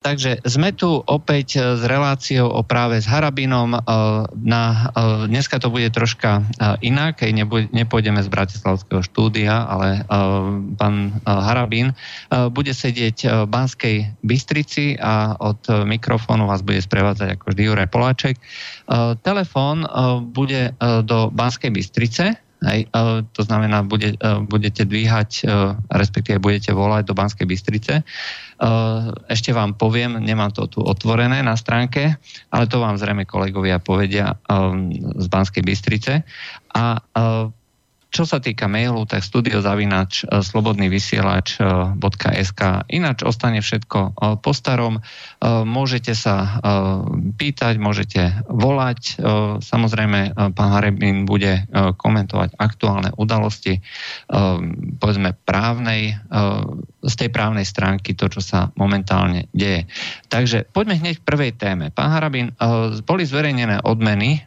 Takže sme tu opäť s reláciou o práve s Harabinom. Na, dneska to bude troška inak, keď nepôjdeme z Bratislavského štúdia, ale pán Harabin bude sedieť v Banskej Bystrici a od mikrofónu vás bude sprevádzať ako vždy Juraj Poláček. Telefón bude do Banskej Bystrice, Hej, to znamená, bude, budete dvíhať, respektíve budete volať do Banskej Bystrice. Ešte vám poviem, nemám to tu otvorené na stránke, ale to vám zrejme kolegovia povedia z Banskej Bystrice. A čo sa týka mailu, tak studiozavinač e, slobodnyvysielač.sk Ináč ostane všetko e, po starom. Môžete sa pýtať, môžete volať. Samozrejme, pán Harebin bude komentovať aktuálne udalosti, povedzme právnej, z tej právnej stránky to, čo sa momentálne deje. Takže poďme hneď k prvej téme. Pán Harabin, boli zverejnené odmeny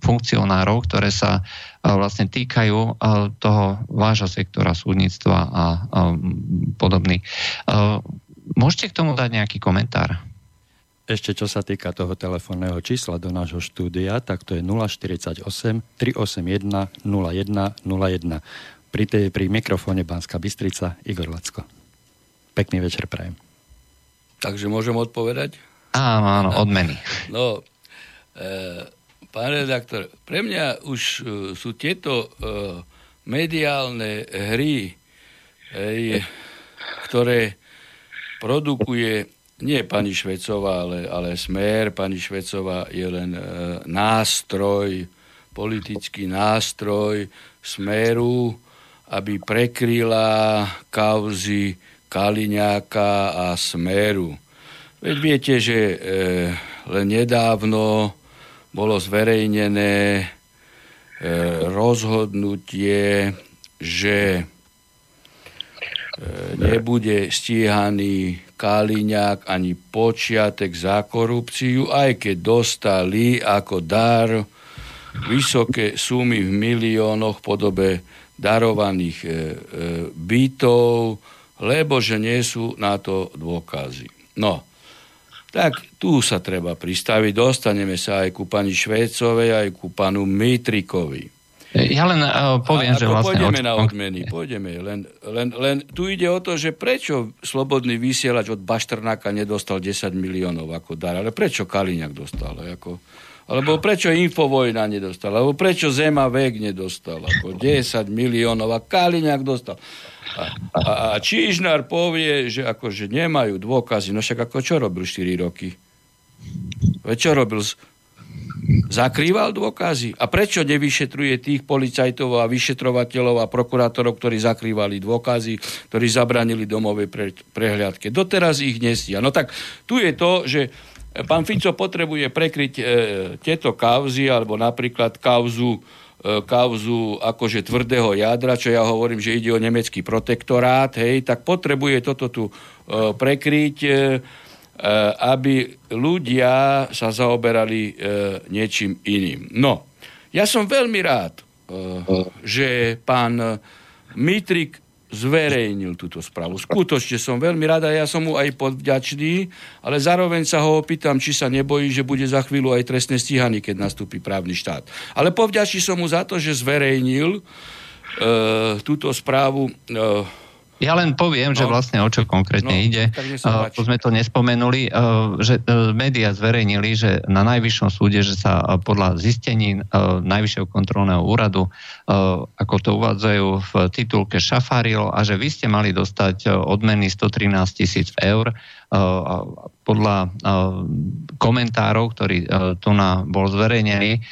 funkcionárov, ktoré sa vlastne týkajú toho vášho sektora súdnictva a podobný. Môžete k tomu dať nejaký komentár? Ešte čo sa týka toho telefónneho čísla do nášho štúdia, tak to je 048 381 0101. Pri, tej, pri mikrofóne Banská Bystrica Igor Lacko. Pekný večer prajem. Takže môžem odpovedať? Áno, áno, odmeny. No, e, Pán redaktor, pre mňa už uh, sú tieto uh, mediálne hry, hej, ktoré produkuje nie pani Švecová, ale, ale Smer. Pani Švecová je len uh, nástroj, politický nástroj Smeru, aby prekryla kauzy Kaliňáka a Smeru. Veď viete, že e, len nedávno bolo zverejnené e, rozhodnutie, že e, nebude stíhaný Kaliňák ani počiatek za korupciu, aj keď dostali ako dar vysoké sumy v miliónoch v podobe darovaných e, e, bytov, lebo že nie sú na to dôkazy. No, tak tu sa treba pristaviť. Dostaneme sa aj ku pani Švécovej, aj ku panu Mitrikovi. Ja len uh, poviem, a, že vlastne... Pôjdeme na odmeny, pôjdeme. Len, len, len tu ide o to, že prečo slobodný vysielač od Baštrnáka nedostal 10 miliónov ako dar, ale prečo Kaliňák dostal? Ako, alebo prečo Infovojna nedostal? Alebo prečo Zema Vek nedostal? Ako 10 miliónov a Kaliňák dostal. A, a, Čížnár povie, že akože nemajú dôkazy. No však ako čo robil 4 roky? Veď čo robil? Zakrýval dôkazy? A prečo nevyšetruje tých policajtov a vyšetrovateľov a prokurátorov, ktorí zakrývali dôkazy, ktorí zabranili domovej pre, prehliadke? Doteraz ich nestia. No tak tu je to, že pán Fico potrebuje prekryť e, tieto kauzy, alebo napríklad kauzu kauzu akože tvrdého jadra, čo ja hovorím, že ide o nemecký protektorát, hej, tak potrebuje toto tu e, prekryť, e, aby ľudia sa zaoberali niečím iným. No, ja som veľmi rád, že pán Mitrik zverejnil túto správu. Skutočne som veľmi rada, ja som mu aj podvďačný, ale zároveň sa ho opýtam, či sa nebojí, že bude za chvíľu aj trestné stíhaný, keď nastúpi právny štát. Ale povďačí som mu za to, že zverejnil e, túto správu e, ja len poviem, no. že vlastne o čo konkrétne no, ide. Uh, sme to nespomenuli, uh, že uh, médiá zverejnili, že na Najvyššom súde, že sa uh, podľa zistení uh, Najvyššieho kontrolného úradu, uh, ako to uvádzajú v titulke šafáril a že vy ste mali dostať uh, odmeny 113 tisíc eur podľa komentárov, ktorý tu na bol zverejnený,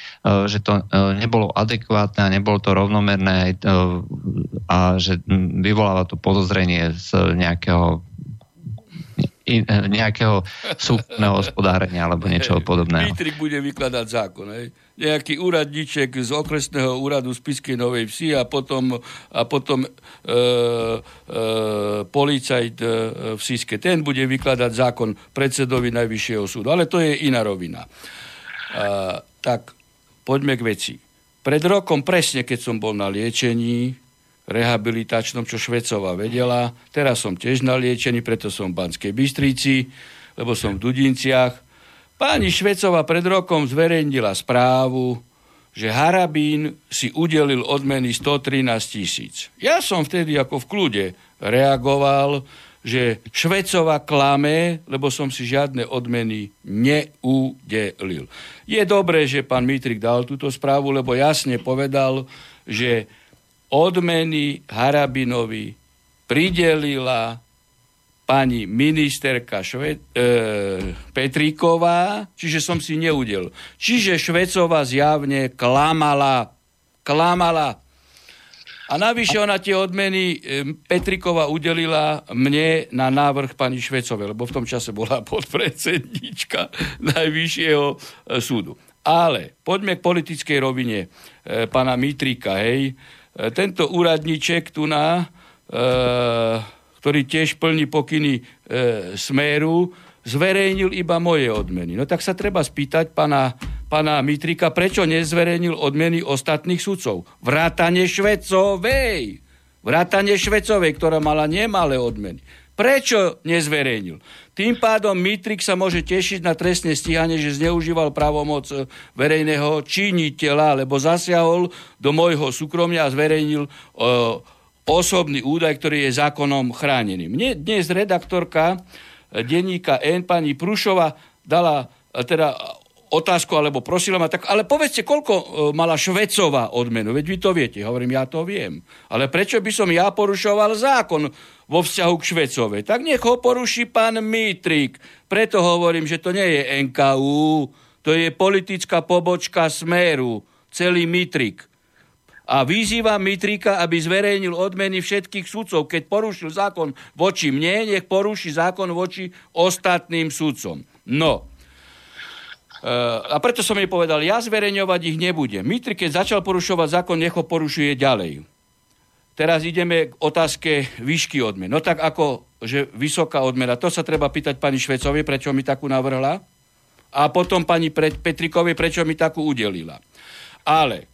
že to nebolo adekvátne a nebolo to rovnomerné a že vyvoláva to podozrenie z nejakého nejakého súkromného hospodárenia alebo niečoho podobného. Pítrik bude vykladať zákon. Hej? Nejaký úradníček z okresného úradu Spiskej Novej Vsi a potom, a potom e, e, policajt e, v Siske. Ten bude vykladať zákon predsedovi Najvyššieho súdu. Ale to je iná rovina. A, tak poďme k veci. Pred rokom presne, keď som bol na liečení, rehabilitačnom, čo Švecová vedela. Teraz som tiež naliečený, preto som v Banskej Bystrici. lebo som v Dudinciach. Pani Švecova pred rokom zverejnila správu, že Harabín si udelil odmeny 113 tisíc. Ja som vtedy ako v kľude reagoval, že Švecova klame, lebo som si žiadne odmeny neudelil. Je dobré, že pán Mitrik dal túto správu, lebo jasne povedal, že odmeny Harabinovi pridelila pani ministerka Šve, e, Petríková, čiže som si neudel. Čiže Švecová zjavne klamala. Klamala. A navyše ona tie odmeny Petrikova udelila mne na návrh pani Švecovej, lebo v tom čase bola podpredsednička Najvyššieho e, súdu. Ale poďme k politickej rovine e, pana Mitrika. Hej. E, tento úradníček tu na, e, ktorý tiež plní pokyny e, Smeru, zverejnil iba moje odmeny. No tak sa treba spýtať pana pána Mitrika, prečo nezverejnil odmeny ostatných sudcov. Vrátane Švecovej. Vrátane Švecovej, ktorá mala nemalé odmeny. Prečo nezverejnil? Tým pádom Mitrik sa môže tešiť na trestné stíhanie, že zneužíval právomoc e, verejného činiteľa, lebo zasiahol do môjho súkromia a zverejnil uh, osobný údaj, ktorý je zákonom chránený. Mne dnes redaktorka e, denníka N, pani Prušova, dala teda otázku, alebo prosila ma, tak ale povedzte, koľko e, mala Švecová odmenu, veď vy to viete. Hovorím, ja to viem. Ale prečo by som ja porušoval zákon vo vzťahu k Švecovej? Tak nech ho poruší pán Mitrik. Preto hovorím, že to nie je NKU, to je politická pobočka Smeru, celý Mitrik. A vyzývam Mitrika, aby zverejnil odmeny všetkých sudcov. Keď porušil zákon voči mne, nech poruší zákon voči ostatným sudcom. No, a preto som jej povedal, ja zverejňovať ich nebudem. Mitri, keď začal porušovať zákon, nech ho porušuje ďalej. Teraz ideme k otázke výšky odmen. No tak ako, že vysoká odmena, to sa treba pýtať pani Švecovi, prečo mi takú navrhla. A potom pani Petrikovi, prečo mi takú udelila. Ale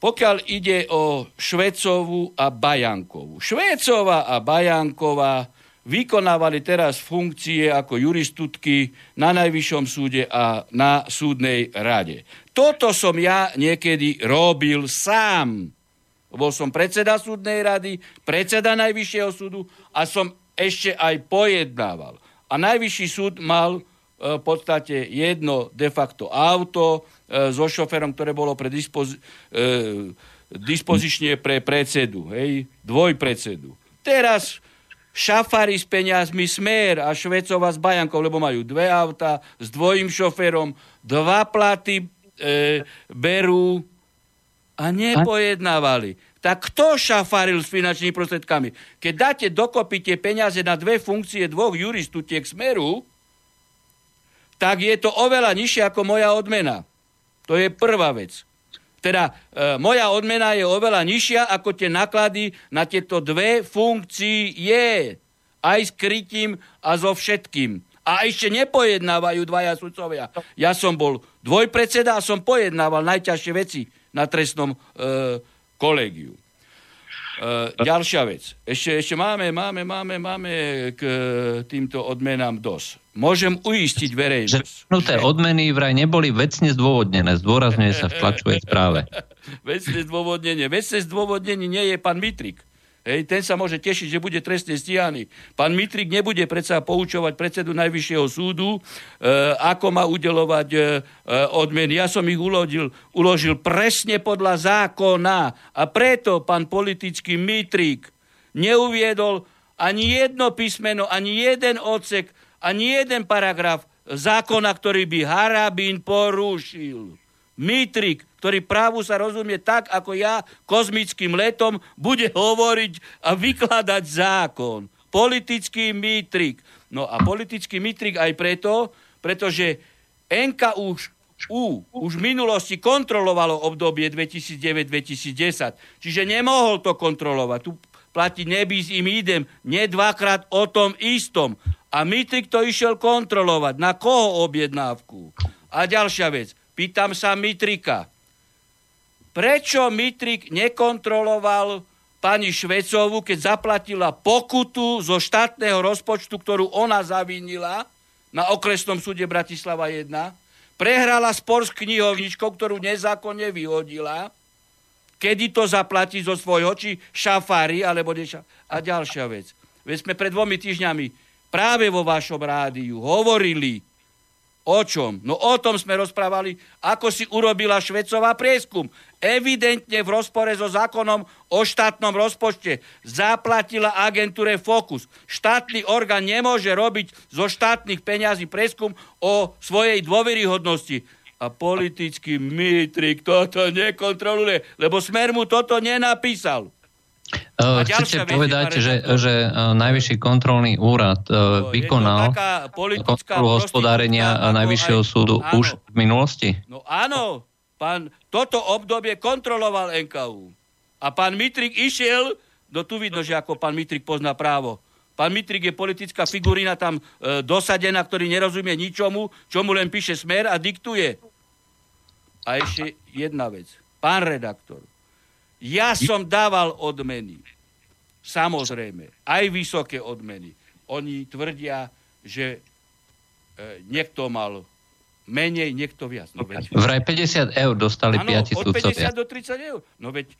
pokiaľ ide o Švecovu a Bajankovú. Švecová a Bajanková vykonávali teraz funkcie ako juristutky na Najvyššom súde a na súdnej rade. Toto som ja niekedy robil sám. Bol som predseda súdnej rady, predseda Najvyššieho súdu a som ešte aj pojednával. A Najvyšší súd mal e, v podstate jedno de facto auto e, so šoferom, ktoré bolo pre dispozi- e, dispozične pre predsedu, hej, dvojpredsedu. Teraz šafári s peniazmi Smer a Švecova s Bajankou, lebo majú dve auta s dvojím šoférom, dva platy e, berú a nepojednávali. Tak kto šafaril s finančnými prostriedkami? Keď dáte dokopy tie peniaze na dve funkcie dvoch juristutiek Smeru, tak je to oveľa nižšie ako moja odmena. To je prvá vec. Teda e, moja odmena je oveľa nižšia ako tie náklady na tieto dve funkcie. Aj s krytím a so všetkým. A ešte nepojednávajú dvaja sudcovia. Ja som bol dvojpredseda a som pojednával najťažšie veci na trestnom e, kolegiu. Uh, ďalšia vec. Ešte, ešte máme, máme, máme, máme k týmto odmenám dosť. Môžem uistiť verejnosť. Že... odmeny vraj neboli vecne zdôvodnené. Zdôrazňuje sa v tlačovej správe. vecne zdôvodnenie. Vecne zdôvodnenie nie je pán Mitrik. Hej, ten sa môže tešiť, že bude trestne stíhaný. Pán Mitrik nebude predsa poučovať predsedu Najvyššieho súdu, e, ako má udelovať e, odmeny. Ja som ich uložil, uložil presne podľa zákona a preto pán politický Mitrik neuviedol ani jedno písmeno, ani jeden odsek, ani jeden paragraf zákona, ktorý by Harabín porušil. Mitrik, ktorý právu sa rozumie tak, ako ja kozmickým letom, bude hovoriť a vykladať zákon. Politický mitrik. No a politický mitrik aj preto, pretože NK už u, už v minulosti kontrolovalo obdobie 2009-2010, čiže nemohol to kontrolovať. Tu platí nebis im idem, nie dvakrát o tom istom. A Mitrik to išiel kontrolovať. Na koho objednávku? A ďalšia vec. Pýtam sa Mitrika. Prečo Mitrik nekontroloval pani Švecovu, keď zaplatila pokutu zo štátneho rozpočtu, ktorú ona zavinila, na okresnom súde Bratislava 1, prehrala spor s knihovničkou, ktorú nezákonne vyhodila, kedy to zaplatí zo svojho, či šafári, alebo neša... A ďalšia vec. Veď sme pred dvomi týždňami práve vo vašom rádiu hovorili O čom? No o tom sme rozprávali, ako si urobila Švecová prieskum. Evidentne v rozpore so zákonom o štátnom rozpočte zaplatila agentúre Focus. Štátny orgán nemôže robiť zo štátnych peňazí prieskum o svojej dôveryhodnosti. A politický mitrik toto nekontroluje, lebo Smer mu toto nenapísal. Uh, chcete povedať, že, že uh, Najvyšší kontrolný úrad no, vykonal kontrolu hospodárenia Najvyššieho súdu áno. už v minulosti? No áno, pán, toto obdobie kontroloval NKU. A pán Mitrik išiel, do tu vidno, že ako pán Mitrik pozná právo. Pán Mitrik je politická figurína tam e, dosadená, ktorý nerozumie ničomu, čo mu len píše smer a diktuje. A ešte jedna vec. Pán redaktor, ja som dával odmeny. Samozrejme. Aj vysoké odmeny. Oni tvrdia, že e, niekto mal menej, niekto viac. No veď... Vraj 50 eur dostali ano, 5 od 50 do 30 eur. No veď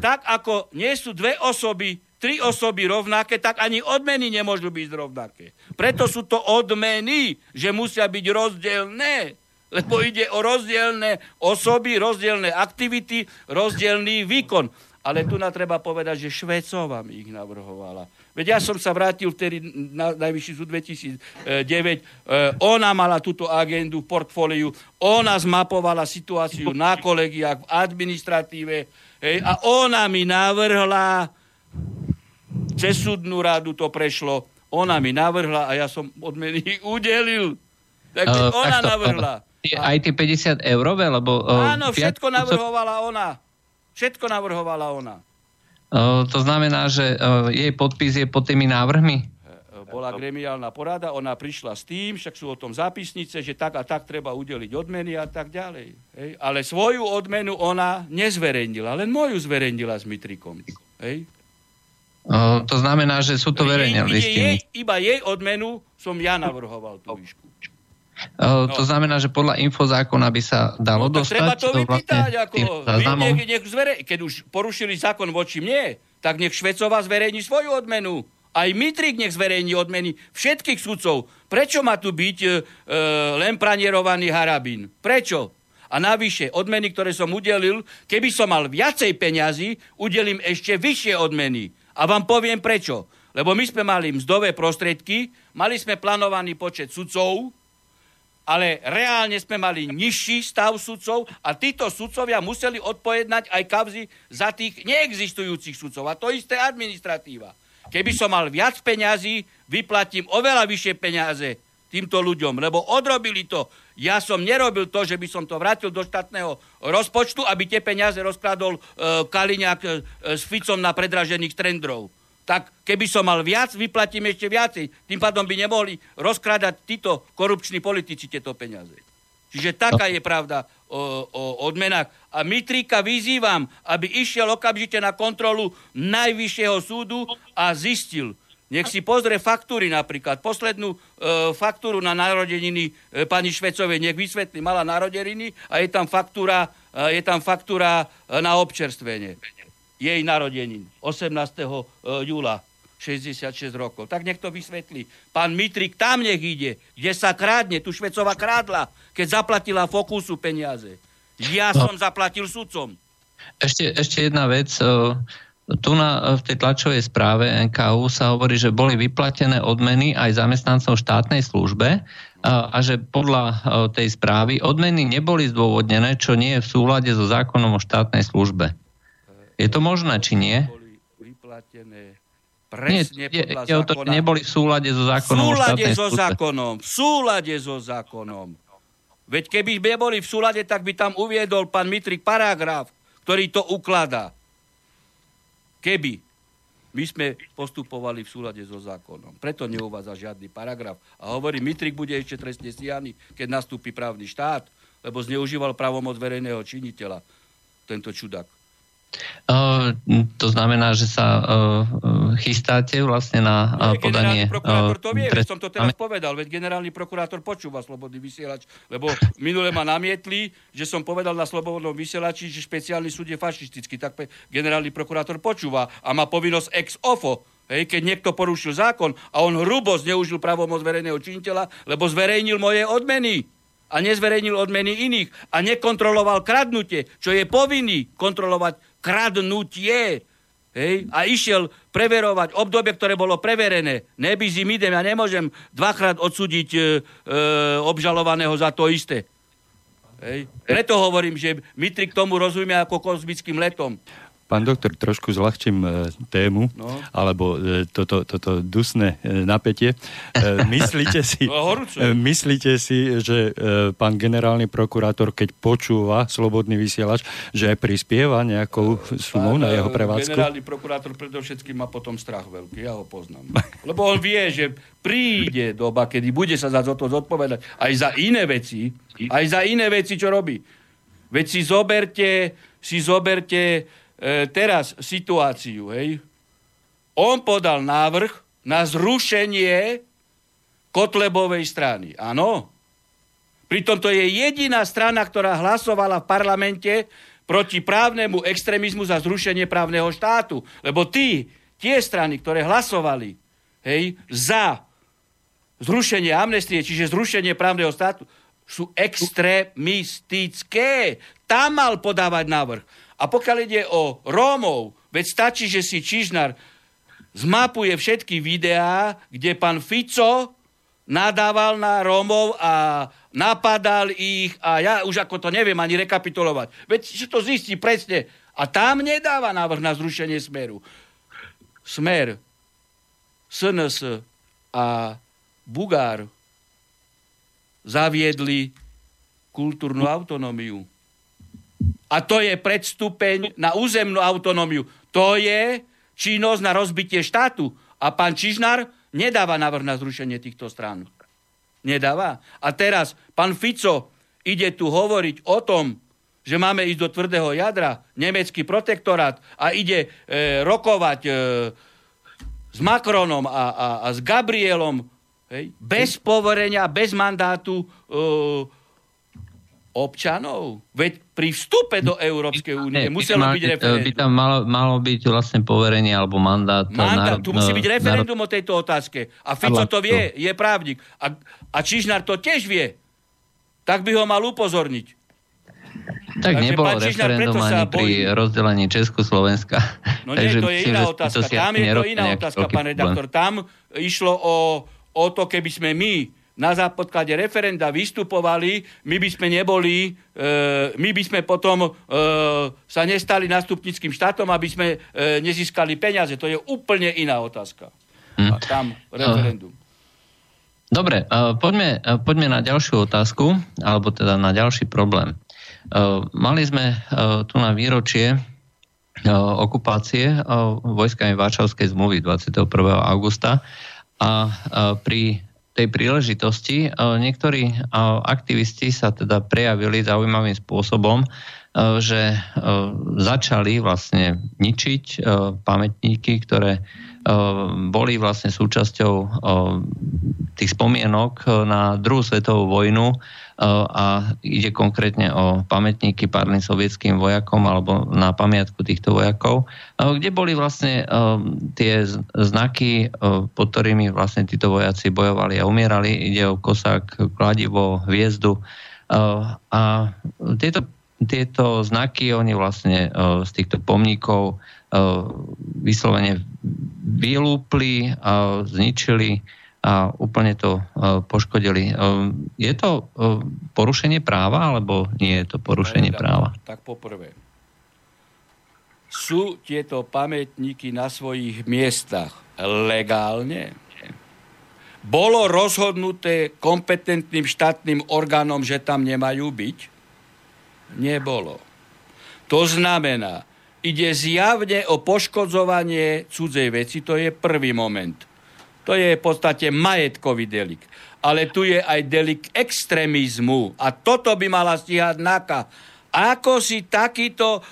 tak ako nie sú dve osoby, tri osoby rovnaké, tak ani odmeny nemôžu byť rovnaké. Preto sú to odmeny, že musia byť rozdielne lebo ide o rozdielne osoby, rozdielne aktivity, rozdielný výkon. Ale tu na treba povedať, že Švecová mi ich navrhovala. Veď ja som sa vrátil vtedy na Najvyšší súd 2009. E, ona mala túto agendu v portfóliu, ona zmapovala situáciu na kolegiách, v administratíve hej, a ona mi navrhla, cez súdnu radu to prešlo, ona mi navrhla a ja som odmeny udelil. Takže uh, ona navrhla. Aj tie 50 eurové, lebo... Áno, všetko navrhovala ona. Všetko navrhovala ona. To znamená, že jej podpis je pod tými návrhmi? Bola gremiálna porada, ona prišla s tým, však sú o tom zápisnice, že tak a tak treba udeliť odmeny a tak ďalej. Hej. Ale svoju odmenu ona nezverejnila, len moju zverejnila s Mitrikom. Hej. O, to znamená, že sú to verejné listiny. Jej, iba jej odmenu som ja navrhoval tú výšku. No. To znamená, že podľa infozákona by sa dalo no, dostať... Treba to vypýtať, ako, nech, nech zverej, keď už porušili zákon voči mne, tak nech Švecová zverejní svoju odmenu. Aj Mitrik nech zverejní odmeny všetkých sudcov. Prečo má tu byť e, e, len pranierovaný Harabín? Prečo? A navyše, odmeny, ktoré som udelil, keby som mal viacej peňazí, udelím ešte vyššie odmeny. A vám poviem prečo. Lebo my sme mali mzdové prostriedky, mali sme plánovaný počet sudcov, ale reálne sme mali nižší stav sudcov a títo sudcovia museli odpovedať aj kavzy za tých neexistujúcich sudcov. A to isté administratíva. Keby som mal viac peňazí, vyplatím oveľa vyššie peniaze týmto ľuďom, lebo odrobili to. Ja som nerobil to, že by som to vrátil do štátneho rozpočtu, aby tie peniaze rozkladol e, Kaliňák e, s Ficom na predražených trendrov tak keby som mal viac, vyplatím ešte viacej. Tým pádom by nemohli rozkrádať títo korupční politici tieto peniaze. Čiže taká je pravda o, o odmenách. A Mitrika vyzývam, aby išiel okamžite na kontrolu Najvyššieho súdu a zistil. Nech si pozrie faktúry napríklad. Poslednú e, faktúru na narodeniny e, pani Švecovej nech vysvetlí. Mala narodeniny a je tam faktúra, e, je tam faktúra e, na občerstvenie jej narodenín 18. E, júla 66 rokov. Tak nech to vysvetlí. Pán Mitrik tam nech ide, kde sa krádne, tu Švecova krádla, keď zaplatila Fokusu peniaze. Ja no. som zaplatil sudcom. Ešte, ešte jedna vec. E, tu na, v tej tlačovej správe NKU sa hovorí, že boli vyplatené odmeny aj zamestnancov štátnej službe a, a že podľa e, tej správy odmeny neboli zdôvodnené, čo nie je v súlade so zákonom o štátnej službe. Je to možné, či nie? nie, podľa je, zákona. neboli v súlade so zákonom. V súlade so zákonom. V súlade so zákonom. Veď keby neboli v súlade, tak by tam uviedol pán Mitrik paragraf, ktorý to ukladá. Keby. My sme postupovali v súlade so zákonom. Preto neuvádza žiadny paragraf. A hovorí, Mitrik bude ešte trestne stíhaný, keď nastúpi právny štát, lebo zneužíval právomoc verejného činiteľa, tento čudák. To znamená, že sa chystáte vlastne na uh, podanie... prokurátor to vie, trest... som to teraz povedal, veď generálny prokurátor počúva Slobodný vysielač, lebo minule ma namietli, že som povedal na Slobodnom vysielači, že špeciálny súd je fašistický, tak generálny prokurátor počúva a má povinnosť ex ofo Hej, keď niekto porušil zákon a on hrubo zneužil pravomoc verejného činiteľa, lebo zverejnil moje odmeny a nezverejnil odmeny iných a nekontroloval kradnutie, čo je povinný kontrolovať kradnutie. Hej? A išiel preverovať obdobie, ktoré bolo preverené. Nebizim idem, ja nemôžem dvakrát odsúdiť e, e, obžalovaného za to isté. Hej? Preto hovorím, že my k tomu rozumieme ako kozmickým letom. Pán doktor, trošku zľahčím e, tému, no. alebo e, toto, toto dusné e, napätie. Myslíte, si, no, myslíte si, že pán generálny prokurátor, keď počúva slobodný vysielač, že aj prispieva nejakou sumou na jeho prevádzku? Generálny prokurátor predovšetkým má potom strach veľký, ja ho poznám. Lebo on vie, že príde doba, kedy bude sa za to zodpovedať aj za iné veci, aj za iné veci, čo robí. Veď si zoberte, si zoberte e, teraz situáciu, hej, on podal návrh na zrušenie Kotlebovej strany. Áno. Pritom to je jediná strana, ktorá hlasovala v parlamente proti právnemu extrémizmu za zrušenie právneho štátu. Lebo tí, tie strany, ktoré hlasovali hej, za zrušenie amnestie, čiže zrušenie právneho štátu, sú extrémistické. Tam mal podávať návrh. A pokiaľ ide o Rómov, veď stačí, že si Čižnar zmapuje všetky videá, kde pán Fico nadával na Rómov a napadal ich a ja už ako to neviem ani rekapitulovať. Veď si to zistí presne. A tam nedáva návrh na zrušenie Smeru. Smer, SNS a Bugár zaviedli kultúrnu autonómiu. A to je predstupeň na územnú autonómiu. To je činnosť na rozbitie štátu. A pán Čižnár nedáva návrh na zrušenie týchto strán. Nedáva. A teraz pán Fico ide tu hovoriť o tom, že máme ísť do tvrdého jadra, nemecký protektorát a ide e, rokovať e, s Macronom a, a, a s Gabrielom hej, bez poverenia, bez mandátu e, občanov? Veď pri vstupe do Európskej únie muselo byť referendum. By tam malo, malo byť vlastne poverenie alebo mandát. Mandát, národ, tu musí byť referendum národ... o tejto otázke. A Fico to vie, je právnik. A, a Čižnár to tiež vie. Tak by ho mal upozorniť. Tak Takže nebolo referendum ani pri rozdelení Česku-Slovenska. No nie, to je iná otázka. Tam je to iná otázka, pán redaktor. Tam išlo o, o to, keby sme my na zápodklade referenda vystupovali, my by sme neboli, e, my by sme potom e, sa nestali nastupnickým štátom, aby sme e, nezískali peniaze. To je úplne iná otázka. Hm. A tam referendum. Dobre, e, poďme, e, poďme na ďalšiu otázku, alebo teda na ďalší problém. E, mali sme tu na výročie okupácie vojskami Varšavskej zmluvy 21. augusta a pri tej príležitosti. E, niektorí e, aktivisti sa teda prejavili zaujímavým spôsobom, e, že začali vlastne ničiť pamätníky, ktoré boli vlastne súčasťou tých spomienok na druhú svetovú vojnu a ide konkrétne o pamätníky párnym sovietským vojakom alebo na pamiatku týchto vojakov, kde boli vlastne tie znaky, pod ktorými vlastne títo vojaci bojovali a umierali. Ide o kosák, kladivo, hviezdu a tieto, tieto znaky oni vlastne z týchto pomníkov vyslovene vylúpli, zničili a úplne to e, poškodili. E, je to e, porušenie práva, alebo nie je to porušenie práva? Tak poprvé. Sú tieto pamätníky na svojich miestach legálne? Bolo rozhodnuté kompetentným štátnym orgánom, že tam nemajú byť? Nebolo. To znamená, ide zjavne o poškodzovanie cudzej veci, to je prvý moment – to je v podstate majetkový delik. Ale tu je aj delik extrémizmu. A toto by mala stíhať NAKA. Ako si takýto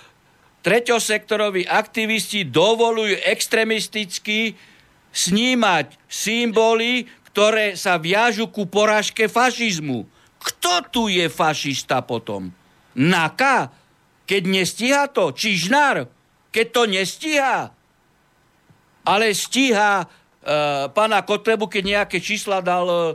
treťosektoroví aktivisti dovolujú extremisticky snímať symboly, ktoré sa viažu ku porážke fašizmu. Kto tu je fašista potom? Naka? Keď nestíha to? Čižnár? Keď to nestíha? Ale stíha Uh, pána Kotlebu, keď nejaké čísla dal uh,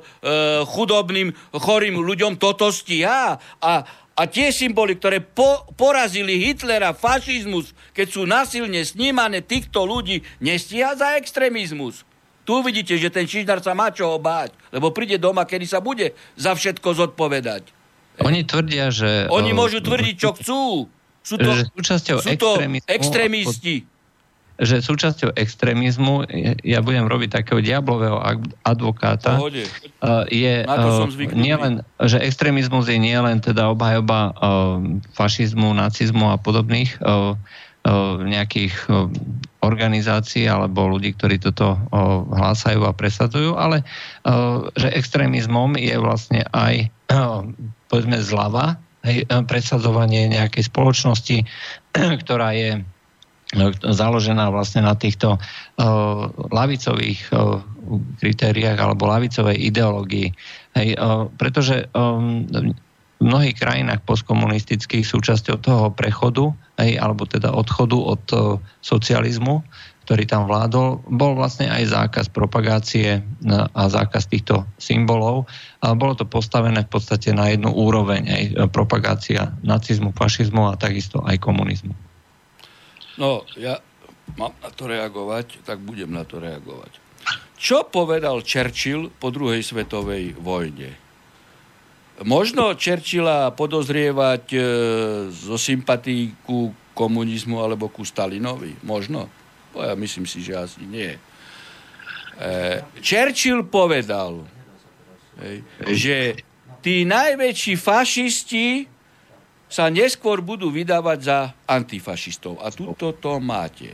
chudobným, chorým ľuďom, toto stíha. A, a tie symboly, ktoré po, porazili Hitlera, fašizmus, keď sú nasilne snímané týchto ľudí, nestíha za extrémizmus. Tu vidíte, že ten Čižnár sa má čo báť, lebo príde doma, kedy sa bude za všetko zodpovedať. Oni tvrdia, že... Oni môžu tvrdiť, čo chcú. Sú to, súčasťou sú to extrémisti že súčasťou extrémizmu, ja budem robiť takého diablového advokáta, Pohode. je nielen, že extrémizmus je nielen teda obhajoba fašizmu, nacizmu a podobných nejakých organizácií alebo ľudí, ktorí toto hlásajú a presadzujú, ale že extrémizmom je vlastne aj povedzme zľava, presadzovanie nejakej spoločnosti, ktorá je založená vlastne na týchto uh, lavicových uh, kritériách alebo lavicovej ideológii. Hej, uh, pretože um, v mnohých krajinách postkomunistických súčasťou toho prechodu, hej, alebo teda odchodu od uh, socializmu, ktorý tam vládol, bol vlastne aj zákaz propagácie a zákaz týchto symbolov. A bolo to postavené v podstate na jednu úroveň, aj propagácia nacizmu, fašizmu a takisto aj komunizmu. No, ja mám na to reagovať, tak budem na to reagovať. Čo povedal Churchill po druhej svetovej vojne? Možno Churchilla podozrievať e, zo sympatí ku komunizmu alebo ku Stalinovi? Možno. Ja myslím si, že asi nie. E, Churchill povedal, hej, že tí najväčší fašisti sa neskôr budú vydávať za antifašistov. A tuto to máte.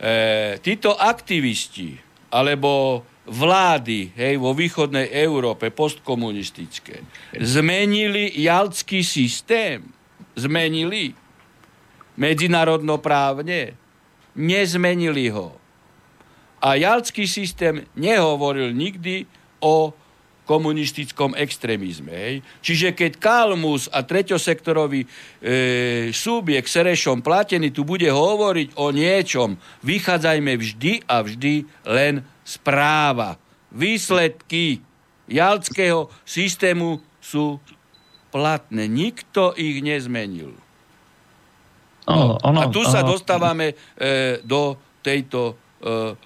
E, títo aktivisti, alebo vlády hej, vo východnej Európe, postkomunistické, zmenili jalcký systém. Zmenili. Medzinárodnoprávne. Nezmenili ho. A jalcký systém nehovoril nikdy o komunistickom extrémizme. Hej. Čiže keď Kalmus a treťosektorový e, subjekt Serešom platený tu bude hovoriť o niečom, vychádzajme vždy a vždy len správa. Výsledky jalckého systému sú platné. Nikto ich nezmenil. No, ono, a tu sa dostávame e, do tejto e,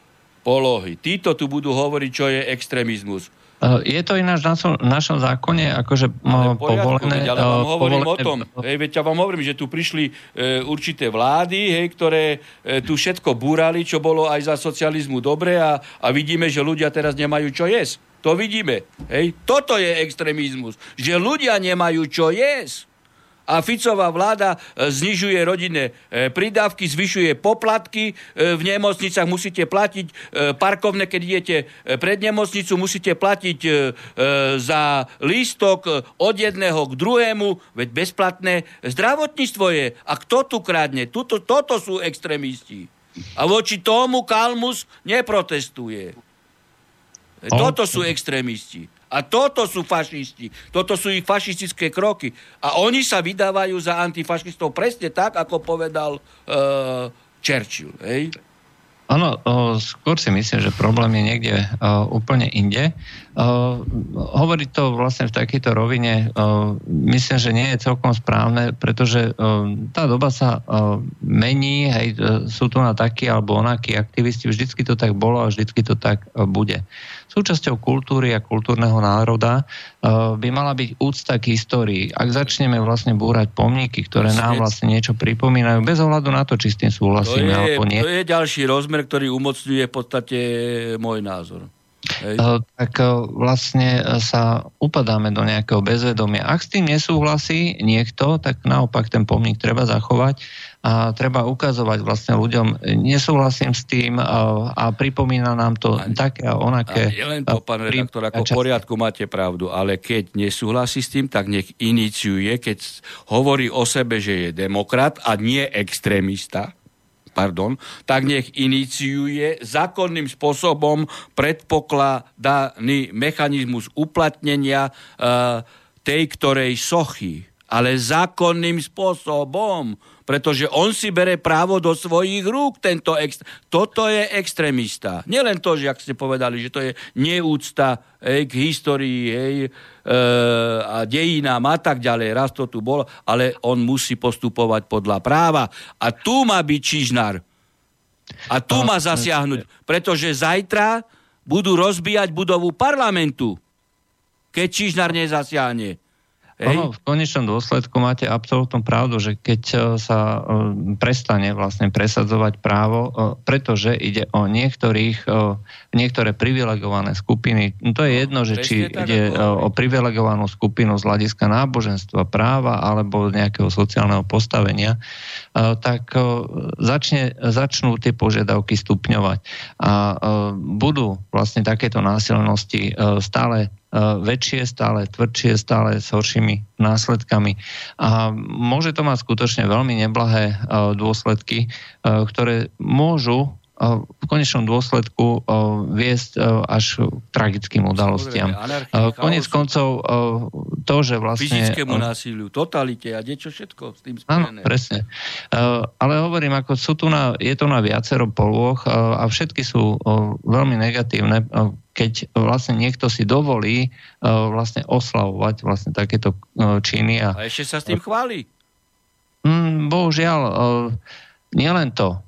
polohy. Títo tu budú hovoriť, čo je extrémizmus. Je to ináč v našom, zákone akože ale povolené... Ale vám hovorím povolené... o tom, hej, veď ja vám hovorím, že tu prišli e, určité vlády, hej, ktoré e, tu všetko búrali, čo bolo aj za socializmu dobre a, a vidíme, že ľudia teraz nemajú čo jesť. To vidíme. Hej. Toto je extrémizmus. Že ľudia nemajú čo jesť a Ficová vláda e, znižuje rodinné e, prídavky, zvyšuje poplatky, e, v nemocnicách musíte platiť parkovné, keď idete pred nemocnicu, musíte platiť za lístok od jedného k druhému, veď bezplatné zdravotníctvo je. A kto tu krádne? Tuto, toto sú extrémisti. A voči tomu Kalmus neprotestuje. Toto sú extrémisti. A toto sú fašisti. Toto sú ich fašistické kroky. A oni sa vydávajú za antifašistov presne tak, ako povedal uh, Churchill. Hej? Ono, skôr si myslím, že problém je niekde uh, úplne inde. Uh, hovoriť to vlastne v takejto rovine uh, myslím, že nie je celkom správne, pretože tá doba sa mení, hej, sú tu na takí alebo onakí aktivisti, vždycky to tak bolo a vždycky to tak bude. Súčasťou kultúry a kultúrneho národa uh, by mala byť úcta k histórii. Ak začneme vlastne búrať pomníky, ktoré nám vlastne niečo pripomínajú, bez ohľadu na to, či s tým súhlasíme to je, alebo nie. To je ďalší rozmer, ktorý umocňuje v podstate môj názor. Hej. tak vlastne sa upadáme do nejakého bezvedomia. Ak s tým nesúhlasí niekto, tak naopak ten pomník treba zachovať a treba ukazovať vlastne ľuďom, nesúhlasím s tým a, a pripomína nám to a, také a onaké. A len to, pán redaktor, ako v poriadku máte pravdu, ale keď nesúhlasí s tým, tak nech iniciuje, keď hovorí o sebe, že je demokrat a nie extrémista, pardon, tak nech iniciuje zákonným spôsobom predpokladaný mechanizmus uplatnenia uh, tej ktorej sochy, ale zákonným spôsobom pretože on si bere právo do svojich rúk, tento ex... Toto je extrémista. Nielen to, že ak ste povedali, že to je neúcta hej, k histórii hej, e, a dejinám a tak ďalej, raz to tu bolo, ale on musí postupovať podľa práva. A tu má byť Čižnár. A tu má zasiahnuť, pretože zajtra budú rozbíjať budovu parlamentu, keď Čižnár nezasiahne. Ono, v konečnom dôsledku máte absolútnu pravdu, že keď e, sa e, prestane vlastne presadzovať právo, e, pretože ide o niektorých, niektoré privilegované skupiny, no to je jedno, že či ide o privilegovanú skupinu z hľadiska náboženstva, práva alebo nejakého sociálneho postavenia, tak začne, začnú tie požiadavky stupňovať. A budú vlastne takéto násilnosti stále väčšie, stále tvrdšie, stále s horšími následkami. A môže to mať skutočne veľmi neblahé e, dôsledky, e, ktoré môžu v konečnom dôsledku viesť až k tragickým udalostiam. Konec koncov to, že vlastne... Fyzickému násiliu, totalite a niečo všetko s tým spojené. Áno, presne. Ale hovorím, ako sú tu na, je to na viacero polôch a všetky sú veľmi negatívne keď vlastne niekto si dovolí uh, vlastne oslavovať vlastne takéto uh, činy. A, a ešte sa s tým chváli. Mm, bohužiaľ, uh, nielen to,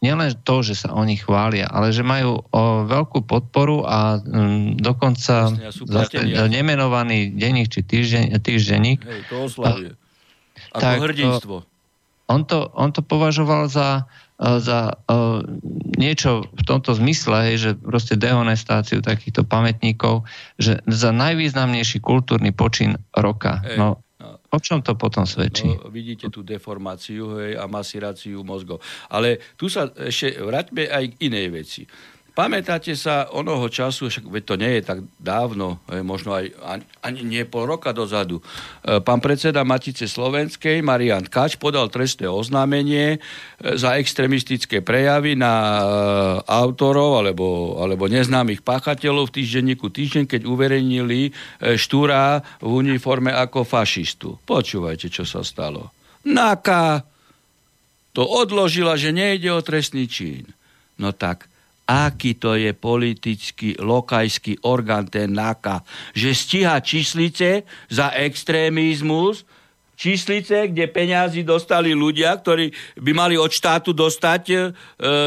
nielen to, že sa oni chvália, ale že majú veľkú podporu a um, dokonca zase, nemenovaný denník či týždeň, týždenník. Hej, to oslavuje. Ako tak, hrdinstvo. On to, on to považoval za E, za uh, niečo v tomto zmysle, hej, že proste dehonestáciu takýchto pamätníkov, že za najvýznamnejší kultúrny počin roka. Hej. No, no. O čom to potom svedčí? No, vidíte tú deformáciu hej, a masiráciu mozgov. Ale tu sa ešte vráťme aj k inej veci. Pamätáte sa onoho času, však to nie je tak dávno, možno aj ani nie pol roka dozadu, e, pán predseda Matice Slovenskej, Marian Kač, podal trestné oznámenie e, za extremistické prejavy na e, autorov alebo, alebo neznámych páchateľov v týždenníku Týždeň, keď uverejnili Štúra v uniforme ako fašistu. Počúvajte, čo sa stalo. Naka to odložila, že nejde o trestný čin. No tak aký to je politický lokajský orgán ten NAKA, že stíha číslice za extrémizmus, číslice, kde peniazy dostali ľudia, ktorí by mali od štátu dostať e,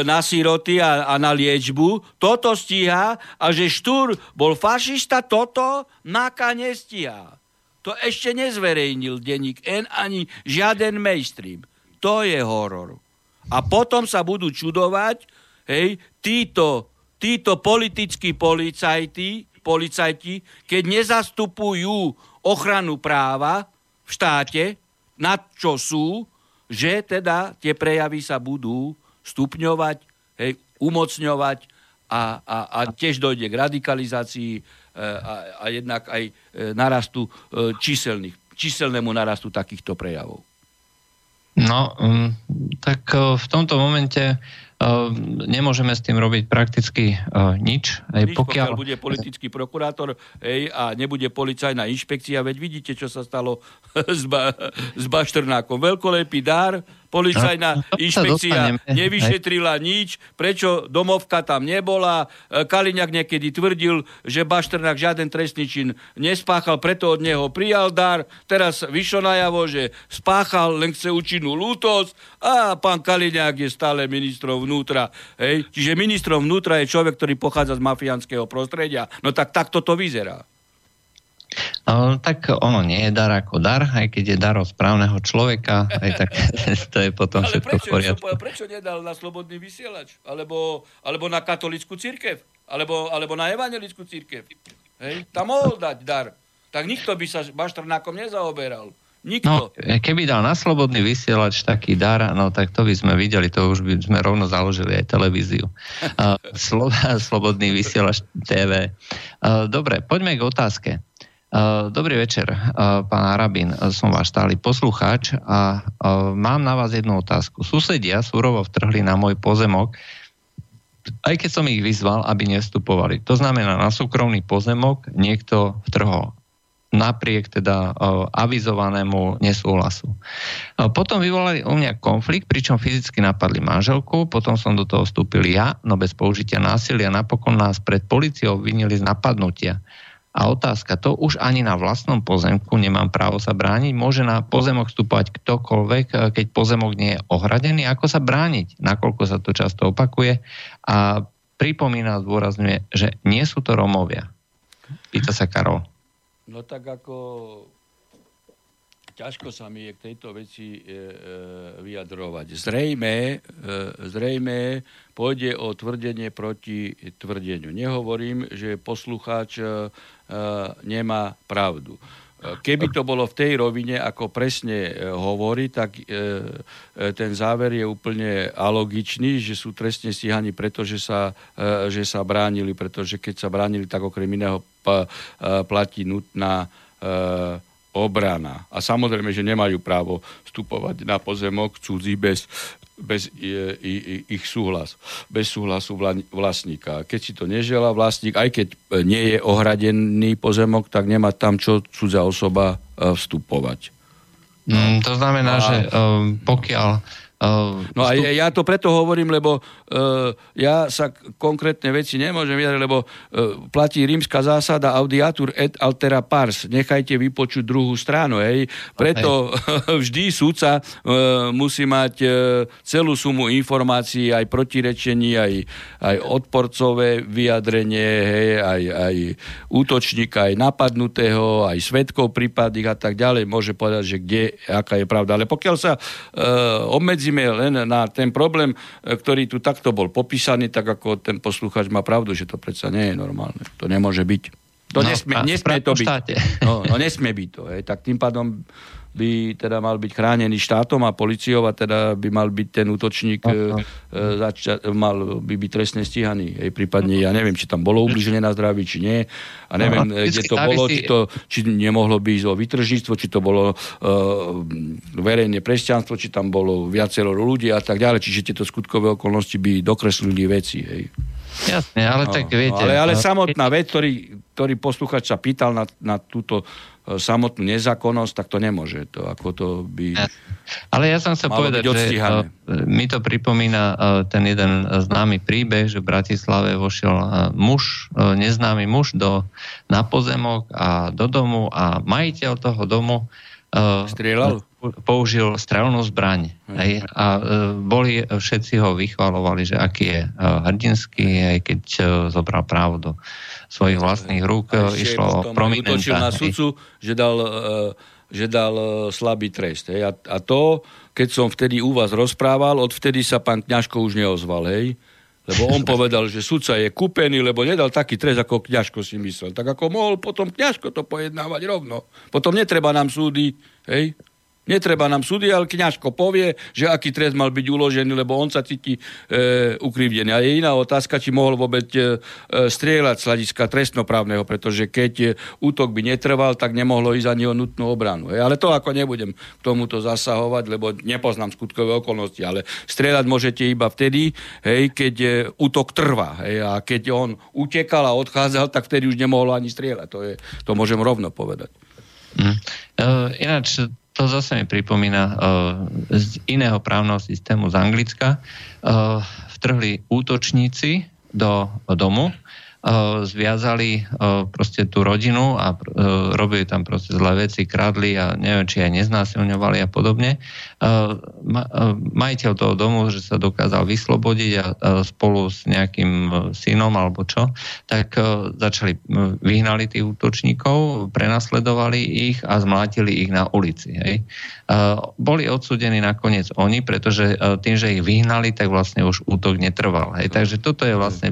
na síroty a, a na liečbu. Toto stíha a že Štúr bol fašista, toto NAKA nestíha. To ešte nezverejnil denník N ani žiaden mainstream. To je horor. A potom sa budú čudovať, hej, títo, títo politickí policajti, policajti, keď nezastupujú ochranu práva v štáte, na čo sú, že teda tie prejavy sa budú stupňovať, hej, umocňovať a, a, a tiež dojde k radikalizácii e, a, a jednak aj e, narastu e, číselných, číselnému narastu takýchto prejavov. No, um, tak v tomto momente nemôžeme s tým robiť prakticky uh, nič. Nič, pokiaľ... pokiaľ bude politický prokurátor hej, a nebude policajná inšpekcia, veď vidíte, čo sa stalo s, ba- s Bašternákom. Veľkolepý dar, policajná no, inšpekcia nevyšetrila nič, prečo domovka tam nebola. E, Kaliňak niekedy tvrdil, že Bašternák žiaden trestný čin nespáchal, preto od neho prijal dar. Teraz vyšlo najavo, že spáchal, len chce účinnú lútosť a pán Kaliňák je stále ministrom vnútra. Hej? Čiže ministrom vnútra je človek, ktorý pochádza z mafiánskeho prostredia. No tak takto to vyzerá. No, tak ono nie je dar ako dar, aj keď je dar od správneho človeka, aj tak to je potom Ale všetko prečo, v poriadku. Prečo nedal na slobodný vysielač? Alebo, alebo na katolickú církev? alebo, alebo na evangelickú církev. Hej? Tam mohol dať dar. Tak nikto by sa Baštrnákom nezaoberal. Nikto. No, keby dal na slobodný vysielač taký dar, no tak to by sme videli, to už by sme rovno založili aj televíziu. Slo, slobodný vysielač TV. Dobre, poďme k otázke. Dobrý večer, pán Arabín, som váš stály poslucháč a mám na vás jednu otázku. Susedia súrovo vtrhli na môj pozemok, aj keď som ich vyzval, aby nevstupovali. To znamená, na súkromný pozemok niekto vtrhol napriek teda avizovanému nesúhlasu. Potom vyvolali u mňa konflikt, pričom fyzicky napadli manželku, potom som do toho vstúpil ja, no bez použitia násilia napokon nás pred policiou vinili z napadnutia. A otázka, to už ani na vlastnom pozemku nemám právo sa brániť. Môže na pozemok vstúpať ktokoľvek, e, keď pozemok nie je ohradený. Ako sa brániť? Nakoľko sa to často opakuje? A pripomína, zdôrazňuje, že nie sú to Romovia. Pýta sa Karol. No tak ako ťažko sa mi je k tejto veci e, e, vyjadrovať. Zrejme, e, zrejme pôjde o tvrdenie proti tvrdeniu. Nehovorím, že poslucháč e, nemá pravdu. E, keby to bolo v tej rovine, ako presne e, hovorí, tak e, ten záver je úplne alogičný, že sú trestne stíhaní, pretože sa, že sa bránili, pretože keď sa bránili, tak okrem iného platí nutná obrana. A samozrejme, že nemajú právo vstupovať na pozemok cudzí bez, bez ich súhlas, bez súhlasu vlastníka. Keď si to nežela vlastník, aj keď nie je ohradený pozemok, tak nemá tam čo cudzá osoba e, vstupovať. No. To znamená, a... že um, pokiaľ Uh, no a ja to preto hovorím, lebo uh, ja sa konkrétne veci nemôžem vyjadriť, lebo uh, platí rímska zásada audiatur et altera pars. Nechajte vypočuť druhú stranu. Hej. Preto okay. vždy súdca uh, musí mať uh, celú sumu informácií, aj protirečení, aj, aj odporcové vyjadrenie, hej, aj, aj útočníka, aj napadnutého, aj svetkov prípadných a tak ďalej. Môže povedať, že kde, aká je pravda. Ale pokiaľ sa uh, obmedzí obmedzíme len na ten problém, e, ktorý tu takto bol popísaný, tak ako ten posluchač má pravdu, že to predsa nie je normálne. To nemôže byť. To no, nesmie, nesmie to byť. No, no nesmie byť to. Hej. Tak tým pádom by teda mal byť chránený štátom a policiou a teda by mal byť ten útočník, e, zača- mal by byť trestne stíhaný. Hej, prípadne, ja neviem, či tam bolo ubliženie na zdraví, či nie. A neviem, uh-huh. kde to bolo, či, to, či nemohlo byť o vytržníctvo, či to bolo uh, verejné presťanstvo, či tam bolo viacero ľudí a tak ďalej. Čiže tieto skutkové okolnosti by dokreslili veci. Hej. Jasne, ale no, tak viete... No, ale, ale samotná vec, ktorý, ktorý posluchač sa pýtal na, na túto E, samotnú nezákonnosť, tak to nemôže. To, ako to by Ale ja som chcel povedať, že mi to pripomína uh, ten jeden známy príbeh, že v Bratislave vošiel muž, neznámy muž do, na pozemok a do domu a majiteľ toho domu Strieľal? použil strelnú zbraň. Hmm. Hej, a boli, všetci ho vychvalovali, že aký je hrdinský, aj keď zobral právo do svojich vlastných rúk a išlo prominenta. Utočil na sudcu, že dal, uh, že dal uh, slabý trest. Hej. A, a to, keď som vtedy u vás rozprával, odvtedy sa pán Kňažko už neozval. Hej. Lebo on povedal, že sudca je kúpený, lebo nedal taký trest, ako Kňažko si myslel. Tak ako mohol potom Kňažko to pojednávať rovno. Potom netreba nám súdy, hej, Netreba nám súdy, ale kňažko povie, že aký trest mal byť uložený, lebo on sa cíti e, ukrivdený. A je iná otázka, či mohol vôbec e, e, strieľať z hľadiska trestnoprávneho, pretože keď e, útok by netrval, tak nemohlo ísť ani o nutnú obranu. E, ale to ako nebudem k tomuto zasahovať, lebo nepoznám skutkové okolnosti, ale strieľať môžete iba vtedy, hej, keď e, útok trvá. Hej, a keď on utekal a odchádzal, tak vtedy už nemohlo ani strieľať. To, je, to môžem rovno povedať. Mm. Uh, ináč to zase mi pripomína uh, z iného právneho systému z Anglicka. Uh, vtrhli útočníci do domu, zviazali uh, proste tú rodinu a uh, robili tam proste zlé veci, kradli a neviem, či aj neznásilňovali a podobne. Ma, majiteľ toho domu, že sa dokázal vyslobodiť a spolu s nejakým synom alebo čo, tak začali, vyhnali tých útočníkov, prenasledovali ich a zmlátili ich na ulici. Hej. Boli odsudení nakoniec oni, pretože tým, že ich vyhnali, tak vlastne už útok netrval. Hej. Takže toto je vlastne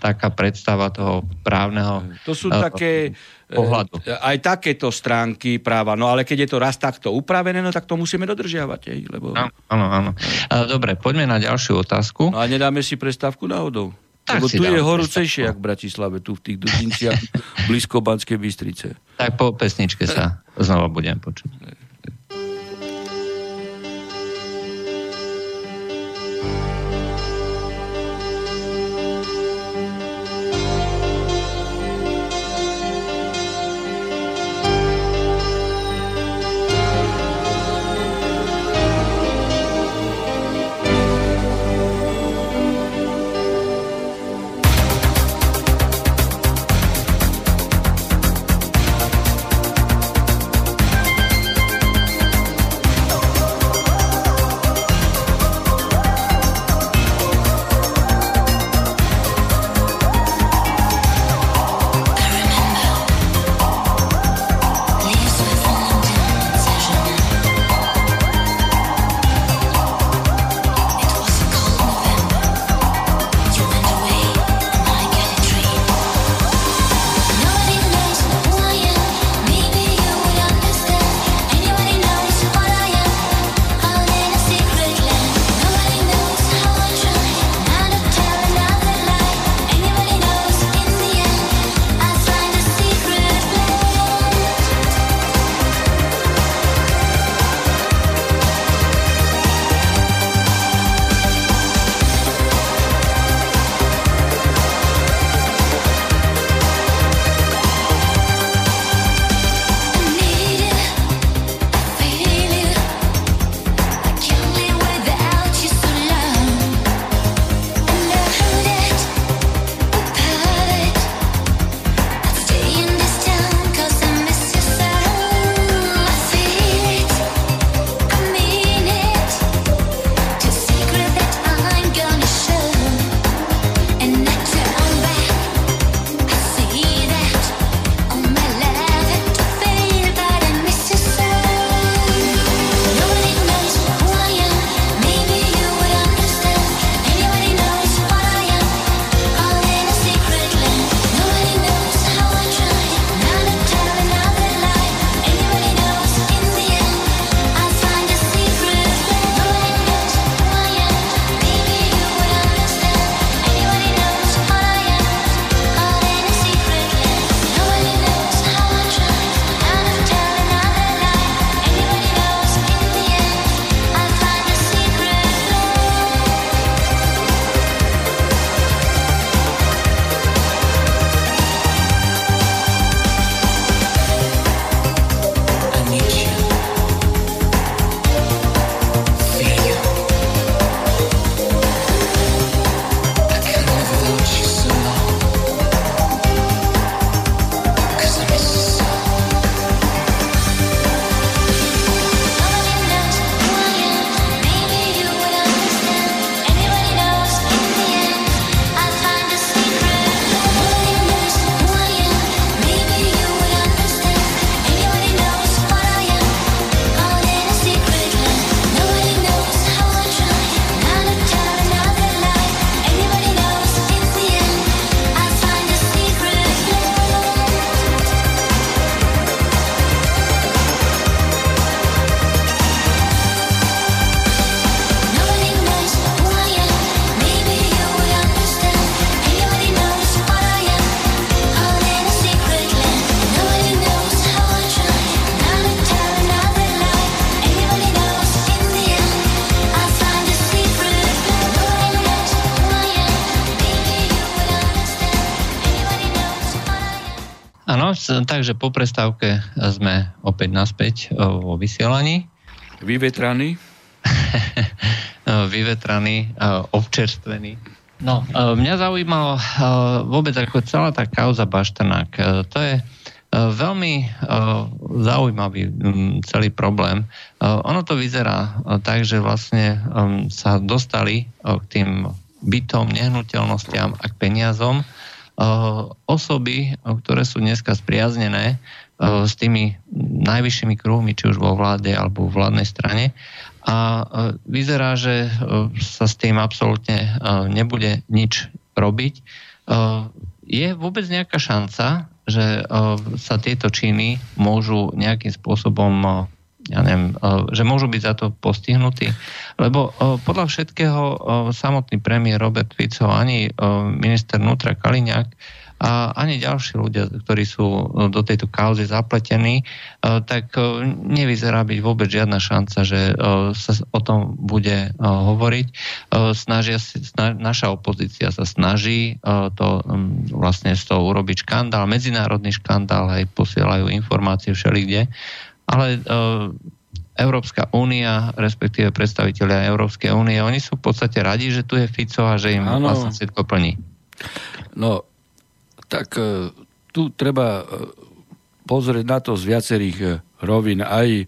taká predstava toho právneho To sú také pohľadu. aj takéto stránky práva, no ale keď je to raz takto upravené, no tak to musíme dodržiavať. Ej, lebo... Áno, áno. Dobre, poďme na ďalšiu otázku. No a nedáme si prestávku náhodou. Tak Lebo si tu je horúcejšie, jak v Bratislave, tu v tých Dudinciach, blízko Banskej Bystrice. Tak po pesničke sa znova budem počuť. Takže po prestávke sme opäť naspäť vo vysielaní. Vyvetraný? Vyvetraný, občerstvený. No, mňa zaujímalo vôbec ako celá tá kauza Baštanák. To je veľmi zaujímavý celý problém. Ono to vyzerá tak, že vlastne sa dostali k tým bytom, nehnuteľnostiam a k peniazom Eh, osoby, ktoré sú dneska spriaznené s tými najvyššími kruhmi, či už vo vláde alebo v vládnej strane. A vyzerá, že sa s tým absolútne nebude nič robiť. je vôbec nejaká šanca, že sa tieto činy môžu nejakým spôsobom ja neviem, že môžu byť za to postihnutí. Lebo podľa všetkého samotný premiér Robert Fico ani minister Nutra Kaliňák a ani ďalší ľudia, ktorí sú do tejto kauzy zapletení, tak nevyzerá byť vôbec žiadna šanca, že sa o tom bude hovoriť. Snažia naša opozícia sa snaží to vlastne z toho urobiť škandál, medzinárodný škandál, aj posielajú informácie všelikde, ale Európska únia, respektíve predstavitelia Európskej únie, oni sú v podstate radi, že tu je Fico a že im ano. vlastne všetko plní. No, tak e, tu treba e, pozrieť na to z viacerých e, rovín, aj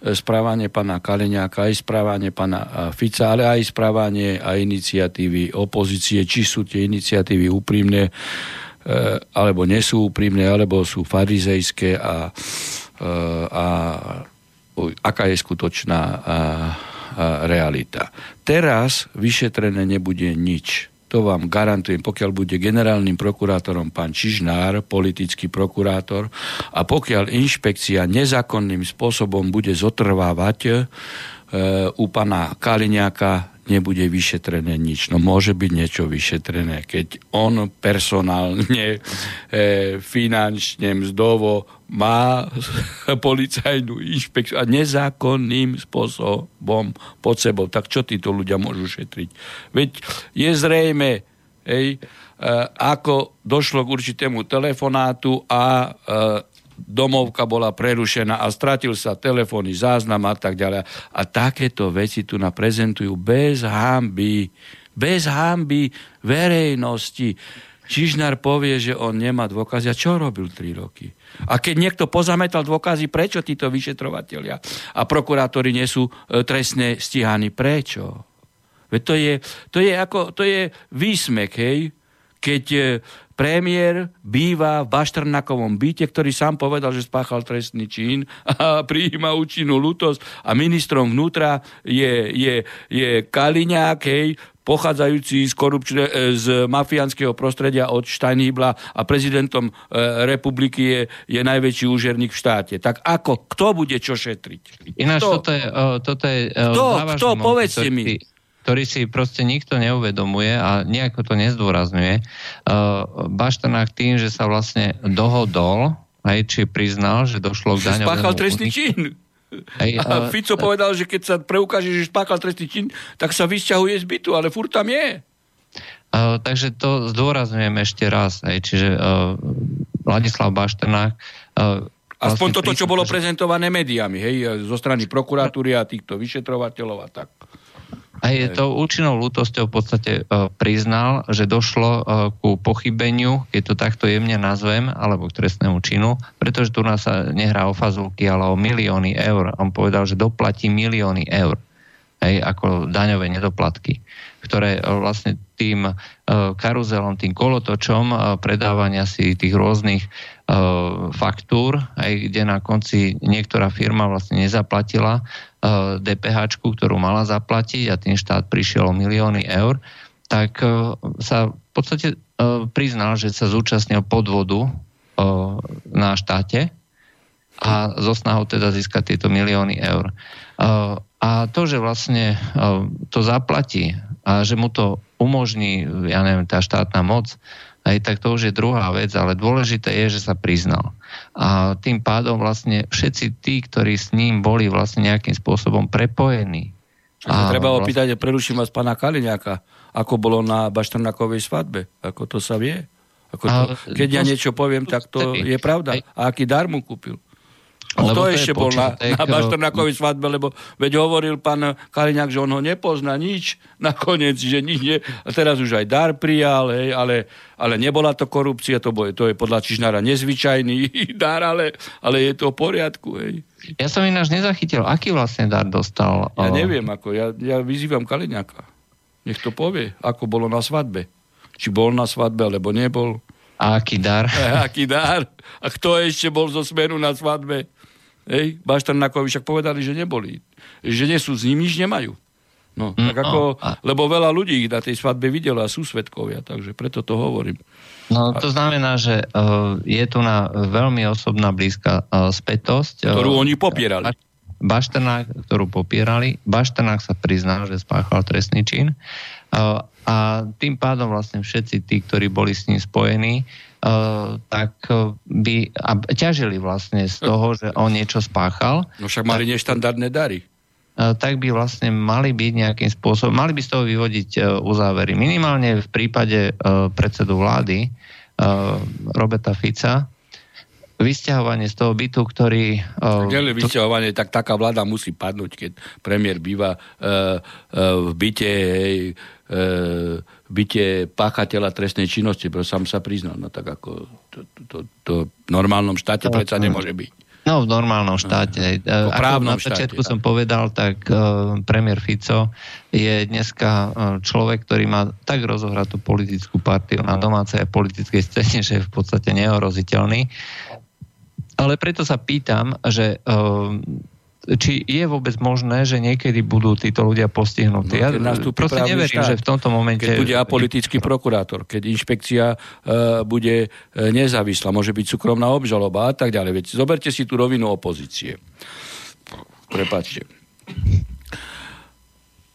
správanie pána Kaleňáka, aj správanie pána Fica, ale aj správanie a iniciatívy opozície, či sú tie iniciatívy úprimné, alebo nie sú úprimné, alebo sú farizejské a, a aká je skutočná realita. Teraz vyšetrené nebude nič to vám garantujem, pokiaľ bude generálnym prokurátorom pán Čižnár, politický prokurátor, a pokiaľ inšpekcia nezákonným spôsobom bude zotrvávať e, u pána Kaliňáka, nebude vyšetrené nič. No môže byť niečo vyšetrené, keď on personálne, e, finančne, mzdovo má policajnú inšpekciu a nezákonným spôsobom pod sebou. Tak čo títo ľudia môžu šetriť? Veď je zrejme, hej, e, ako došlo k určitému telefonátu a e, domovka bola prerušená a stratil sa telefónny záznam a tak ďalej. A takéto veci tu naprezentujú bez hamby, bez hamby verejnosti. Čižnár povie, že on nemá dôkazy. A čo robil 3 roky? A keď niekto pozametal dôkazy, prečo títo vyšetrovateľia a prokurátori nie sú e, trestne stíhaní? Prečo? Veď to je, to je, ako, to je výsmek, hej? Keď e, Premiér býva v Baštrnakovom byte, ktorý sám povedal, že spáchal trestný čin a prijíma účinnú lutosť a ministrom vnútra je, je, je Kaliňák, hej, pochádzajúci z, korupčne, e, z mafiánskeho prostredia od Steinhibla a prezidentom e, republiky je, je najväčší úžerník v štáte. Tak ako? Kto bude čo šetriť? Ináč kto? toto je, toto je kto? Kto? Povedzte mi ktorý si proste nikto neuvedomuje a nejako to nezdôrazňuje. Uh, Baštanák tým, že sa vlastne dohodol, aj či priznal, že došlo k daňovému... Spáchal trestný čin. Hej, a uh, Fico povedal, že keď sa preukáže, že spáchal trestný čin, tak sa vysťahuje z bytu, ale furt tam je. Uh, takže to zdôrazňujem ešte raz. Hej, čiže uh, Vladislav Baštanák uh, Aspoň vlastne toto, čo bolo prezentované médiami, hej, zo strany prokuratúry a týchto vyšetrovateľov a tak. A je to účinnou lútosťou v podstate uh, priznal, že došlo uh, ku pochybeniu, keď to takto jemne nazvem, alebo k trestnému činu, pretože tu nás sa nehrá o fazulky, ale o milióny eur. On povedal, že doplatí milióny eur hej, ako daňové nedoplatky, ktoré uh, vlastne tým karuzelom, tým kolotočom predávania si tých rôznych faktúr, aj kde na konci niektorá firma vlastne nezaplatila DPH, ktorú mala zaplatiť a tým štát prišiel o milióny eur, tak e, sa v podstate e, priznal, že sa zúčastnil podvodu na štáte a zo snahou teda získať tieto milióny eur. A to, že vlastne to zaplatí a že mu to umožní, ja neviem, tá štátna moc, aj tak to už je druhá vec, ale dôležité je, že sa priznal. A tým pádom vlastne všetci tí, ktorí s ním boli vlastne nejakým spôsobom prepojení. A, treba vlastne... opýtať, preruším vás pána Kaliňáka, ako bolo na Baštrnakovej svadbe, ako to sa vie. Ako to, keď ja niečo poviem, tak to je pravda. A aký dar mu kúpil? No to, to ešte bol na, na Bašternákovej svadbe, lebo veď hovoril pán Kaliňák, že on ho nepozná nič nakoniec, že nič nie. A teraz už aj dar prijal, hej, ale, ale nebola to korupcia, to, bol, to je podľa Čižnára nezvyčajný dar, ale, ale je to v poriadku. Hej. Ja som ináč nezachytil, aký vlastne dar dostal. Ja neviem, ako, ja, ja vyzývam Kaliňáka. Nech to povie, ako bolo na svadbe. Či bol na svadbe, alebo nebol. A aký dar? A aký dar? A kto ešte bol zo smeru na svadbe? Hej, Bašternákovi však povedali, že neboli. Že nie sú, s ním nič nemajú. No, tak no, ako, a... Lebo veľa ľudí na tej svadbe videlo a sú svetkovia, takže preto to hovorím. No to znamená, že uh, je tu na veľmi osobná blízka uh, spätosť. Ktorú uh, oni popierali. Bašternák, ktorú popierali. Bašternák sa priznal, že spáchal trestný čin. Uh, a tým pádom vlastne všetci tí, ktorí boli s ním spojení, tak by a ťažili vlastne z toho, že on niečo spáchal. No však mali neštandardné dary. Uh, tak by vlastne mali byť nejakým spôsobom, mali by z toho vyvodiť uzávery. Minimálne v prípade predsedu vlády Roberta Fica, vysťahovanie z toho bytu, ktorý... Uh, tak vysťahovanie, tak taká vláda musí padnúť, keď premiér býva uh, uh, v byte hej, uh, bytie páchateľa trestnej činnosti, pretože sám sa priznal. No tak ako to, to, to, to v normálnom štáte to, predsa nemôže byť. No v normálnom no, štáte. No, ako na začiatku štáte, som povedal, tak uh, premiér Fico je dneska uh, človek, ktorý má tak rozohratú politickú partiu na domácej a politickej scéne, že je v podstate neoroziteľný. Ale preto sa pýtam, že uh, či je vôbec možné, že niekedy budú títo ľudia postihnutí. No, ja proste neverím, štát, že v tomto momente... Keď bude apolitický prokurátor, keď inšpekcia uh, bude uh, nezávislá, môže byť súkromná obžaloba a tak ďalej. Veď zoberte si tú rovinu opozície. Prepačte.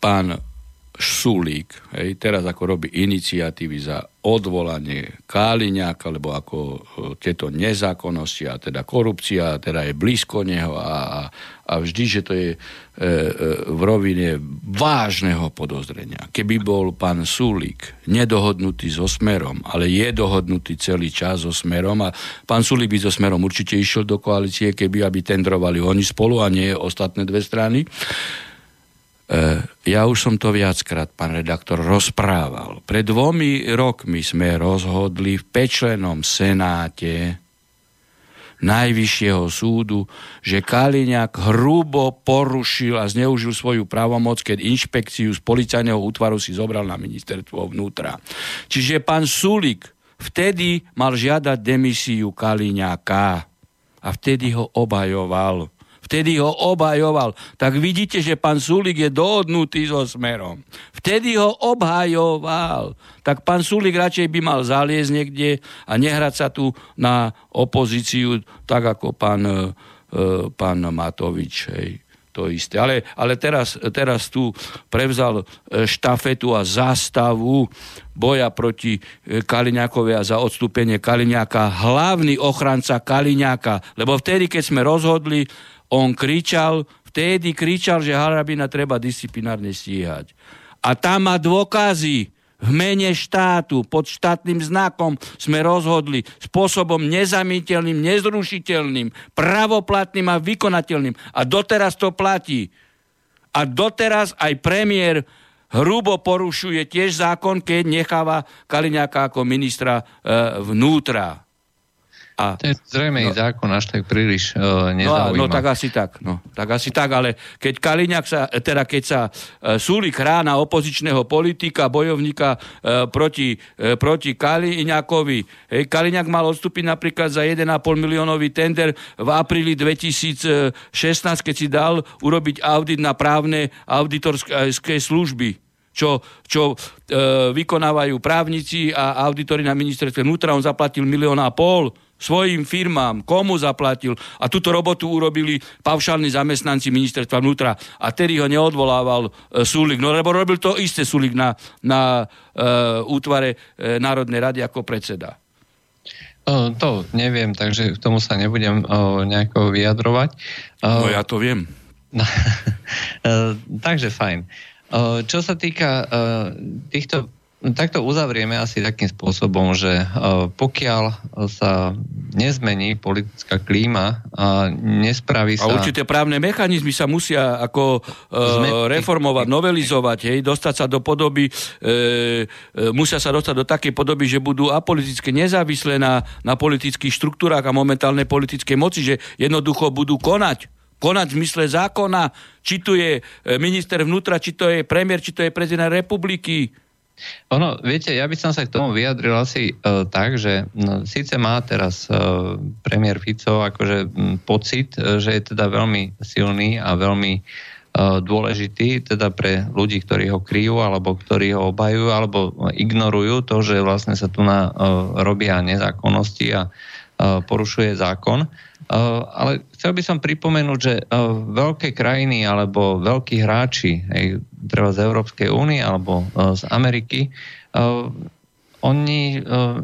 Pán Sulík, hej, teraz ako robí iniciatívy za odvolanie Káliňáka, lebo ako e, tieto nezákonnosti a teda korupcia teda je blízko neho a, a vždy, že to je e, e, v rovine vážneho podozrenia. Keby bol pán Sulík nedohodnutý so Smerom, ale je dohodnutý celý čas so Smerom a pán Sulík by so Smerom určite išiel do koalície, keby aby tendrovali oni spolu a nie ostatné dve strany, ja už som to viackrát, pán redaktor, rozprával. Pred dvomi rokmi sme rozhodli v pečlenom senáte Najvyššieho súdu, že Kaliňák hrubo porušil a zneužil svoju právomoc, keď inšpekciu z policajného útvaru si zobral na ministerstvo vnútra. Čiže pán Sulik vtedy mal žiadať demisiu Kaliňáka a vtedy ho obhajoval Vtedy ho obhajoval. Tak vidíte, že pán Sulik je dohodnutý so Smerom. Vtedy ho obhajoval. Tak pán Sulik radšej by mal zaliesť niekde a nehrať sa tu na opozíciu, tak ako pán, e, pán Matovič. Hej to isté. Ale, ale teraz, teraz tu prevzal e, štafetu a zástavu boja proti e, Kaliňákovi a za odstúpenie Kaliňáka, hlavný ochranca Kaliňáka. Lebo vtedy, keď sme rozhodli on kričal, vtedy kričal, že Harabina treba disciplinárne stíhať. A tam má dôkazy. V mene štátu, pod štátnym znakom sme rozhodli spôsobom nezamiteľným, nezrušiteľným, pravoplatným a vykonateľným. A doteraz to platí. A doteraz aj premiér hrubo porušuje tiež zákon, keď necháva Kaliňáka ako ministra e, vnútra. A, to je zrejme no, zákon až tak príliš uh, nezaujíma. No, no tak asi tak, no, tak asi tak, ale keď Kaliňák sa, teda keď sa uh, súli chrána opozičného politika, bojovníka uh, proti, uh, proti Kaliňákovi, hej, Kaliňák mal odstúpiť napríklad za 1,5 miliónový tender v apríli 2016, keď si dal urobiť audit na právne auditorské služby čo, čo e, vykonávajú právnici a auditori na ministerstve vnútra. On zaplatil milión a pol svojim firmám, komu zaplatil. A túto robotu urobili paušálni zamestnanci ministerstva vnútra. A tedy ho neodvolával e, Sulik. No lebo robil to isté Sulik na, na e, útvare e, Národnej rady ako predseda. O, to neviem, takže k tomu sa nebudem o, nejako vyjadrovať. O, no ja to viem. No, takže fajn. Čo sa týka týchto No, tak to uzavrieme asi takým spôsobom, že e, pokiaľ sa nezmení politická klíma a nespraví sa... A určité právne mechanizmy sa musia ako uh, reformovať, novelizovať, hej, dostať sa do podoby, e, e, musia sa dostať do takej podoby, že budú apolitické nezávislé na, na politických štruktúrach a momentálnej politickej moci, že jednoducho budú konať. Konať v zmysle zákona, či tu je minister vnútra, či to je premiér, či to je prezident republiky ono, viete, ja by som sa k tomu vyjadril asi uh, tak, že no, síce má teraz uh, premiér Fico akože m, pocit, uh, že je teda veľmi silný a veľmi dôležitý, teda pre ľudí, ktorí ho kryjú, alebo ktorí ho obajujú, alebo ignorujú to, že vlastne sa tu na, robia nezákonnosti a porušuje zákon. Ale chcel by som pripomenúť, že veľké krajiny alebo veľkí hráči, treba z Európskej únie alebo z Ameriky, oni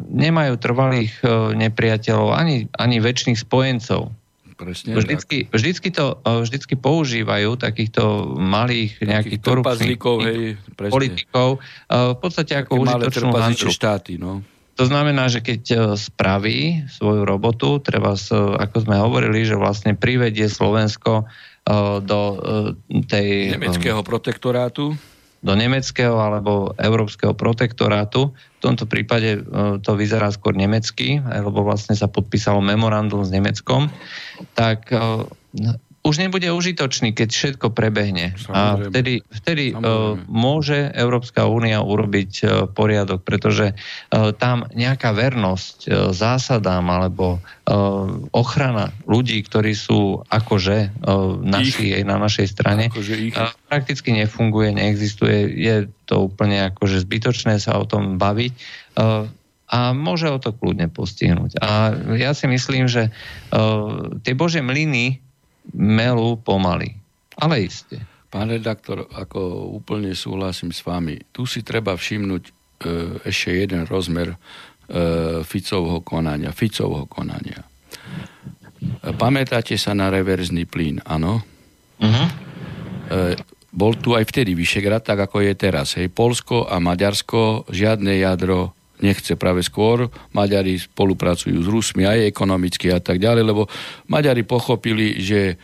nemajú trvalých nepriateľov ani, ani väčšných spojencov. Presne vždycky, vždycky, to, vždycky používajú takýchto malých nejakých korupčných hej, politikov v podstate ako užitočnú handru. štáty, no. To znamená, že keď e, spraví svoju robotu, treba, ako sme hovorili, že vlastne privedie Slovensko e, do e, tej... Nemeckého protektorátu? Do nemeckého alebo európskeho protektorátu. V tomto prípade to vyzerá skôr nemecky, lebo vlastne sa podpísalo memorandum s Nemeckom. Tak už nebude užitočný, keď všetko prebehne. Samozrejme. A vtedy, vtedy uh, môže Európska únia urobiť uh, poriadok, pretože uh, tam nejaká vernosť uh, zásadám alebo uh, ochrana ľudí, ktorí sú akože uh, naši, aj na našej strane, akože ich. uh, prakticky nefunguje, neexistuje. Je to úplne akože zbytočné sa o tom baviť. Uh, a môže o to kľudne postihnúť. A ja si myslím, že uh, tie Bože mlyny melú pomaly. Ale iste. Pán redaktor, ako úplne súhlasím s vami. Tu si treba všimnúť e, ešte jeden rozmer e, Ficovho konania. Ficovho konania. E, pamätáte sa na reverzný plyn, áno? Uh-huh. E, bol tu aj vtedy Vyšegrad, tak ako je teraz. Hej, Polsko a Maďarsko žiadne jadro nechce práve skôr. Maďari spolupracujú s Rusmi aj ekonomicky a tak ďalej, lebo Maďari pochopili, že,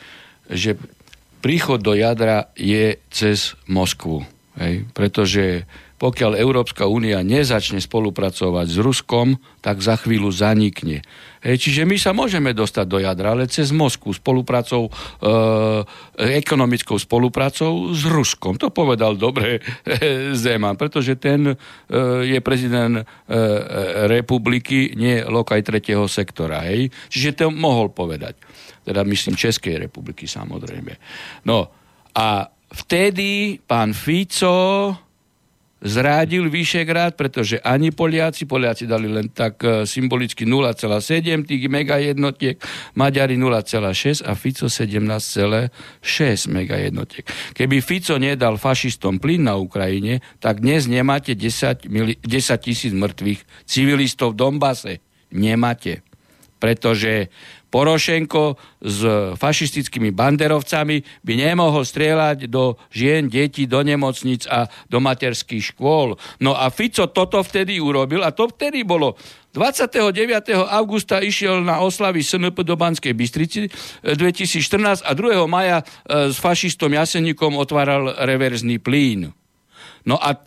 že príchod do jadra je cez Moskvu. Hej? Pretože pokiaľ Európska únia nezačne spolupracovať s Ruskom, tak za chvíľu zanikne. Hej, čiže my sa môžeme dostať do jadra, ale cez Moskvu spolupracou, e, ekonomickou spolupracou s Ruskom. To povedal dobre e, Zeman, pretože ten e, je prezident e, republiky, nie lokaj tretieho sektora. Hej. Čiže to mohol povedať. Teda myslím Českej republiky samozrejme. No a vtedy pán Fico zrádil Vyšegrad, pretože ani Poliaci, Poliaci dali len tak e, symbolicky 0,7 tých megajednotiek, Maďari 0,6 a Fico 17,6 megajednotiek. Keby Fico nedal fašistom plyn na Ukrajine, tak dnes nemáte 10, mili- 10 tisíc mŕtvych civilistov v Donbase. Nemáte. Pretože Porošenko s fašistickými banderovcami by nemohol strieľať do žien, detí, do nemocnic a do materských škôl. No a Fico toto vtedy urobil a to vtedy bolo 29. augusta išiel na oslavy SNP do Banskej Bystrici 2014 a 2. maja e, s fašistom Jaseníkom otváral reverzný plín. No a e,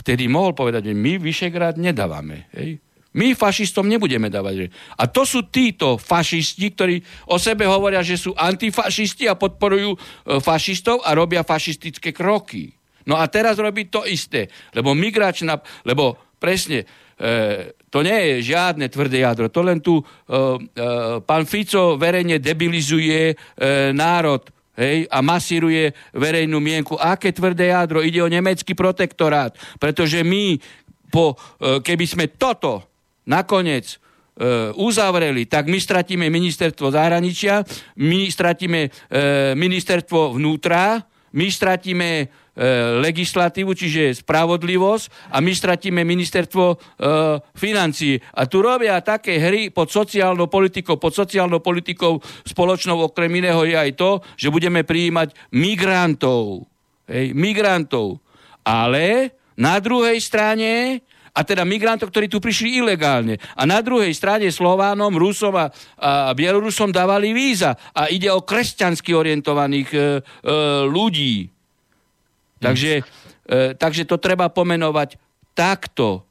vtedy mohol povedať, že my Vyšegrad nedávame. Hej? My fašistom nebudeme dávať. A to sú títo fašisti, ktorí o sebe hovoria, že sú antifašisti a podporujú e, fašistov a robia fašistické kroky. No a teraz robí to isté, lebo migračná, lebo presne, e, to nie je žiadne tvrdé jadro, to len tu e, e, pán Fico verejne debilizuje e, národ hej, a masíruje verejnú mienku. Aké tvrdé jadro? Ide o nemecký protektorát, pretože my, po, e, keby sme toto nakoniec e, uzavreli, tak my stratíme ministerstvo zahraničia, my stratíme e, ministerstvo vnútra, my stratíme e, legislatívu, čiže spravodlivosť a my stratíme ministerstvo financií. A tu robia také hry pod sociálnou politikou. Pod sociálnou politikou spoločnou okrem iného je aj to, že budeme prijímať migrantov. Hej, migrantov. Ale na druhej strane a teda migrantov, ktorí tu prišli ilegálne. A na druhej strane Slovánom, Rusom a, a Bielorusom dávali víza. A ide o kresťansky orientovaných e, e, ľudí. Takže, e, takže to treba pomenovať takto.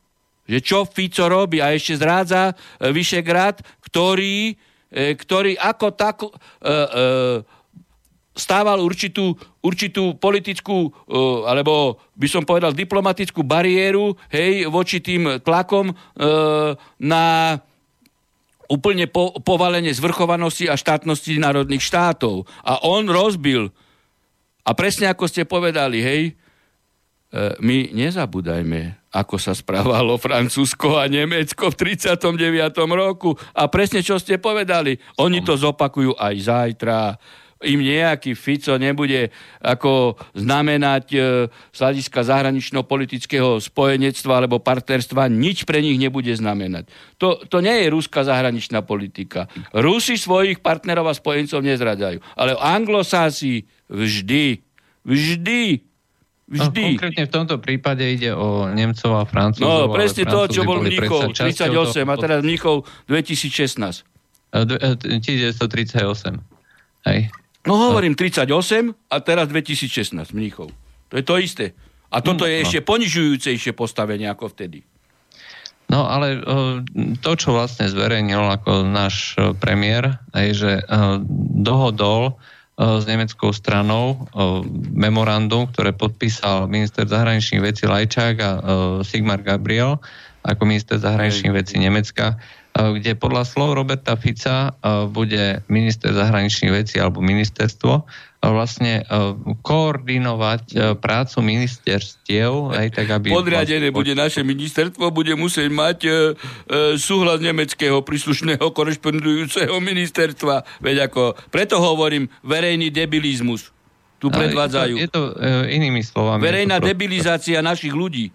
Že čo Fico robí a ešte zrádza e, Vyšegrad, ktorý, e, ktorý ako tak e, e, stával určitú, určitú politickú, uh, alebo by som povedal diplomatickú bariéru hej, voči tým tlakom uh, na úplne po, povalenie zvrchovanosti a štátnosti národných štátov. A on rozbil A presne ako ste povedali, hej, e, my nezabúdajme, ako sa správalo Francúzsko a Nemecko v 39. roku. A presne čo ste povedali, oni to zopakujú aj zajtra, im nejaký Fico nebude ako znamenať e, z hľadiska zahranično-politického spojenectva alebo partnerstva, nič pre nich nebude znamenať. To, to nie je ruská zahraničná politika. Rusi svojich partnerov a spojencov nezradzajú. Ale anglosási vždy, vždy Vždy. No, konkrétne v tomto prípade ide o Nemcov a Francúzov. No, presne to, čo bol Mníchov 38 a teraz Mníchov 2016. 1938. Hej. No hovorím 38 a teraz 2016 Mníchov. To je to isté. A toto je no. ešte ponižujúcejšie postavenie ako vtedy. No ale to, čo vlastne zverejnil ako náš premiér, je, že dohodol s nemeckou stranou memorandum, ktoré podpísal minister zahraničných vecí Lajčák a Sigmar Gabriel ako minister zahraničných vecí Nemecka kde podľa slov Roberta Fica eh, bude minister zahraničných vecí alebo ministerstvo eh, vlastne koordinovať prácu ministerstiev, aj tak aby... Podriadené bude naše ministerstvo, bude musieť mať súhlas nemeckého príslušného korešpondujúceho ministerstva. Veď ako, preto hovorím verejný debilizmus. Tu predvádzajú. Je to, je to inými slovami. Verejná debilizácia našich ľudí.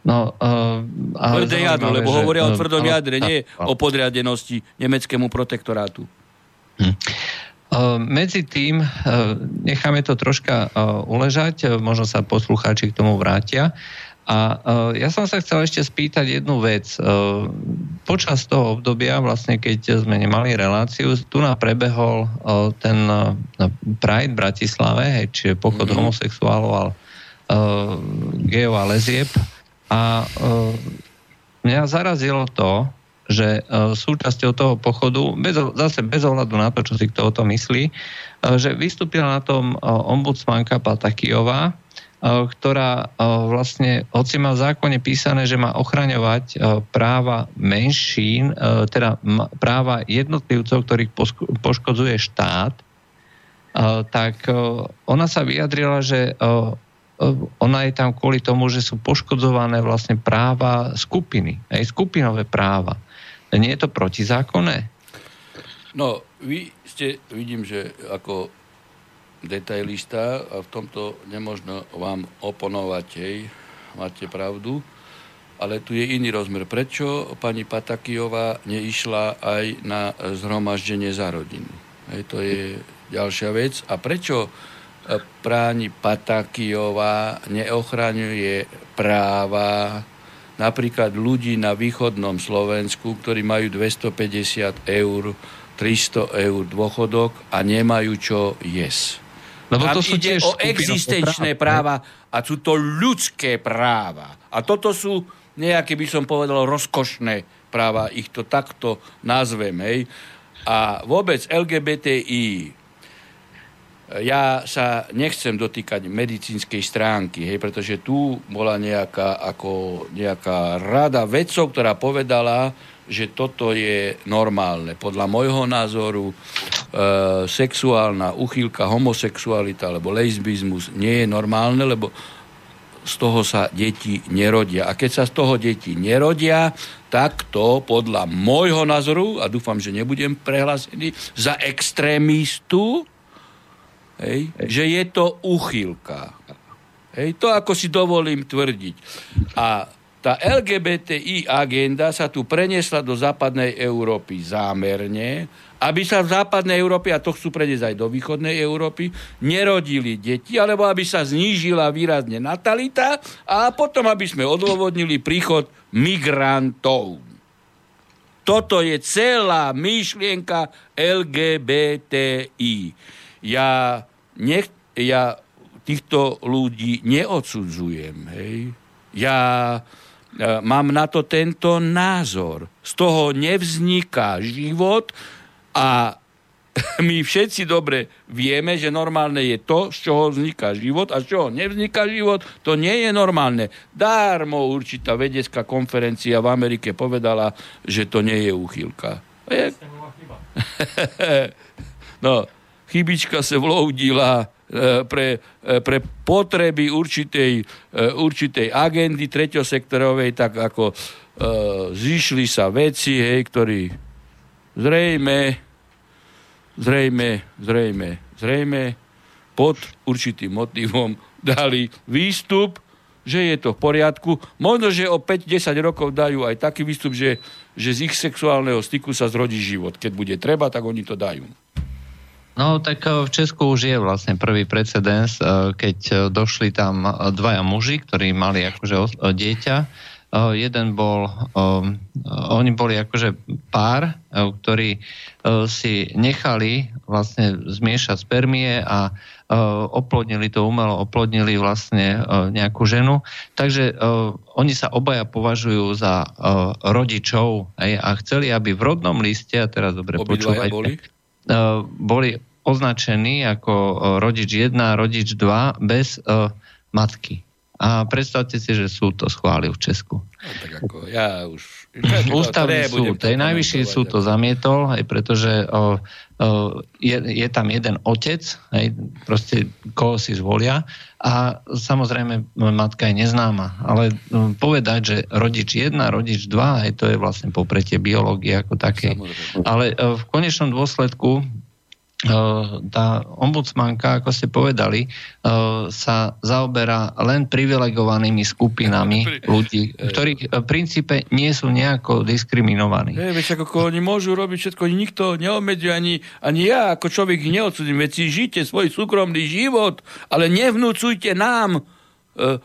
No, uh, ale to je jadro, lebo že, hovoria o tvrdom uh, jadre, nie o podriadenosti nemeckému protektorátu. Hm. Uh, medzi tým uh, necháme to troška uh, uležať, možno sa poslucháči k tomu vrátia. A ja som sa chcel ešte spýtať jednu vec. Počas toho obdobia, vlastne keď sme nemali reláciu, tu nám prebehol ten Pride v Bratislave, čiže pochod mm-hmm. homosexuálov a geo a lezieb. A e, mňa zarazilo to, že e, súčasťou toho pochodu, bez, zase bez ohľadu na to, čo si kto o tom myslí, e, že vystúpila na tom ombudsmanka Patakijová, ktorá vlastne, hoci má v zákone písané, že má ochraňovať práva menšín, teda práva jednotlivcov, ktorých poškodzuje štát, tak ona sa vyjadrila, že ona je tam kvôli tomu, že sú poškodzované vlastne práva skupiny, aj skupinové práva. Nie je to protizákonné? No, vy ste, vidím, že ako detailista a v tomto nemožno vám oponovať, hej, máte pravdu, ale tu je iný rozmer. Prečo pani Patakijová neišla aj na zhromaždenie za rodinu? Hej, to je ďalšia vec. A prečo práni Patakijová neochraňuje práva napríklad ľudí na východnom Slovensku, ktorí majú 250 eur, 300 eur dôchodok a nemajú čo jesť. Lebo to sú ide o existenčné práva a sú to ľudské práva. A toto sú nejaké, by som povedal, rozkošné práva, ich to takto nazvem. Hej. A vôbec LGBTI ja sa nechcem dotýkať medicínskej stránky, hej, pretože tu bola nejaká, ako nejaká rada vedcov, ktorá povedala, že toto je normálne. Podľa môjho názoru e, sexuálna uchýlka, homosexualita alebo lesbizmus nie je normálne, lebo z toho sa deti nerodia. A keď sa z toho deti nerodia, tak to podľa môjho názoru, a dúfam, že nebudem prehlásený, za extrémistu Hej? Že je to uchylka. Hej? To ako si dovolím tvrdiť. A tá LGBTI agenda sa tu preniesla do západnej Európy zámerne, aby sa v západnej Európe, a to chcú preniesť aj do východnej Európy, nerodili deti, alebo aby sa znížila výrazne natalita a potom, aby sme odôvodnili príchod migrantov. Toto je celá myšlienka LGBTI. Ja nech, ja týchto ľudí neodsudzujem. Hej. Ja e, mám na to tento názor. Z toho nevzniká život a my všetci dobre vieme, že normálne je to, z čoho vzniká život a z čoho nevzniká život, to nie je normálne. Dármo určitá vedecká konferencia v Amerike povedala, že to nie je úchylka. Je... no, chybička se vloudila, pre, pre potreby určitej, určitej agendy treťosektorovej, tak ako zišli sa veci, hej, ktorí zrejme, zrejme, zrejme, zrejme pod určitým motivom dali výstup, že je to v poriadku. Možno, že o 5-10 rokov dajú aj taký výstup, že, že z ich sexuálneho styku sa zrodí život. Keď bude treba, tak oni to dajú. No tak eh, v Česku už je vlastne prvý precedens, eh, keď eh, došli tam dvaja muži, ktorí mali akože dieťa. Jeden bol, oni boli akože pár, ktorí si nechali vlastne zmiešať spermie a oplodnili to umelo, oplodnili vlastne nejakú ženu. Takže oni sa obaja považujú za rodičov a chceli, aby v rodnom liste, a teraz dobre počúvajte, boli? boli označený ako e, rodič 1 a rodič 2 bez uh, matky. A predstavte si, že súd to schválil v Česku. No, tak ako ja už... Ústavný súd, aj najvyšší súd to zamietol, aj pretože o, o, je, je tam jeden otec, aj proste koho si zvolia a samozrejme matka je neznáma, ale no, povedať, že rodič 1, rodič 2, aj to je vlastne popretie biológie ako také. Ale v konečnom dôsledku tá ombudsmanka, ako ste povedali, sa zaoberá len privilegovanými skupinami ľudí, ktorí v princípe nie sú nejako diskriminovaní. Hey, veď ako oni môžu robiť všetko, nikto neobmedzuje, ani, ani ja ako človek neodsudím, veď si žite svoj súkromný život, ale nevnúcujte nám uh,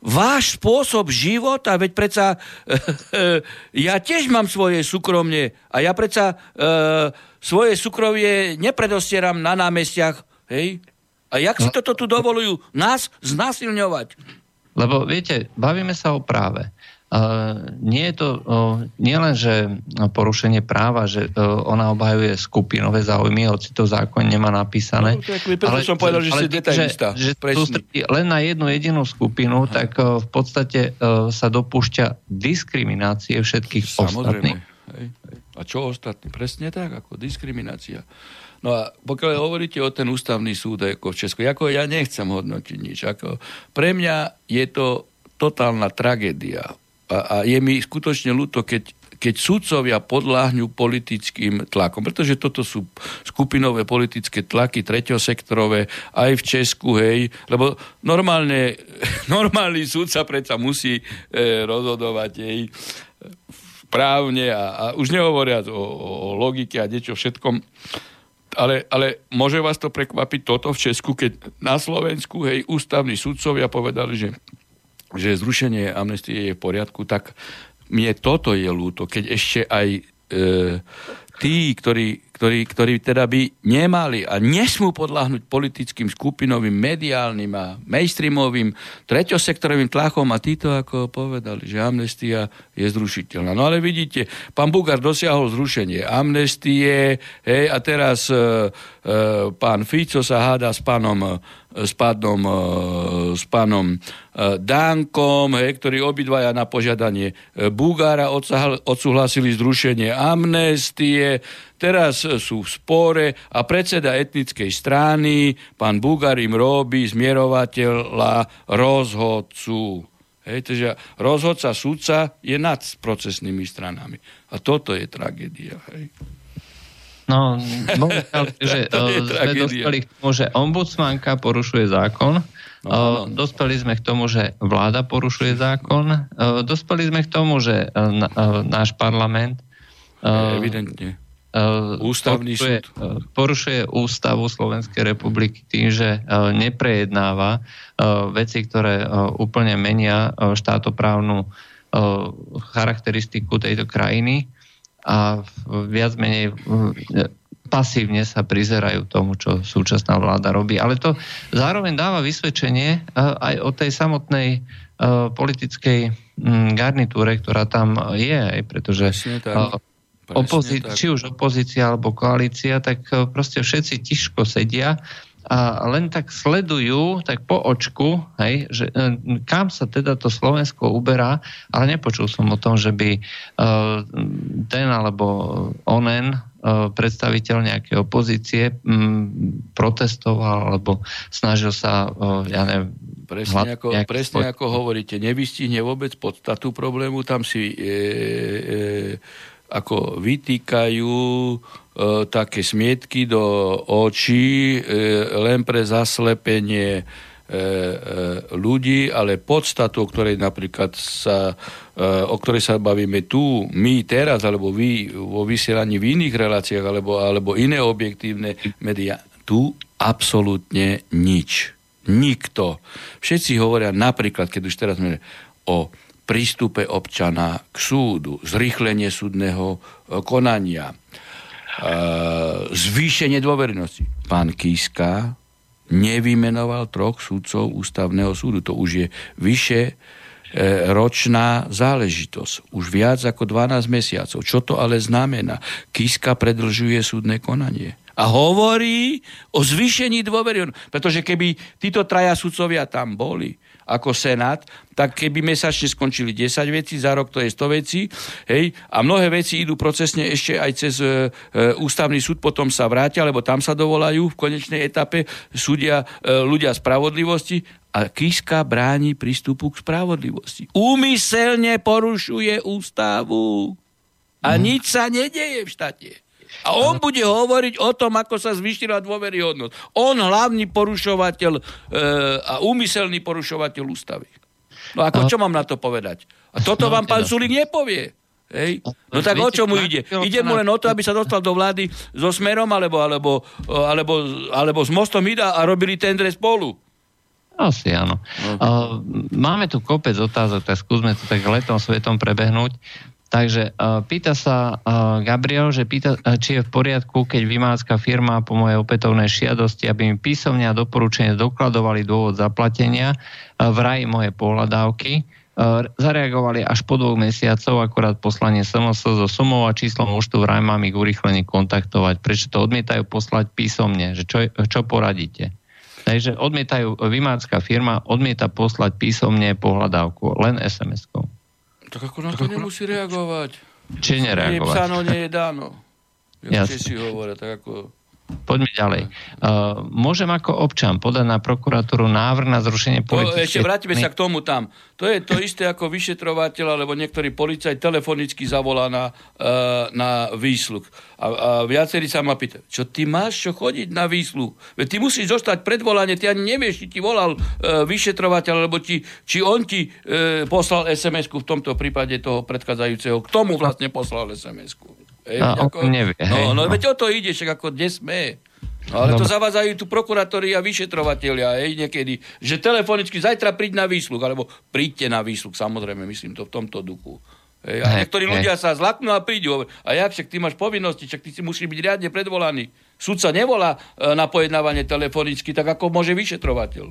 váš spôsob života, veď predsa ja tiež mám svoje súkromne a ja predsa uh, svoje súkromie nepredostieram na námestiach, hej? A jak si no. toto tu dovolujú nás znasilňovať? Lebo viete, bavíme sa o práve. Uh, nie je to uh, nie len, že porušenie práva, že uh, ona obhajuje skupinové záujmy, hoci to zákon nemá napísané. No, tak ale, som povedal, že ale, si detailista. Že, že len na jednu jedinú skupinu, Aha. tak v podstate sa dopúšťa diskriminácie všetkých Samozrejme. ostatných. Hej, hej. A čo ostatní? Presne tak, ako diskriminácia. No a pokiaľ hovoríte o ten ústavný súd ako v Česku, ako ja nechcem hodnotiť nič. Ako, pre mňa je to totálna tragédia. A, a je mi skutočne ľúto, keď, keď sudcovia podláhňu politickým tlakom, pretože toto sú skupinové politické tlaky, treťosektorové, aj v Česku, hej, lebo normálne, normálny sudca predsa musí e, rozhodovať, hej, správne a, a už nehovoriac o, o logike a niečo všetkom. Ale, ale môže vás to prekvapiť toto v Česku, keď na Slovensku hej, ústavní sudcovia povedali, že, že zrušenie amnestie je v poriadku, tak mne toto je ľúto, keď ešte aj e, tí, ktorí ktorí, ktorí teda by nemali a nesmú podľahnúť politickým skupinovým, mediálnym a mainstreamovým treťosektorovým tlakom a títo ako povedali, že amnestia je zrušiteľná. No ale vidíte, pán Bugár dosiahol zrušenie amnestie hej, a teraz e, pán Fico sa háda s pánom s pánom, s pánom Dánkom, hej, ktorí obidvaja na požiadanie Bugára odsúhlasili zrušenie amnestie. Teraz sú v spore a predseda etnickej strany, pán Bugár im robí zmierovateľa rozhodcu. Hej, takže rozhodca súdca je nad procesnými stranami. A toto je tragédia. Hej. No, že sme dospeli k tomu, že ombudsmanka porušuje zákon, No, no. Dospeli sme k tomu, že vláda porušuje zákon. Dospeli sme k tomu, že náš parlament evidentne Ústavný porušuje, súd. porušuje ústavu Slovenskej republiky tým, že neprejednáva veci, ktoré úplne menia štátoprávnu charakteristiku tejto krajiny a viac menej pasívne sa prizerajú tomu, čo súčasná vláda robí. Ale to zároveň dáva vysvedčenie e, aj o tej samotnej e, politickej garnitúre, ktorá tam je, pretože opozí- či už opozícia alebo koalícia, tak e, proste všetci tiško sedia a len tak sledujú, tak po očku, hej, že e, kam sa teda to Slovensko uberá, ale nepočul som o tom, že by uh, ten alebo onen predstaviteľ nejakej opozície protestoval alebo snažil sa, ja neviem, Presne, ako, presne ako hovoríte, nevystihne vôbec podstatu problému, tam si e, e, ako vytýkajú e, také smietky do očí e, len pre zaslepenie E, e, ľudí, ale podstatu, o ktorej napríklad sa, e, o ktorej sa bavíme tu, my teraz, alebo vy vo vysielaní v iných reláciách, alebo, alebo iné objektívne médiá, tu absolútne nič. Nikto. Všetci hovoria napríklad, keď už teraz sme o prístupe občana k súdu, zrýchlenie súdneho konania, zvýšenie dôvernosti. Pán Kíska nevymenoval troch súdcov ústavného súdu. To už je vyše e, ročná záležitosť. Už viac ako 12 mesiacov. Čo to ale znamená? Kiska predlžuje súdne konanie. A hovorí o zvýšení dôvery. Pretože keby títo traja sudcovia tam boli, ako Senát, tak keby mesačne skončili 10 vecí, za rok to je 100 vecí, hej, a mnohé veci idú procesne ešte aj cez e, e, ústavný súd, potom sa vrátia, lebo tam sa dovolajú v konečnej etape súdia e, ľudia spravodlivosti a Kiska bráni prístupu k spravodlivosti. Úmyselne porušuje ústavu. A hmm. nič sa nedeje v štáte. A on bude hovoriť o tom, ako sa zvyšila dôveryhodnosť. On hlavný porušovateľ e, a úmyselný porušovateľ ústavy. No ako, čo mám na to povedať? A toto vám pán Sulik nepovie. Hej? No tak o čo mu ide? Ide mu len o to, aby sa dostal do vlády so Smerom alebo, alebo, alebo, alebo s Mostom Ida a robili tendre spolu. Asi áno. No. Máme tu kopec otázok, tak skúsme to tak letom svetom prebehnúť. Takže uh, pýta sa uh, Gabriel, že pýta, uh, či je v poriadku, keď vymácka firma po mojej opätovnej šiadosti, aby mi písomne a doporučenie dokladovali dôvod zaplatenia uh, v raji moje pohľadávky. Uh, zareagovali až po dvoch mesiacov, akorát poslanie SMS so sumou a číslom účtu v raj mám ich urychlení kontaktovať. Prečo to odmietajú poslať písomne? Že čo, čo poradíte? Takže odmietajú, vymácka firma odmieta poslať písomne pohľadávku, len SMS-kou. Tak ako na to nemusí reagovať. Či nereagovať. Nie je psáno, nie je dáno. Ja si hovoria, tak ako... Poďme ďalej. Uh, môžem ako občan podať na prokuratúru návrh na zrušenie politickej... ešte vrátime sa k tomu tam. To je to isté ako vyšetrovateľ alebo niektorý policajt telefonicky zavolá na, uh, na výsluh. A, a viacerí sa ma pýta, čo ty máš čo chodiť na výsluh? Veď ty musíš dostať predvolanie, ty ani nevieš, či ti volal uh, vyšetrovateľ, alebo ti, či on ti uh, poslal SMS-ku v tomto prípade toho predchádzajúceho. K tomu vlastne poslal SMS-ku. Hej, a ako, nevie. No, no, no, veď o to ide, však ako dnes sme. No, ale Dobre. to zavádzajú tu prokurátori a vyšetrovateľia, hej, niekedy, že telefonicky zajtra príď na výsluh, alebo príďte na výsluh, samozrejme, myslím to v tomto duchu. Hej, a niektorí hej. ľudia sa zlaknú a prídu. A jak však ty máš povinnosti, však ty si musíš byť riadne predvolaný. Sudca nevolá e, na pojednávanie telefonicky, tak ako môže vyšetrovateľ.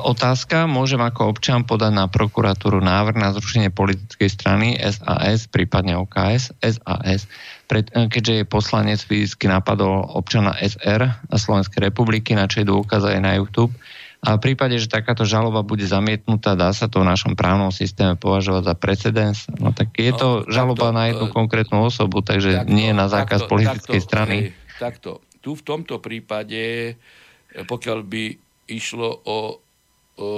Otázka, môžem ako občan podať na prokuratúru návrh na zrušenie politickej strany SAS, prípadne OKS, SAS, pred, e, keďže je poslanec fyzicky napadol občana SR Slovenskej republiky, na čo dôkaz aj na YouTube. A v prípade, že takáto žaloba bude zamietnutá, dá sa to v našom právnom systéme považovať za precedens. No tak je to no, žaloba takto, na jednu konkrétnu osobu, takže takto, nie na zákaz takto, politickej takto, strany. Hej, takto. Tu v tomto prípade, pokiaľ by išlo o, o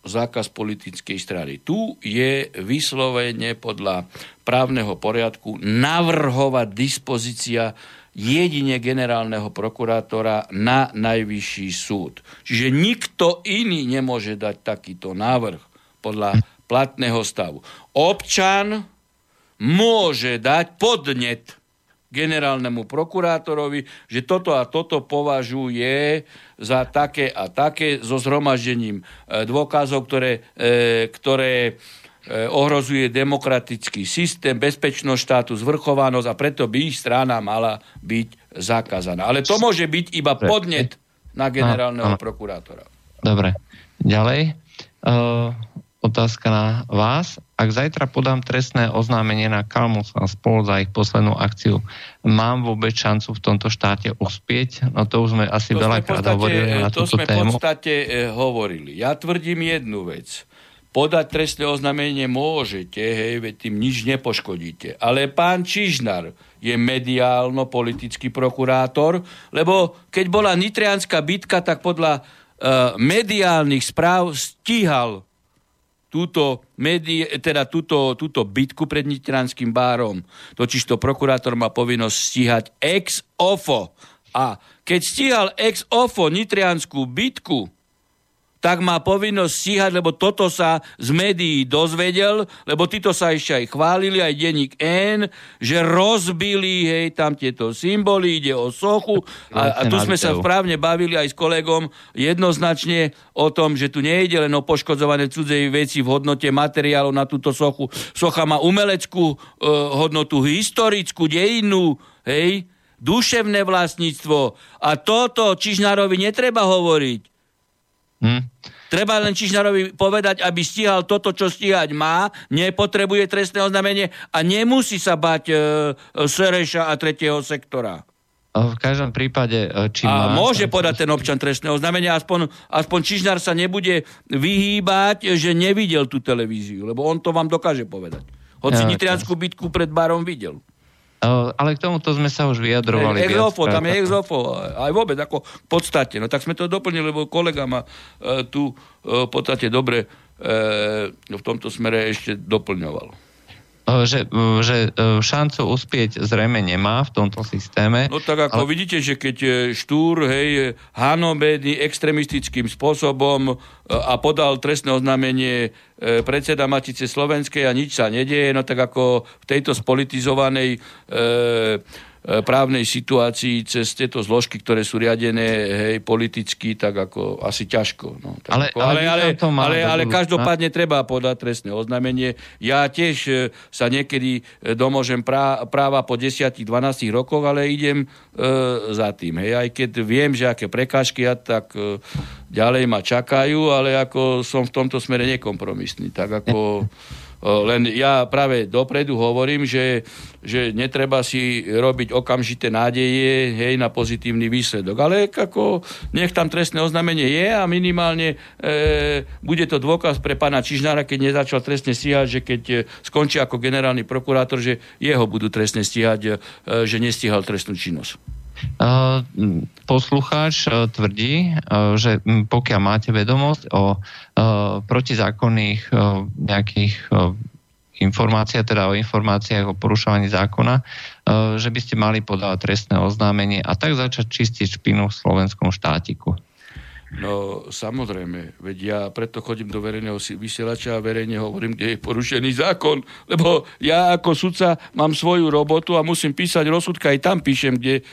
zákaz politickej strany. Tu je vyslovene podľa právneho poriadku navrhovať dispozícia jedine generálneho prokurátora na najvyšší súd. Čiže nikto iný nemôže dať takýto návrh podľa platného stavu. Občan môže dať podnet generálnemu prokurátorovi, že toto a toto považuje za také a také so zhromaždením e, dôkazov, ktoré, e, ktoré e, ohrozuje demokratický systém, bezpečnosť štátu, zvrchovanosť a preto by ich strana mala byť zakázaná. Ale to môže byť iba podnet na generálneho prokurátora. Dobre. Ďalej. Uh, otázka na vás. Ak zajtra podám trestné oznámenie na Kalmus a spol za ich poslednú akciu, mám vôbec šancu v tomto štáte uspieť? No to už sme asi veľakrát hovorili na to túto sme tému. v podstate e, hovorili. Ja tvrdím jednu vec. podať trestné oznámenie môžete, hej, veď tým nič nepoškodíte. Ale pán Čižnar je mediálno-politický prokurátor, lebo keď bola nitrianská bitka, tak podľa uh, mediálnych správ stíhal túto, medie, teda túto, túto bitku pred Nitrianským bárom. Totiž to prokurátor má povinnosť stíhať ex ofo. A keď stíhal ex ofo Nitrianskú bitku, tak má povinnosť stíhať, lebo toto sa z médií dozvedel, lebo títo sa ešte aj chválili, aj denník N, že rozbili hej, tam tieto symboly, ide o sochu. A, a tu sme sa správne bavili aj s kolegom jednoznačne o tom, že tu nejde len o poškodzované cudzej veci v hodnote materiálov na túto sochu. Socha má umeleckú e, hodnotu, historickú, dejinnú, hej, duševné vlastníctvo. A toto Čižnárovi netreba hovoriť. Hm? Treba len Čižnárovi povedať, aby stíhal toto, čo stíhať má, nepotrebuje trestné oznámenie a nemusí sa bať e, Sereša a tretieho sektora. V každom prípade, e, či A má, môže podať ten občan trestné oznámenie, aspoň, aspoň Čižnár sa nebude vyhýbať, že nevidel tú televíziu, lebo on to vám dokáže povedať. Hoci ja, Nitrianskú bitku pred barom videl. Ale k tomuto sme sa už vyjadrovali. Exofo, tam je exofo, aj vôbec, ako v podstate. No tak sme to doplnili, lebo kolega ma e, tu e, v podstate dobre e, v tomto smere ešte doplňoval že, že šancu uspieť zrejme nemá v tomto systéme. No tak ako ale... vidíte, že keď Štúr, hej, hanobedný extremistickým spôsobom a podal trestné oznámenie e, predseda Matice Slovenskej a nič sa nedieje, no tak ako v tejto spolitizovanej e, E, právnej situácii cez tieto zložky, ktoré sú riadené hej, politicky, tak ako asi ťažko. No, tak ale, ako, ale, ale, ale, ale každopádne na? treba podať trestné oznámenie. Ja tiež e, sa niekedy e, domôžem práva po 10-12 rokoch, ale idem e, za tým. Hej. Aj keď viem, že aké prekážky ja tak e, ďalej ma čakajú, ale ako som v tomto smere nekompromisný. Tak ako... Len ja práve dopredu hovorím, že, že netreba si robiť okamžité nádeje hej, na pozitívny výsledok. Ale ako nech tam trestné oznámenie je a minimálne e, bude to dôkaz pre pána Čižnára, keď nezačal trestne stíhať, že keď e, skončí ako generálny prokurátor, že jeho budú trestne stíhať, e, že nestíhal trestnú činnosť. Poslucháč tvrdí, že pokiaľ máte vedomosť o protizákonných nejakých informáciách, teda o informáciách o porušovaní zákona, že by ste mali podávať trestné oznámenie a tak začať čistiť špinu v slovenskom štátiku. No samozrejme, veď ja preto chodím do verejného vysielača a verejne hovorím, kde je porušený zákon, lebo ja ako sudca mám svoju robotu a musím písať rozsudka, aj tam píšem, kde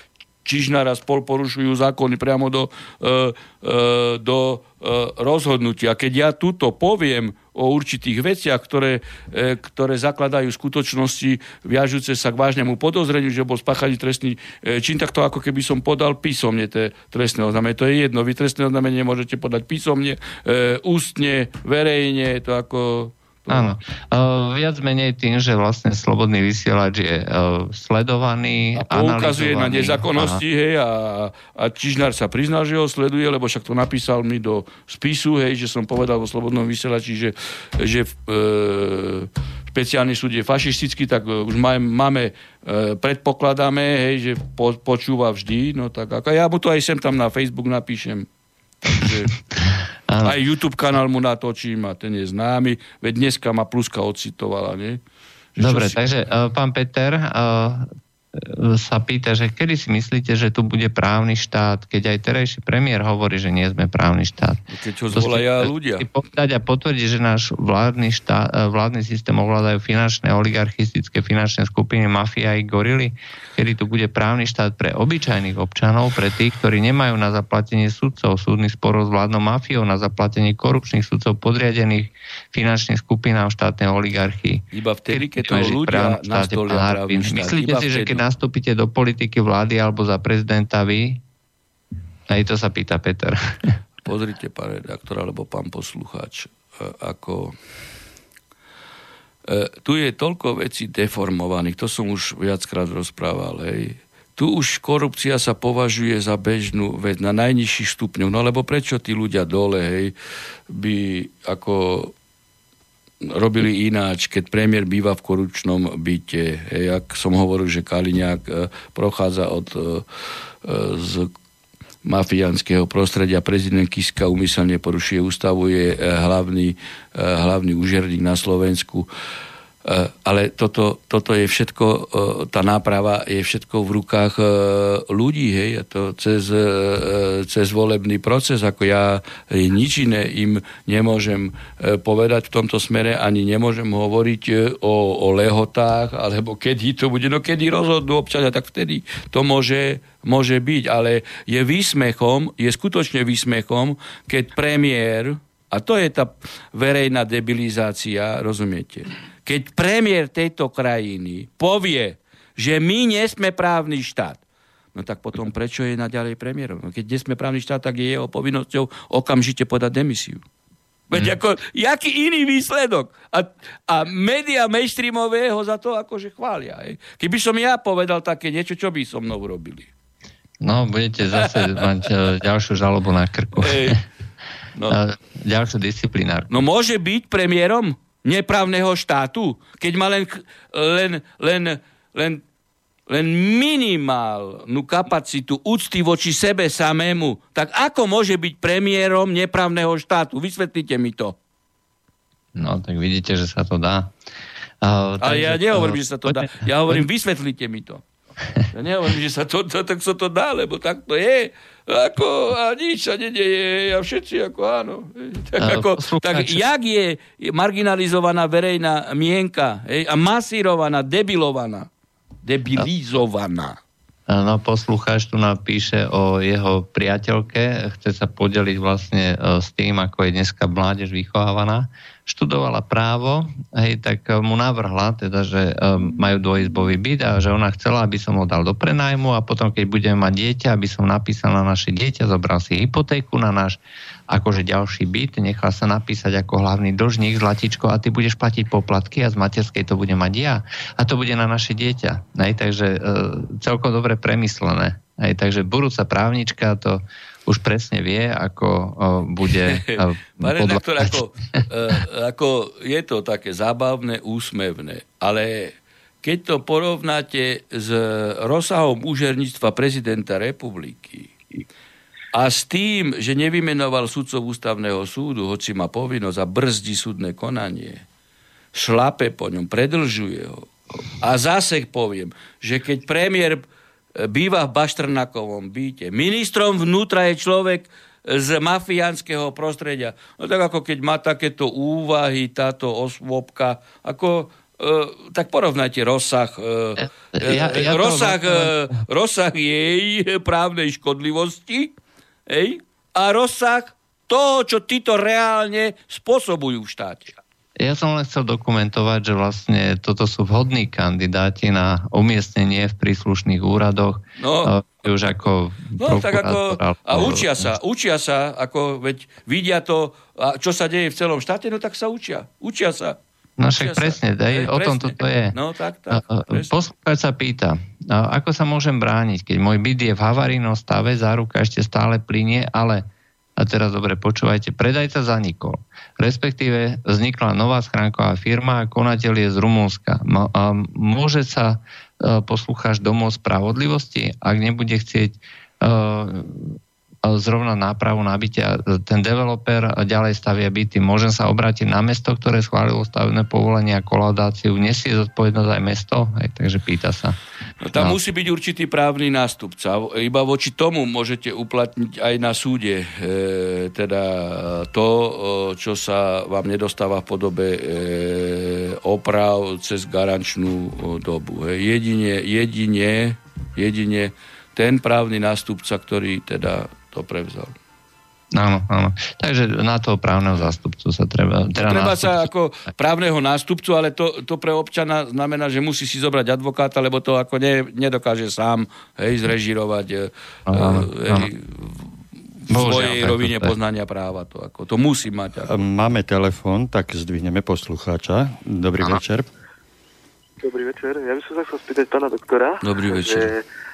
Čižnára spol porušujú zákony priamo do, e, e, do e, rozhodnutia. Keď ja túto poviem o určitých veciach, ktoré, ktoré zakladajú skutočnosti viažúce sa k vážnemu podozreniu, že bol spáchaný trestný čin, tak to ako keby som podal písomne tie trestné oznámenie. To je jedno. Vy trestné oznámenie môžete podať písomne, ústne, verejne, to ako Áno. Uh, viac menej tým, že vlastne slobodný vysielač je uh, sledovaný, A poukazuje na nezákonnosti, hej, a, a Čižnár sa priznal, že ho sleduje, lebo však to napísal mi do spisu, hej, že som povedal vo slobodnom vysielači, že, že uh, špeciálny súd je fašistický, tak už máme, máme predpokladáme, hej, že po, počúva vždy, no tak ako ja mu to aj sem tam na Facebook napíšem. Takže... Aj YouTube kanál mu natočím a ten je známy, veď dneska ma Pluska ocitovala, nie? Dobre, si... takže uh, pán Peter, uh, sa pýta, že kedy si myslíte, že tu bude právny štát, keď aj terajší premiér hovorí, že nie sme právny štát. Keď ho zvolajú ľudia. Povedať a potvrdiť, že náš vládny, štát, e, vládny systém ovládajú finančné, oligarchistické finančné skupiny, mafia i gorily, kedy tu bude právny štát pre obyčajných občanov, pre tých, ktorí nemajú na zaplatenie sudcov, súdnych sporov s vládnou mafiou, na zaplatenie korupčných sudcov podriadených finančným skupinám štátnej oligarchii. Iba vtedy, keď to ľudia nastolia právny štát. Myslíte si, že keď nastúpite do politiky vlády alebo za prezidenta vy? Aj to sa pýta Peter. Pozrite, pán redaktor, alebo pán poslucháč, e, ako... E, tu je toľko vecí deformovaných, to som už viackrát rozprával, hej. Tu už korupcia sa považuje za bežnú vec na najnižších stupňoch. No lebo prečo tí ľudia dole, hej, by ako robili ináč, keď premiér býva v korupčnom byte. Hej, ak som hovoril, že Kaliňák e, prochádza od e, z mafiánskeho prostredia. Prezident Kiska umyselne porušuje ústavu, je hlavný, hlavný úžerník na Slovensku. Ale toto, toto je všetko, eh, tá náprava je všetko v rukách eh, ľudí, hej, a to cez, cez volebný proces, ako ja nič iné im nemôžem povedať v tomto smere, ani nemôžem hovoriť o, o lehotách, alebo kedy to bude, no kedy rozhodnú občania, tak vtedy to môže, môže byť, ale je výsmechom, je skutočne výsmechom, keď premiér, a to je tá verejná debilizácia, rozumiete, keď premiér tejto krajiny povie, že my nie sme právny štát, no tak potom prečo je naďalej premiérom? No keď nie sme právny štát, tak je jeho povinnosťou okamžite podať demisiu. Veď hmm. ako, jaký iný výsledok? A, a média mainstreamové ho za to akože chvália. Hej. Keby som ja povedal také niečo, čo by so mnou robili? No, budete zase mať uh, ďalšiu žalobu na krku. Hey. No. Uh, ďalšiu disciplinárku. No môže byť premiérom? Neprávneho štátu, keď má len, len, len, len, len minimálnu kapacitu úcty voči sebe samému, tak ako môže byť premiérom neprávneho štátu? Vysvetlite mi to. No, tak vidíte, že sa to dá. Uh, Ale ja nehovorím, uh, že sa to dá. Ja hovorím, vysvetlite mi to. Ja nehovorím, že sa to, to, tak sa to dá, lebo tak to je. Ako, a nič sa nedeje a všetci ako áno. Tak, ako, tak jak je marginalizovaná verejná mienka hej, a masírovaná, debilovaná, debilizovaná. No, poslucháč tu napíše o jeho priateľke, chce sa podeliť vlastne e, s tým, ako je dneska mládež vychovávaná. Študovala právo, hej, tak eh, mu navrhla, teda, že um, majú dvojizbový byt a že ona chcela, aby som ho dal do prenajmu a potom, keď budeme mať dieťa, aby som napísal na naše dieťa, zobral si hypotéku na náš akože ďalší byt, nechal sa napísať ako hlavný dlžník zlatičko a ty budeš platiť poplatky a z materskej to bude mať ja a to bude na naše dieťa. Hej, takže uh, celkom dobre premyslené. Hej, takže budúca právnička to už presne vie, ako uh, bude... Uh, Pán redaktor, ako, uh, ako je to také zábavné, úsmevné, ale keď to porovnáte s rozsahom úžerníctva prezidenta republiky a s tým, že nevymenoval sudcov ústavného súdu, hoci má povinnosť a brzdí súdne konanie, šlape po ňom, predlžuje ho. A zase poviem, že keď premiér býva v Baštrnakovom byte. Ministrom vnútra je človek z mafiánskeho prostredia. No tak ako keď má takéto úvahy táto osôbka, ako e, tak porovnajte rozsah, e, ja, ja rozsah, to... rozsah jej právnej škodlivosti ej, a rozsah toho, čo títo reálne spôsobujú v štáte. Ja som len chcel dokumentovať, že vlastne toto sú vhodní kandidáti na umiestnenie v príslušných úradoch. No, už ako no tak ako, a učia sa, učia sa, ako veď vidia to, a čo sa deje v celom štáte, no tak sa učia, učia sa. No však presne, daj, o tom toto je. No tak, tak. Poslúchať sa pýta, ako sa môžem brániť, keď môj byt je v havarínom stave, záruka ešte stále plinie, ale a teraz dobre počúvajte, predajca zanikol. Respektíve vznikla nová schránková firma a konateľ je z Rumúnska. Môže sa e, poslucháč domov spravodlivosti, ak nebude chcieť e, zrovna nápravu nabitia. Ten developer ďalej stavia byty. Môžem sa obrátiť na mesto, ktoré schválilo stavebné povolenie a kolaudáciu. Nesie zodpovednosť aj mesto? Hej, takže pýta sa. No, tam no. musí byť určitý právny nástupca. Iba voči tomu môžete uplatniť aj na súde. E, teda to, čo sa vám nedostáva v podobe e, oprav cez garančnú dobu. E, jedine, jedine, jedine ten právny nástupca, ktorý teda to prevzal. Áno, áno. Takže na toho právneho zástupcu sa treba... Teda treba nástupcu. sa ako právneho nástupcu, ale to, to pre občana znamená, že musí si zobrať advokáta, lebo to ako ne, nedokáže sám hej, zrežirovať áno, hej, áno. v svojej rovine poznania práva. To, ako, to musí mať. Ako. Máme telefon, tak zdvihneme poslucháča. Dobrý áno. večer. Dobrý večer. Ja by som sa chcel spýtať pána doktora. Dobrý večer. Že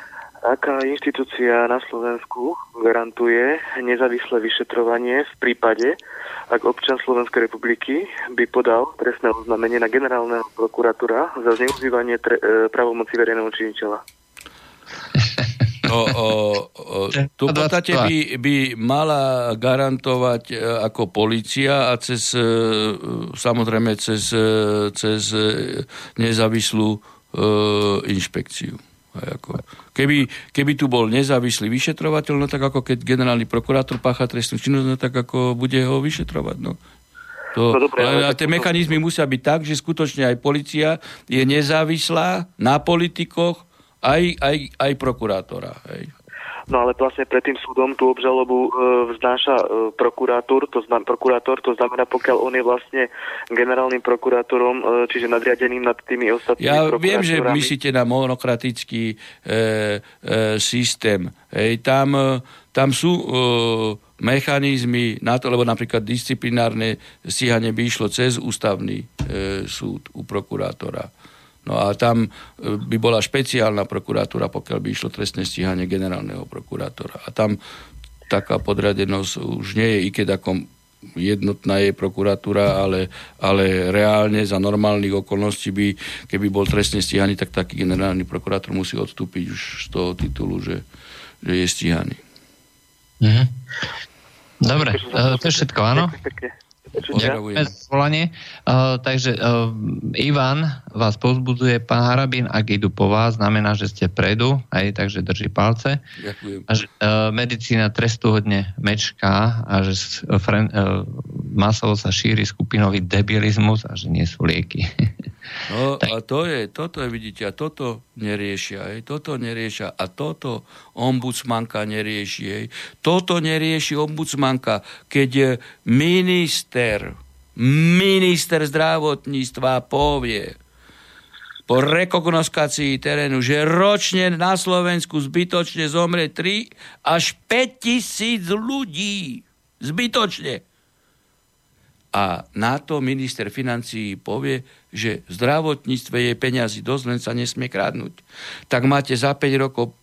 Aká inštitúcia na Slovensku garantuje nezávislé vyšetrovanie v prípade, ak občan Slovenskej republiky by podal trestné oznámenie na generálneho prokuratúra za zneužívanie tre- e, pravomoci verejného činiteľa? O, o, o, tu v podstate by, by mala garantovať e, ako policia a cez, e, samozrejme cez, cez nezávislú inšpekciu. Ako, keby, keby tu bol nezávislý vyšetrovateľ, no tak ako keď generálny prokurátor pácha trestnú činnosť, no tak ako bude ho vyšetrovať. No. To, no, dobré, ale a tie mechanizmy musia byť tak, že skutočne aj policia je nezávislá na politikoch, aj, aj, aj prokurátora. Hej. No ale vlastne pred tým súdom tú obžalobu e, vznáša e, prokurátor, to znamená, prokurátor, to znamená, pokiaľ on je vlastne generálnym prokurátorom, e, čiže nadriadeným nad tými ostatnými Ja viem, že myslíte na monokratický e, e, systém. Hej, tam, e, tam sú e, mechanizmy na to, lebo napríklad disciplinárne stíhanie by išlo cez ústavný e, súd u prokurátora. No a tam e, by bola špeciálna prokuratúra, pokiaľ by išlo trestné stíhanie generálneho prokurátora. A tam taká podradenosť už nie je i keď ako jednotná je prokuratúra, ale, ale reálne za normálnych okolností by, keby bol trestne stíhaný, tak taký generálny prokurátor musí odstúpiť už z toho titulu, že, že je stíhaný. Mhm. Dobre, e, to je všetko, áno? Ďakujeme za volanie. Uh, takže uh, Ivan vás pozbudzuje, pán Harabín, ak idú po vás, znamená, že ste predu, aj, takže drží palce. Ďakujem. A že uh, medicína trestuhodne mečká a že uh, masovo sa šíri skupinový debilizmus a že nie sú lieky. No a to je, toto je, vidíte, a toto neriešia, aj, toto neriešia a toto ombudsmanka nerieši, aj, toto nerieši ombudsmanka, keď je minister, minister zdravotníctva povie po rekognoskácii terénu, že ročne na Slovensku zbytočne zomrie 3 až 5 tisíc ľudí. Zbytočne. A na to minister financií povie, že v zdravotníctve je peňazí dosť, len sa nesmie kradnúť. Tak máte za 5 rokov,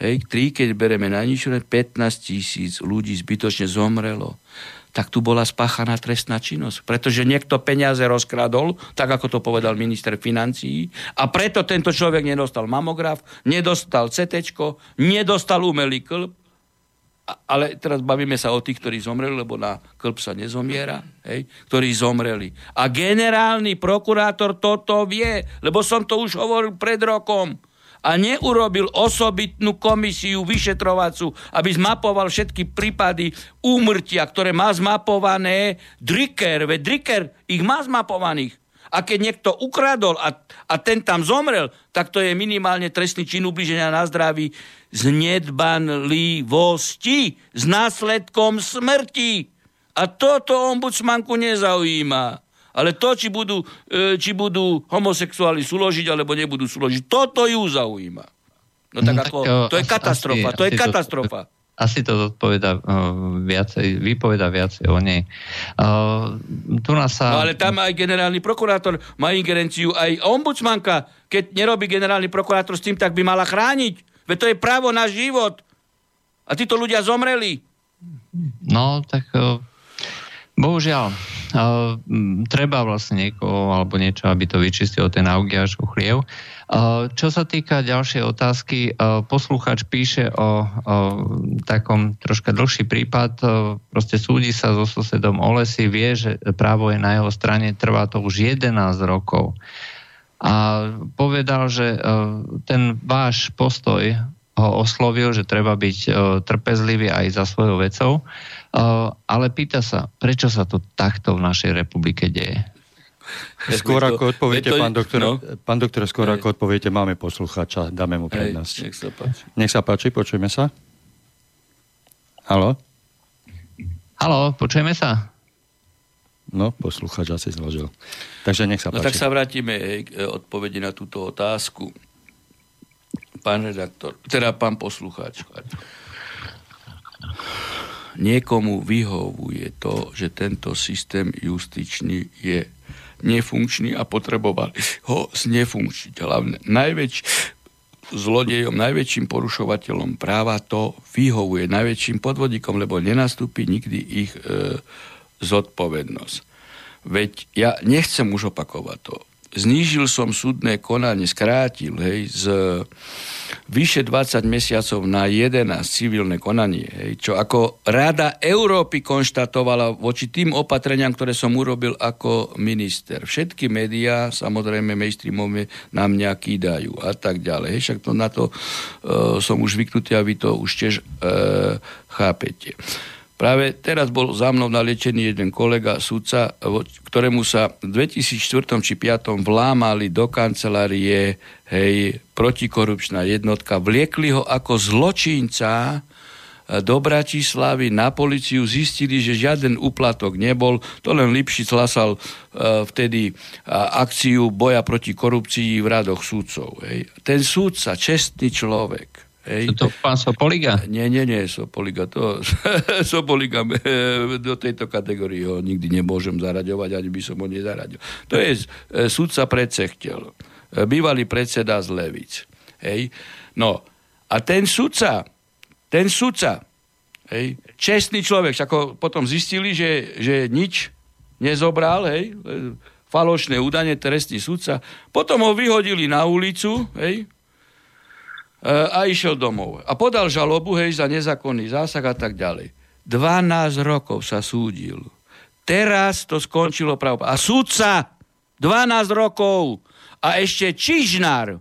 hej, 3, keď bereme najnižšie, 15 tisíc ľudí zbytočne zomrelo tak tu bola spáchaná trestná činnosť. Pretože niekto peniaze rozkradol, tak ako to povedal minister financií, a preto tento človek nedostal mamograf, nedostal CT, nedostal umelý klb, ale teraz bavíme sa o tých, ktorí zomreli, lebo na klb sa nezomiera, hej, ktorí zomreli. A generálny prokurátor toto vie, lebo som to už hovoril pred rokom a neurobil osobitnú komisiu vyšetrovacú, aby zmapoval všetky prípady úmrtia, ktoré má zmapované Dricker, veď Dricker ich má zmapovaných. A keď niekto ukradol a, a ten tam zomrel, tak to je minimálne trestný čin ubliženia na zdraví z nedbanlivosti, s následkom smrti. A toto ombudsmanku nezaujíma. Ale to, či budú, e, či budú homosexuáli súložiť, alebo nebudú súložiť, toto ju zaujíma. No tak, no, ako, to je katastrofa, asi, to je asi katastrofa. To, asi to odpoveda uh, viacej, vypoveda viacej o nej. Uh, tu nás sa... No ale tam aj generálny prokurátor má ingerenciu, aj ombudsmanka, keď nerobí generálny prokurátor s tým, tak by mala chrániť. Veď to je právo na život. A títo ľudia zomreli. No, tak uh, bohužiaľ, uh, treba vlastne niekoho alebo niečo, aby to vyčistilo ten augiaž uchliev. Čo sa týka ďalšej otázky, poslucháč píše o, o takom troška dlhší prípad. Proste súdi sa so susedom o lesy, vie, že právo je na jeho strane, trvá to už 11 rokov. A povedal, že ten váš postoj ho oslovil, že treba byť trpezlivý aj za svojou vecou, ale pýta sa, prečo sa to takto v našej republike deje? Skôr ako odpoviete, to, pán doktor, no? pán doktor, skôr Hej. ako odpoviete, máme poslucháča, dáme mu prednosť. nech sa páči. Nech sa páči, počujeme sa. Halo? Halo, počujeme sa? No, poslucháč asi zložil. Takže nech sa páči. No tak sa vrátime k e, odpovedi na túto otázku. Pán redaktor, teda pán poslucháč. Niekomu vyhovuje to, že tento systém justičný je nefunkčný a potrebovali ho znefunkčiť. Hlavne najväčší zlodejom, najväčším porušovateľom práva to vyhovuje, najväčším podvodníkom, lebo nenastúpi nikdy ich e, zodpovednosť. Veď ja nechcem už opakovať to. Znížil som súdne konanie, skrátil hej, z vyše 20 mesiacov na 11 civilné konanie, hej, čo ako Rada Európy konštatovala voči tým opatreniam, ktoré som urobil ako minister. Všetky médiá, samozrejme mainstreamové, na mňa kýdajú a tak ďalej. Hej, však to na to uh, som už zvyknutý a vy to už tiež uh, chápete. Práve teraz bol za mnou naliečený jeden kolega, sudca, ktorému sa v 2004 či 2005 vlámali do kancelárie hej, protikorupčná jednotka, vliekli ho ako zločinca e, do Bratislavy na policiu, zistili, že žiaden úplatok nebol, to len Lipšic hlasal uh, vtedy uh, akciu boja proti korupcii v radoch súdcov. Hej. Ten súdca, čestný človek, Hej. To pán Sopoliga? Nie, nie, nie, Sopoliga. To, Sopoliga do tejto kategórie ho nikdy nemôžem zaraďovať, ani by som ho nezaradil. To je e, sudca predsechtel. E, bývalý predseda z Levic. Hej. No, a ten sudca, ten sudca, hej, čestný človek, ako potom zistili, že, že nič nezobral, hej, falošné údanie, trestný sudca. Potom ho vyhodili na ulicu, hej, a išiel domov. A podal žalobu, hej, za nezákonný zásah a tak ďalej. 12 rokov sa súdil. Teraz to skončilo právo. A súdca 12 rokov a ešte Čižnár,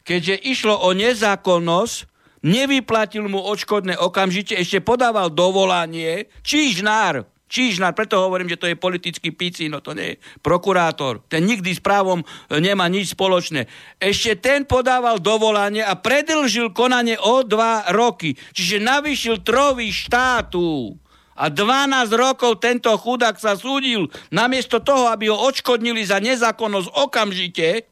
keďže išlo o nezákonnosť, nevyplatil mu odškodné okamžite, ešte podával dovolanie, Čižnár, Čižnár, preto hovorím, že to je politický no to nie je prokurátor. Ten nikdy s právom e, nemá nič spoločné. Ešte ten podával dovolanie a predlžil konanie o dva roky. Čiže navyšil trový štátu. A 12 rokov tento chudák sa súdil. Namiesto toho, aby ho odškodnili za nezákonnosť okamžite,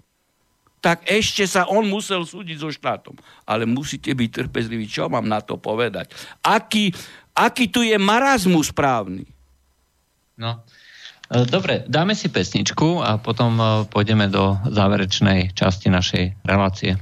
tak ešte sa on musel súdiť so štátom. Ale musíte byť trpezliví. Čo mám na to povedať? Aký, aký tu je marazmus správny? No. E, dobre, dáme si pesničku a potom e, pôjdeme do záverečnej časti našej relácie.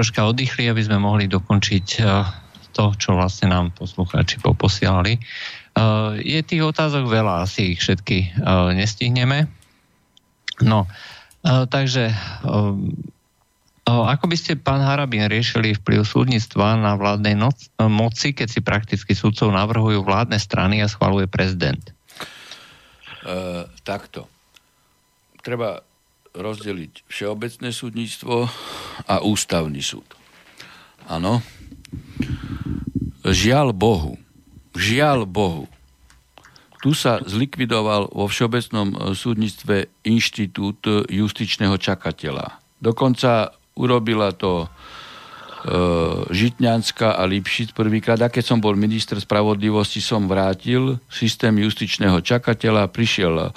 Troška oddychli, aby sme mohli dokončiť uh, to, čo vlastne nám poslucháči poposielali. Uh, je tých otázok veľa, asi ich všetky uh, nestihneme. No, takže ako by ste, pán Harabin, riešili vplyv súdnictva na vládnej noc, moci, keď si prakticky súdcov navrhujú vládne strany a schvaluje prezident? Uh, takto. Treba rozdeliť všeobecné súdnictvo a ústavný súd. Áno. Žiaľ Bohu, žiaľ Bohu, tu sa zlikvidoval vo všeobecnom e, súdnictve inštitút justičného čakateľa. Dokonca urobila to E, Žitňanská a Lipšic prvýkrát. A keď som bol minister spravodlivosti, som vrátil systém justičného čakateľa, prišiel e,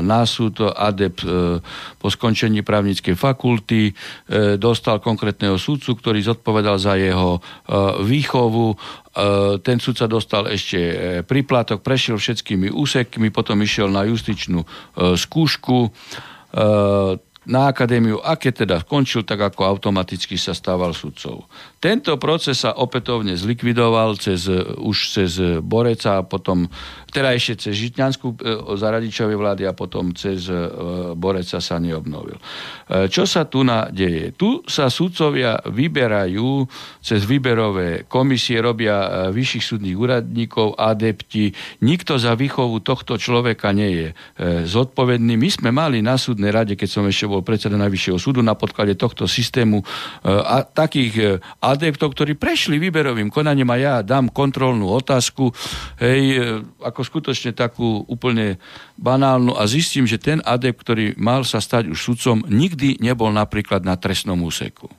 na súd adept e, po skončení právnickej fakulty, e, dostal konkrétneho súdcu, ktorý zodpovedal za jeho e, výchovu. E, ten súdca dostal ešte e, príplatok, prešiel všetkými úsekmi, potom išiel na justičnú e, skúšku. Na akadémiu a keď teda skončil, tak ako automaticky sa stával sudcov. Tento proces sa opätovne zlikvidoval cez, už cez Boreca a potom, teda ešte cez Žitňanskú e, za radičovej vlády a potom cez e, Boreca sa neobnovil. E, čo sa tu na deje? Tu sa sudcovia vyberajú cez výberové komisie, robia vyšších súdnych úradníkov, adepti. Nikto za výchovu tohto človeka nie je zodpovedný. My sme mali na súdnej rade, keď som ešte bol predseda Najvyššieho súdu na podklade tohto systému a takých adeptov, ktorí prešli výberovým konaním a ja dám kontrolnú otázku, hej, e, ako skutočne takú úplne banálnu a zistím, že ten adept, ktorý mal sa stať už sudcom, nikdy nebol napríklad na trestnom úseku.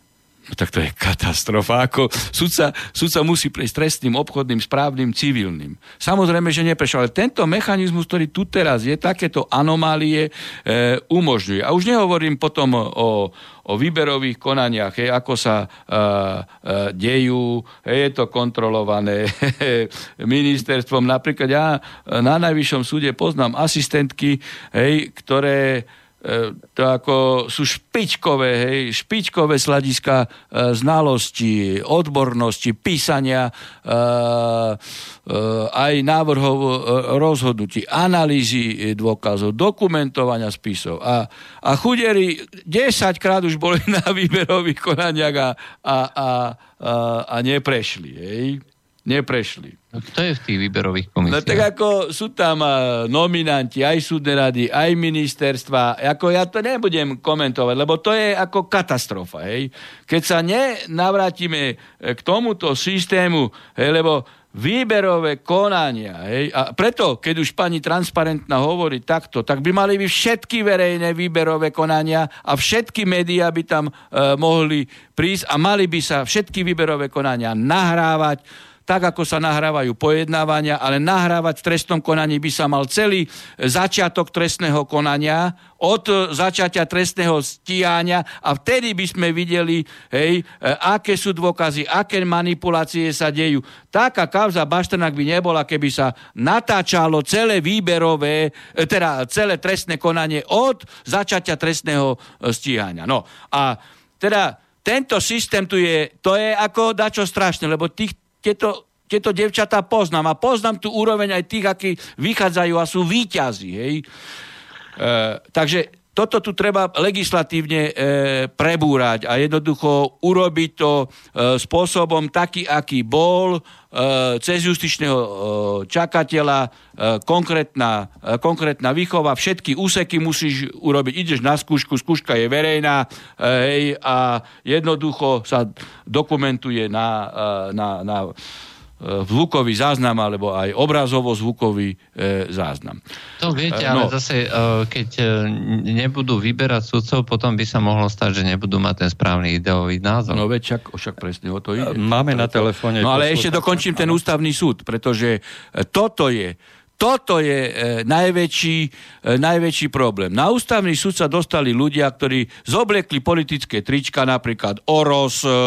No tak to je katastrofa. Ako sudca, sudca musí prejsť trestným, obchodným, správnym, civilným. Samozrejme, že neprešiel. Ale tento mechanizmus, ktorý tu teraz je, takéto anomálie e, umožňuje. A už nehovorím potom o, o výberových konaniach, hej, ako sa uh, uh, dejú, hej, je to kontrolované ministerstvom. Napríklad ja na Najvyššom súde poznám asistentky, hej, ktoré E, to ako sú špičkové, hej, špičkové sladiska e, znalosti, odbornosti, písania e, e, aj návrhov e, rozhodnutí, analýzy dôkazov, dokumentovania spisov. A, a chuderi 10 krát už boli na výberových konaniach a, a, a, a, a neprešli. Hej. Neprešli. No, kto je v tých výberových komisiách? No tak ako sú tam uh, nominanti, aj súdne rady, aj ministerstva, ako ja to nebudem komentovať, lebo to je ako katastrofa, hej. Keď sa nenavrátime k tomuto systému, hej, lebo výberové konania. Hej? A preto, keď už pani transparentná hovorí takto, tak by mali byť všetky verejné výberové konania a všetky médiá by tam e, mohli prísť a mali by sa všetky výberové konania nahrávať tak ako sa nahrávajú pojednávania, ale nahrávať v trestnom konaní by sa mal celý začiatok trestného konania od začiatia trestného stíhania a vtedy by sme videli, hej, aké sú dôkazy, aké manipulácie sa dejú. Taká kauza Baštrnák by nebola, keby sa natáčalo celé výberové, teda celé trestné konanie od začiatia trestného stíhania. No a teda tento systém tu je, to je ako dačo strašné, lebo tých, tieto, tieto devčatá poznám a poznám tú úroveň aj tých, akí vychádzajú a sú výťazí. Hej. E, takže toto tu treba legislatívne e, prebúrať a jednoducho urobiť to e, spôsobom taký, aký bol, e, cez justičného e, čakateľa, e, konkrétna, e, konkrétna výchova, všetky úseky musíš urobiť. Ideš na skúšku, skúška je verejná e, a jednoducho sa dokumentuje na, e, na, na zvukový záznam alebo aj obrazovo-zvukový e, záznam. To viete, e, no. ale zase, e, keď nebudú vyberať sudcov, potom by sa mohlo stať, že nebudú mať ten správny ideový názor. No veď však, však presne o to ide. Máme na telefóne... No ale ešte dokončím ten ústavný súd, pretože toto je toto je e, najväčší, e, najväčší problém. Na ústavný súd sa dostali ľudia, ktorí zobliekli politické trička, napríklad Oros, e, e,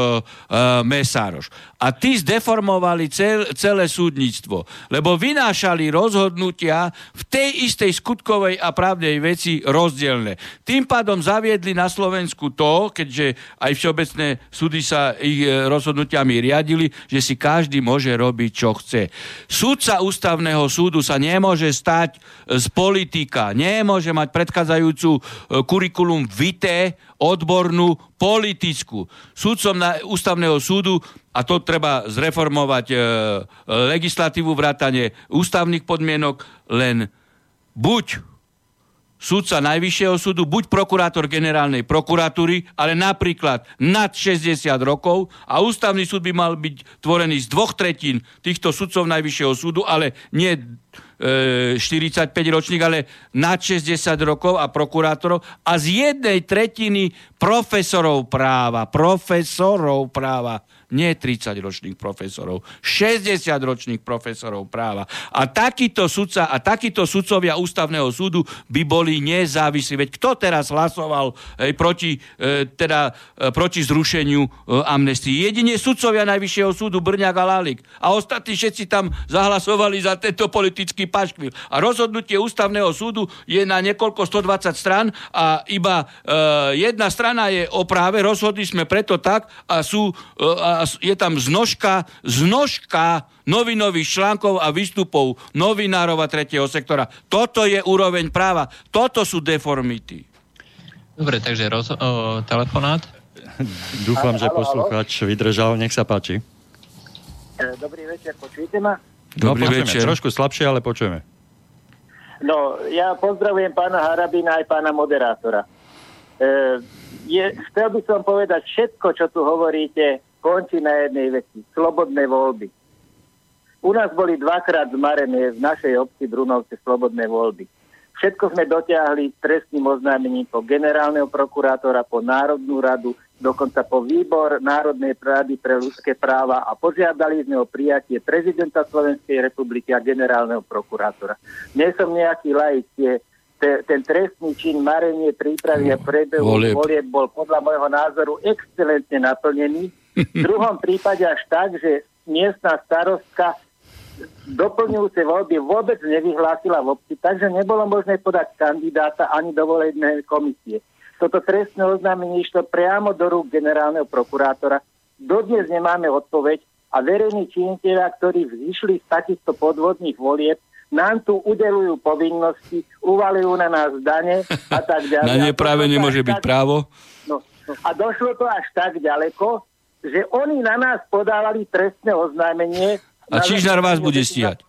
Mesároš. A tí zdeformovali cel, celé súdnictvo, lebo vynášali rozhodnutia v tej istej skutkovej a právnej veci rozdielne. Tým pádom zaviedli na Slovensku to, keďže aj všeobecné súdy sa ich e, rozhodnutiami riadili, že si každý môže robiť, čo chce. Súdca ústavného súdu sa nemôže stať z politika, nemôže mať predchádzajúcu e, kurikulum vité, odbornú, politickú. Súdcom na ústavného súdu, a to treba zreformovať e, legislatívu vrátane ústavných podmienok, len buď súdca Najvyššieho súdu, buď prokurátor generálnej prokuratúry, ale napríklad nad 60 rokov a ústavný súd by mal byť tvorený z dvoch tretín týchto sudcov Najvyššieho súdu, ale nie 45 e, ročník, ale nad 60 rokov a prokurátorov a z jednej tretiny profesorov práva, profesorov práva nie 30 ročných profesorov, 60 ročných profesorov práva. A takýto sudca a takíto sudcovia ústavného súdu by boli nezávislí. Veď kto teraz hlasoval hej, proti, e, teda, e, proti zrušeniu e, amnestii? Jedine sudcovia Najvyššieho súdu Brňák a Lalik. A ostatní všetci tam zahlasovali za tento politický paškvil. A rozhodnutie ústavného súdu je na niekoľko 120 stran a iba e, jedna strana je o práve, rozhodli sme preto tak a sú e, a je tam znožka, znožka novinových článkov a výstupov novinárov a tretieho sektora. Toto je úroveň práva. Toto sú deformity. Dobre, takže roz, o, telefonát. Dúfam, že poslucháč vydržal. Nech sa páči. E, dobrý večer, počujete ma? Dobrý no, večer. Trošku slabšie, ale počujeme. No, ja pozdravujem pána Harabina aj pána moderátora. E, je, chcel by som povedať, všetko, čo tu hovoríte, končí na jednej veci. Slobodné voľby. U nás boli dvakrát zmarené v našej obci Brunovce slobodné voľby. Všetko sme dotiahli trestným oznámením po generálneho prokurátora, po Národnú radu, dokonca po výbor Národnej rady pre ľudské práva a požiadali sme o prijatie prezidenta Slovenskej republiky a generálneho prokurátora. Nie som nejaký laic, je te, ten trestný čin marenie prípravy a prebehu volieb bol podľa môjho názoru excelentne naplnený v druhom prípade až tak, že miestna starostka doplňujúce voľby vôbec nevyhlásila v obci, takže nebolo možné podať kandidáta ani do volebnej komisie. Toto trestné oznámenie išlo priamo do rúk generálneho prokurátora. Dodnes nemáme odpoveď a verejní činiteľia, ktorí vzýšli z takýchto podvodných volieb, nám tu udelujú povinnosti, uvalujú na nás dane a tak ďalej. Na nepráve nemôže byť tak, právo. No, no, a došlo to až tak ďaleko, že oni na nás podávali trestné oznámenie A Čižnár vás bude stíhať.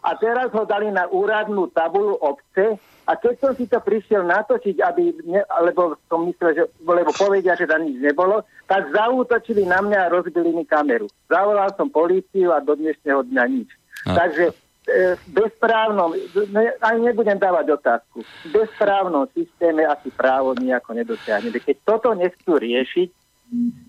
A teraz ho dali na úradnú tabulu obce a keď som si to prišiel natočiť, aby, ne, lebo som myslel, že, lebo povedia, že tam nič nebolo, tak zaútočili na mňa a rozbili mi kameru. Zavolal som políciu a do dnešného dňa nič. A. Takže e, bezprávnom, ne, ani nebudem dávať otázku, v bezprávnom systéme asi právo nejako nedosiahnete. Keď toto nechcú riešiť,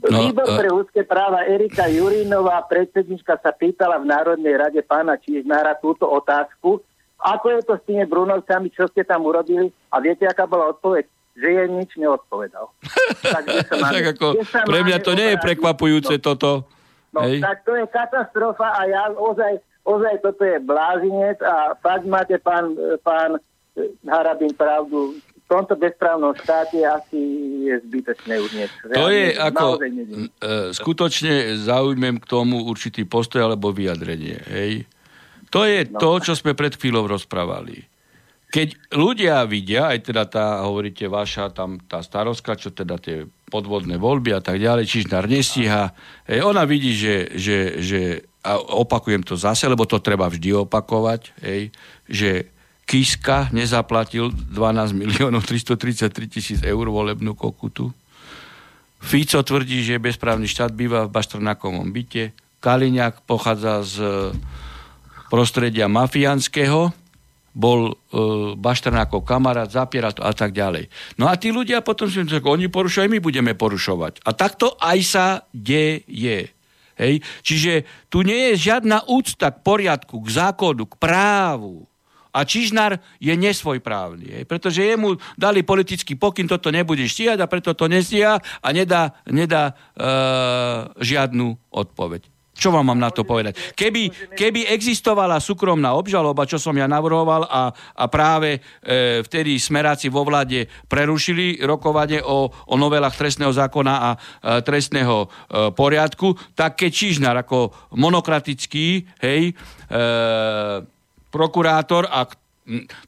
No, Výbor uh... pre ľudské práva Erika Jurinová, predsednička, sa pýtala v Národnej rade pána Čižnára túto otázku. Ako je to s tými Brunovcami, čo ste tam urobili? A viete, aká bola odpoveď? Že je nič neodpovedal. Takže sa máme, ako, pre mňa to nie je prekvapujúce no, toto. No, Hej. tak to je katastrofa a ja ozaj, ozaj toto je blázinec a fakt máte pán, pán Harabin pravdu tomto bezprávnom štáte asi je zbytočné už niečo. To je ako, e, skutočne zaujmem k tomu určitý postoj alebo vyjadrenie. Hej. To je no. to, čo sme pred chvíľou rozprávali. Keď ľudia vidia, aj teda tá, hovoríte, vaša tam tá starovská, čo teda tie podvodné voľby a tak ďalej, Čižnár nestíha, hej, ona vidí, že, že, že a opakujem to zase, lebo to treba vždy opakovať, hej, že Kiska nezaplatil 12 miliónov 333 tisíc eur volebnú kokutu. Fico tvrdí, že bezprávny štát býva v Baštrnakovom byte. Kaliňák pochádza z prostredia mafiánskeho, bol e, Baštrnákov kamarát, zapiera to a tak ďalej. No a tí ľudia potom si tak oni porušujú, my budeme porušovať. A takto aj sa deje. Hej? Čiže tu nie je žiadna úcta k poriadku, k zákonu, k právu. A Čižnár je nesvojprávny, pretože jemu dali politický pokyn, toto nebude stíhať a preto to nestíha a nedá, nedá e, žiadnu odpoveď. Čo vám mám na to povedať? Keby, keby existovala súkromná obžaloba, čo som ja navrhoval a, a práve e, vtedy smeráci vo vláde prerušili rokovanie o, o novelách trestného zákona a e, trestného e, poriadku, tak keď Čižnár ako monokratický, hej, e, prokurátor a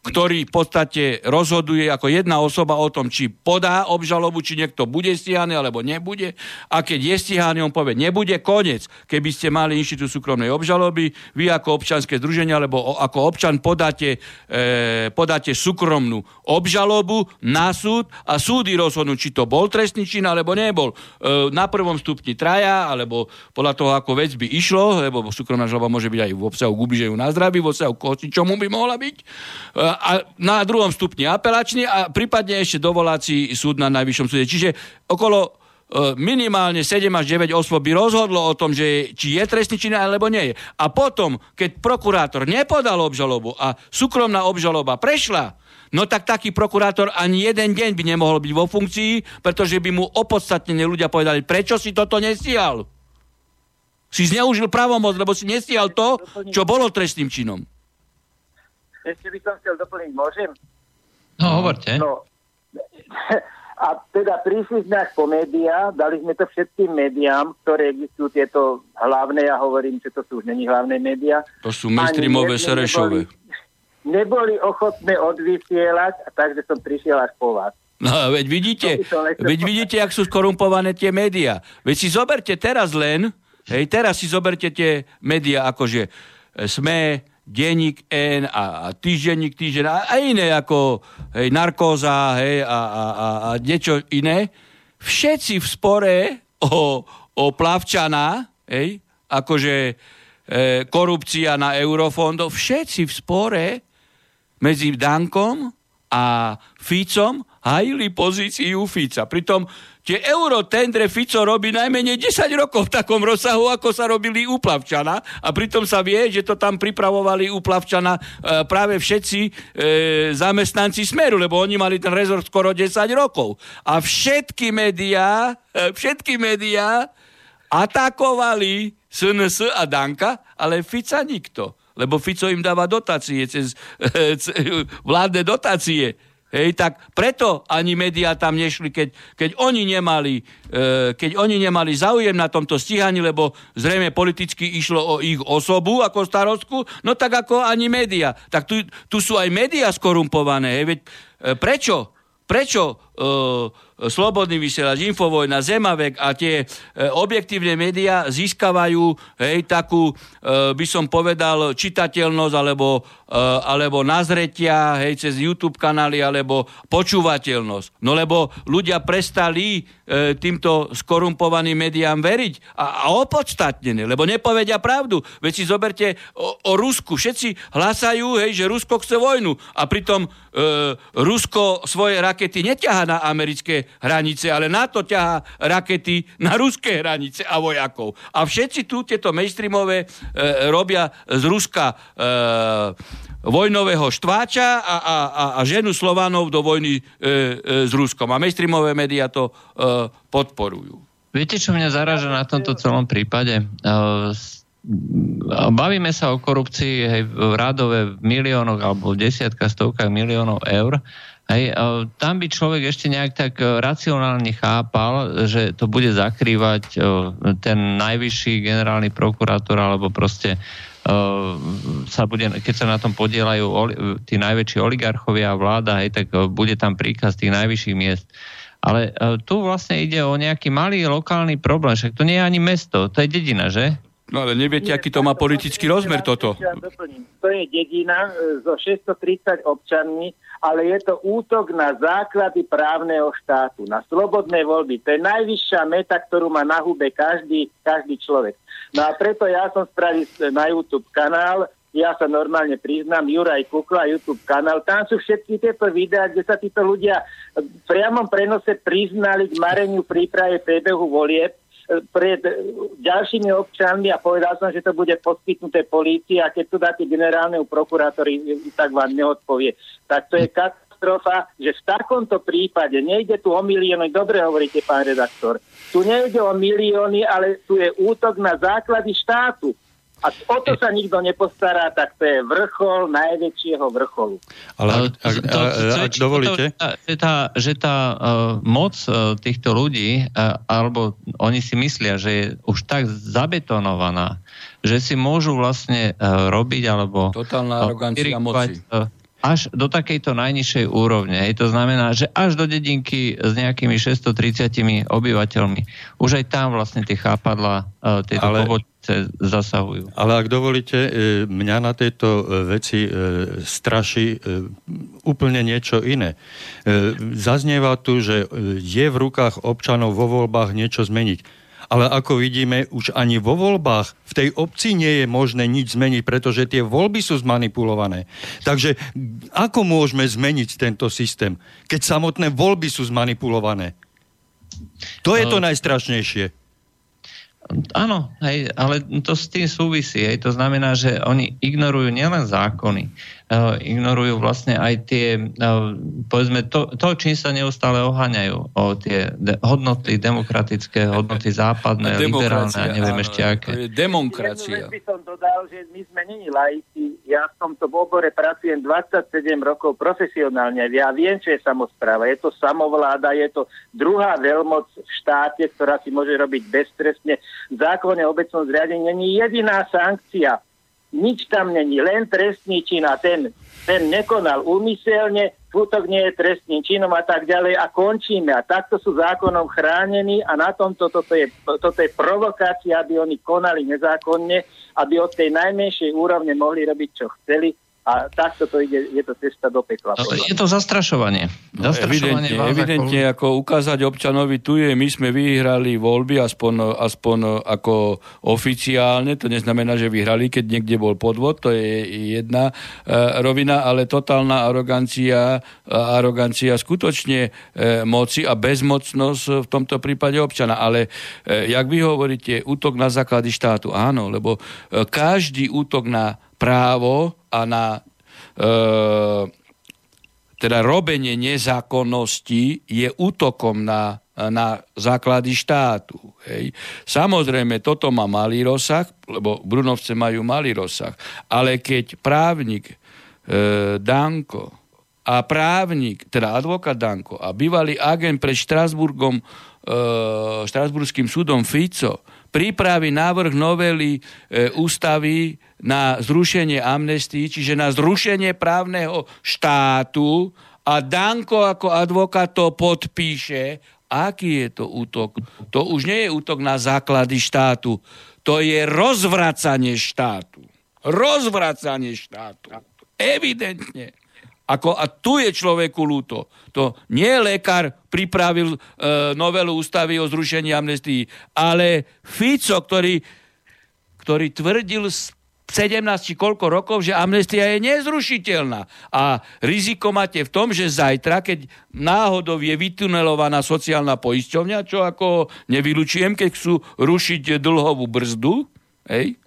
ktorý v podstate rozhoduje ako jedna osoba o tom, či podá obžalobu, či niekto bude stíhaný alebo nebude. A keď je stíhaný, on povie, nebude koniec. Keby ste mali inštitút súkromnej obžaloby, vy ako občanské združenie alebo ako občan podáte, e, podáte súkromnú obžalobu na súd a súdy rozhodnú, či to bol trestný čin alebo nebol. E, na prvom stupni traja, alebo podľa toho, ako vec by išlo, lebo súkromná žaloba môže byť aj v obsahu k na zdraví, v obsahu kosti, čomu by mohla byť a na druhom stupni apelačný a prípadne ešte dovoláci súd na najvyššom súde. Čiže okolo e, minimálne 7 až 9 osôb by rozhodlo o tom, že či je trestný čin alebo nie je. A potom, keď prokurátor nepodal obžalobu a súkromná obžaloba prešla, no tak taký prokurátor ani jeden deň by nemohol byť vo funkcii, pretože by mu opodstatnene ľudia povedali, prečo si toto nestíhal. Si zneužil pravomoc, lebo si nestíhal to, čo bolo trestným činom. Ešte by som chcel doplniť, môžem? No, hovorte. No, a teda prišli sme až po médiá, dali sme to všetkým médiám, ktoré existujú tieto hlavné, ja hovorím, že to sú už není hlavné médiá. To sú mainstreamové Serešové. Neboli, neboli ochotné odvysielať, takže som prišiel až po vás. No, veď vidíte, veď vidíte, jak sú skorumpované tie médiá. Veď si zoberte teraz len, hej, teraz si zoberte tie médiá, akože sme, denník N a, a týždenník týždeň a, a iné ako hej, narkóza hej, a, a, a, a niečo iné. Všetci v spore o, o plavčana, hej, akože e, korupcia na eurofondov, všetci v spore medzi Dankom a Ficom hajili pozíciu Fica. Pritom Tie eurotendre Fico robí najmenej 10 rokov v takom rozsahu, ako sa robili u Plavčana a pritom sa vie, že to tam pripravovali u Plavčana e, práve všetci e, zamestnanci Smeru, lebo oni mali ten rezort skoro 10 rokov. A všetky médiá, e, všetky médiá atakovali SNS a Danka, ale Fica nikto. Lebo Fico im dáva dotácie cez, e, cez vládne dotácie Hej, tak preto ani médiá tam nešli, keď, keď, oni nemali, e, keď oni nemali záujem na tomto stíhaní, lebo zrejme politicky išlo o ich osobu ako starostku, no tak ako ani médiá. Tak tu, tu sú aj médiá skorumpované. Hej, veď, e, prečo? Prečo e, Slobodný vysielač, Infovojna, Zemavek a tie e, objektívne médiá získavajú hej, takú, e, by som povedal, čitateľnosť alebo, e, alebo nazretia hej, cez YouTube kanály alebo počúvateľnosť. No lebo ľudia prestali týmto skorumpovaným médiám veriť a, a opodstatnené, lebo nepovedia pravdu. Veď si zoberte o, o Rusku. Všetci hlásajú, hej, že Rusko chce vojnu a pritom e, Rusko svoje rakety neťahá na americké hranice, ale NATO ťahá rakety na ruské hranice a vojakov. A všetci tu tieto mainstreamové e, robia z Ruska e, vojnového štváča a, a, a, a ženu Slovanov do vojny e, e, s Ruskom. A mainstreamové médiá to e, podporujú. Viete, čo mňa zaraža na tomto celom prípade? E, bavíme sa o korupcii hej, v rádove v miliónoch alebo v desiatkách, stovkách miliónov eur. Hej, tam by človek ešte nejak tak e, racionálne chápal, že to bude zakrývať e, ten najvyšší generálny prokurátor alebo proste e, sa bude, keď sa na tom podielajú tí najväčší oligarchovia a vláda, hej, tak bude tam príkaz tých najvyšších miest. Ale tu vlastne ide o nejaký malý lokálny problém, však to nie je ani mesto, to je dedina, že? No ale neviete, aký to má politický rozmer toto. To je dedina e, so 630 občanmi, ale je to útok na základy právneho štátu, na slobodné voľby. To je najvyššia meta, ktorú má na hube každý, každý človek. No a preto ja som spravil na YouTube kanál, ja sa normálne priznám, Juraj Kukla, YouTube kanál, tam sú všetky tieto videá, kde sa títo ľudia v priamom prenose priznali k mareniu príprave priebehu volieb pred ďalšími občanmi a povedal som, že to bude poskytnuté polícii a keď to dáte generálnemu prokurátori, tak vám neodpovie. Tak to je katastrofa, že v takomto prípade nejde tu o milióny, dobre hovoríte, pán redaktor, tu nejde o milióny, ale tu je útok na základy štátu. A o to sa nikto nepostará, tak to je vrchol najväčšieho vrcholu. Ale ak, ak, ak, ak dovolíte? Že tá, že tá uh, moc uh, týchto ľudí, uh, alebo oni si myslia, že je už tak zabetonovaná, že si môžu vlastne uh, robiť alebo... Totálna arogancia moci. Uh, až do takejto najnižšej úrovne. Hej. To znamená, že až do dedinky s nejakými 630 obyvateľmi. Už aj tam vlastne tie chápadla, uh, tieto Ale zasahujú. Ale ak dovolíte, e, mňa na tejto e, veci e, straší úplne niečo iné. Zaznieva tu, že je v rukách občanov vo voľbách niečo zmeniť. Ale ako vidíme, už ani vo voľbách v tej obci nie je možné nič zmeniť, pretože tie voľby sú zmanipulované. Takže ako môžeme zmeniť tento systém, keď samotné voľby sú zmanipulované? To je to no. najstrašnejšie. Áno, hej, ale to s tým súvisí. Hej. To znamená, že oni ignorujú nielen zákony, ignorujú vlastne aj tie, uh, povedzme, to, to, čím sa neustále oháňajú, o tie de- hodnoty demokratické, hodnoty západné, liberálne a neviem áno, ešte aké. Demokracia. Jednu by som dodal, že my sme není laici. Ja v tomto obore pracujem 27 rokov profesionálne. Ja viem, čo je samozpráva. Je to samovláda, je to druhá veľmoc v štáte, ktorá si môže robiť beztrestne v zákone o obecnom zriadení není jediná sankcia. Nič tam není, len trestný čin a ten, ten nekonal úmyselne, útok nie je trestným činom a tak ďalej a končíme. A takto sú zákonom chránení a na tomto toto je, toto je provokácia, aby oni konali nezákonne, aby od tej najmenšej úrovne mohli robiť, čo chceli a takto to ide, je to cesta do pekla. No, je to zastrašovanie. No, zastrašovanie evidentne, evidentne ako... ako ukázať občanovi, tu je, my sme vyhrali voľby, aspoň, aspoň ako oficiálne, to neznamená, že vyhrali, keď niekde bol podvod, to je jedna uh, rovina, ale totálna arogancia, uh, arogancia skutočne uh, moci a bezmocnosť v tomto prípade občana. Ale uh, jak vy hovoríte, útok na základy štátu, áno, lebo uh, každý útok na právo a na e, teda robenie nezákonnosti je útokom na, na základy štátu. Hej. Samozrejme, toto má malý rozsah, lebo Brunovce majú malý rozsah, ale keď právnik e, Danko a právnik, teda advokát Danko a bývalý agent pred Štrasburgom, e, Štrasburským súdom Fico pripraví návrh novely e, ústavy na zrušenie amnestii, čiže na zrušenie právneho štátu a Danko ako advokát to podpíše, aký je to útok? To už nie je útok na základy štátu, to je rozvracanie štátu. Rozvracanie štátu. Evidentne. Ako, a tu je človeku ľúto. To nie lekár pripravil e, novelu ústavy o zrušení amnestii, ale Fico, ktorý, ktorý tvrdil 17 či koľko rokov, že amnestia je nezrušiteľná. A riziko máte v tom, že zajtra, keď náhodou je vytunelovaná sociálna poisťovňa, čo ako nevylučujem, keď chcú rušiť dlhovú brzdu, hej,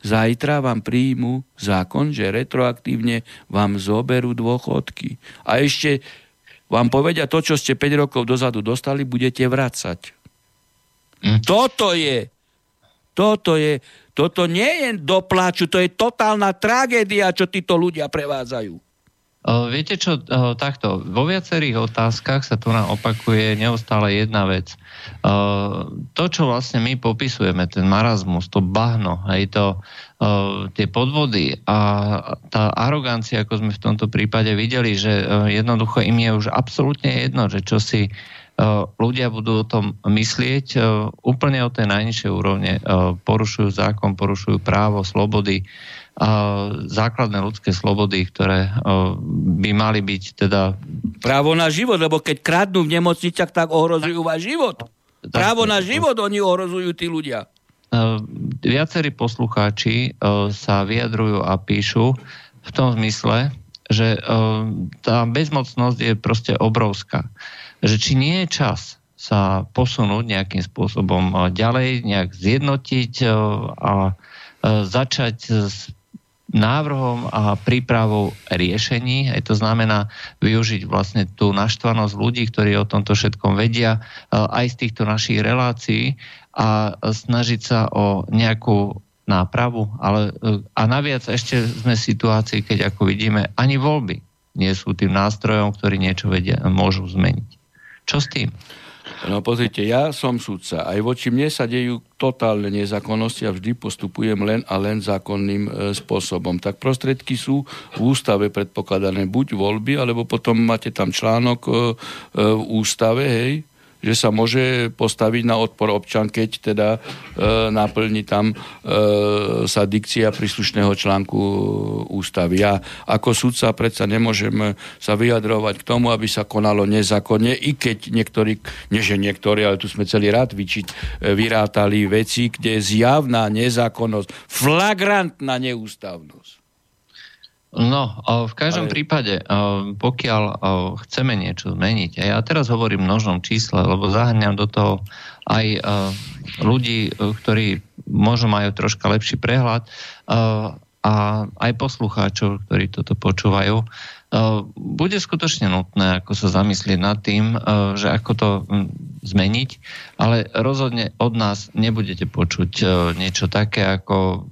zajtra vám príjmu zákon, že retroaktívne vám zoberú dôchodky. A ešte vám povedia to, čo ste 5 rokov dozadu dostali, budete vracať. Hm. Toto je, toto je, toto nie je dopláču, to je totálna tragédia, čo títo ľudia prevádzajú. Viete čo, takto, vo viacerých otázkach sa tu nám opakuje neustále jedna vec. To, čo vlastne my popisujeme, ten marazmus, to bahno, hej, to, tie podvody a tá arogancia, ako sme v tomto prípade videli, že jednoducho im je už absolútne jedno, že čo si ľudia budú o tom myslieť úplne o tej najnižšej úrovne. Porušujú zákon, porušujú právo, slobody, základné ľudské slobody, ktoré by mali byť teda... Právo na život, lebo keď kradnú v nemocniciach, tak ohrozujú váš život. Právo na život oni ohrozujú tí ľudia. Viacerí poslucháči sa vyjadrujú a píšu v tom zmysle, že tá bezmocnosť je proste obrovská. Že či nie je čas sa posunúť nejakým spôsobom ďalej, nejak zjednotiť a začať s návrhom a prípravou riešení. Aj to znamená využiť vlastne tú naštvanosť ľudí, ktorí o tomto všetkom vedia, e, aj z týchto našich relácií a snažiť sa o nejakú nápravu. Ale, e, a naviac ešte sme v situácii, keď ako vidíme, ani voľby nie sú tým nástrojom, ktorý niečo vedia, môžu zmeniť. Čo s tým? No pozrite, ja som sudca. Aj voči mne sa dejú totálne nezákonnosti a vždy postupujem len a len zákonným e, spôsobom. Tak prostriedky sú v ústave predpokladané buď voľby, alebo potom máte tam článok e, e, v ústave, hej, že sa môže postaviť na odpor občan, keď teda e, naplní tam e, sa dikcia príslušného článku ústavy. Ja ako sudca predsa nemôžem sa vyjadrovať k tomu, aby sa konalo nezákonne, i keď niektorí, nie že niektorí, ale tu sme celý rád vyčiť, e, vyrátali veci, kde je zjavná nezákonnosť, flagrantná neústavnosť. No, v každom Ale... prípade, pokiaľ chceme niečo zmeniť, a ja teraz hovorím množnom čísle, lebo zahrňam do toho aj ľudí, ktorí možno majú troška lepší prehľad a aj poslucháčov, ktorí toto počúvajú, bude skutočne nutné ako sa zamyslieť nad tým, že ako to zmeniť, ale rozhodne od nás nebudete počuť niečo také, ako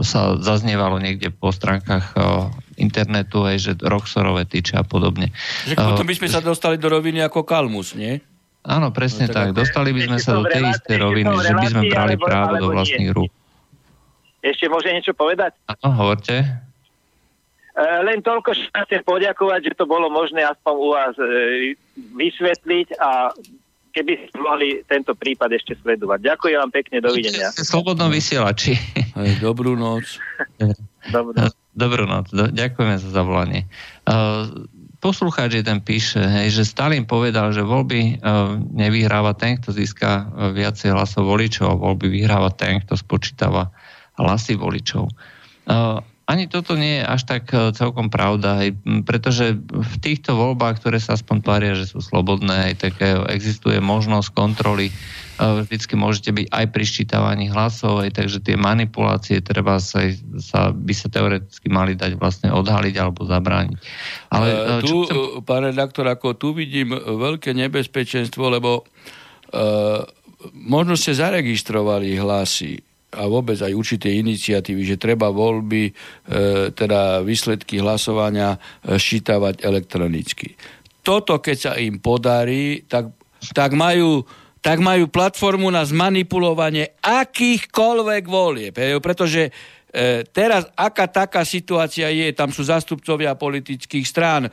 sa zaznievalo niekde po stránkach internetu, aj že Roxorové tyče a podobne. Že potom by sme sa dostali do roviny ako Kalmus, nie? Áno, presne no, tak. tak. Dostali by sme sa do tej istej roviny, že by sme brali právo do vlastných rúk. Ešte môže niečo povedať? Áno, hovorte. E, len toľko, že chcem poďakovať, že to bolo možné aspoň u vás e, vysvetliť a keby ste mohli tento prípad ešte sledovať. Ďakujem vám pekne, dovidenia. Slobodno vysielači. Dobrú noc. Dobrú noc. Dobrú noc. Ďakujeme za zavolanie. Uh, poslucháč jeden píše, hej, že Stalin povedal, že voľby nevyhráva ten, kto získa viacej hlasov voličov a voľby vyhráva ten, kto spočítava hlasy voličov. Ani toto nie je až tak e, celkom pravda, aj, pretože v týchto voľbách, ktoré sa aspoň tvária, že sú slobodné, aj také existuje možnosť kontroly. E, vždycky môžete byť aj pri ščítavaní hlasov, aj takže tie manipulácie treba sa, sa, by sa teoreticky mali dať vlastne odhaliť alebo zabrániť. Ale, uh, tu, chcem... pán redaktor, ako tu vidím veľké nebezpečenstvo, lebo uh, možno ste zaregistrovali hlasy a vôbec aj určité iniciatívy, že treba voľby, e, teda výsledky hlasovania e, ščítavať elektronicky. Toto, keď sa im podarí, tak, tak majú tak majú platformu na zmanipulovanie akýchkoľvek volieb. Pretože E, teraz, aká taká situácia je, tam sú zastupcovia politických strán, e,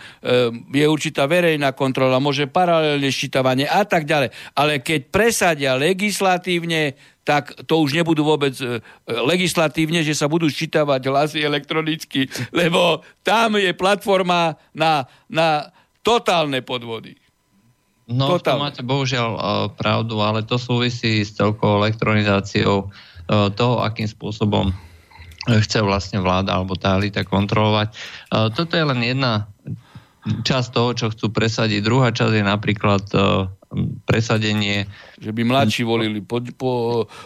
je určitá verejná kontrola, môže paralelne ščítavanie a tak ďalej. Ale keď presadia legislatívne, tak to už nebudú vôbec e, legislatívne, že sa budú ščítavať hlasy elektronicky, lebo tam je platforma na, na totálne podvody. No, to máte bohužiaľ uh, pravdu, ale to súvisí s celkou elektronizáciou uh, toho, akým spôsobom chce vlastne vláda alebo tá elita kontrolovať. Toto je len jedna časť toho, čo chcú presadiť. Druhá časť je napríklad e, presadenie... Že by mladší volili po, po,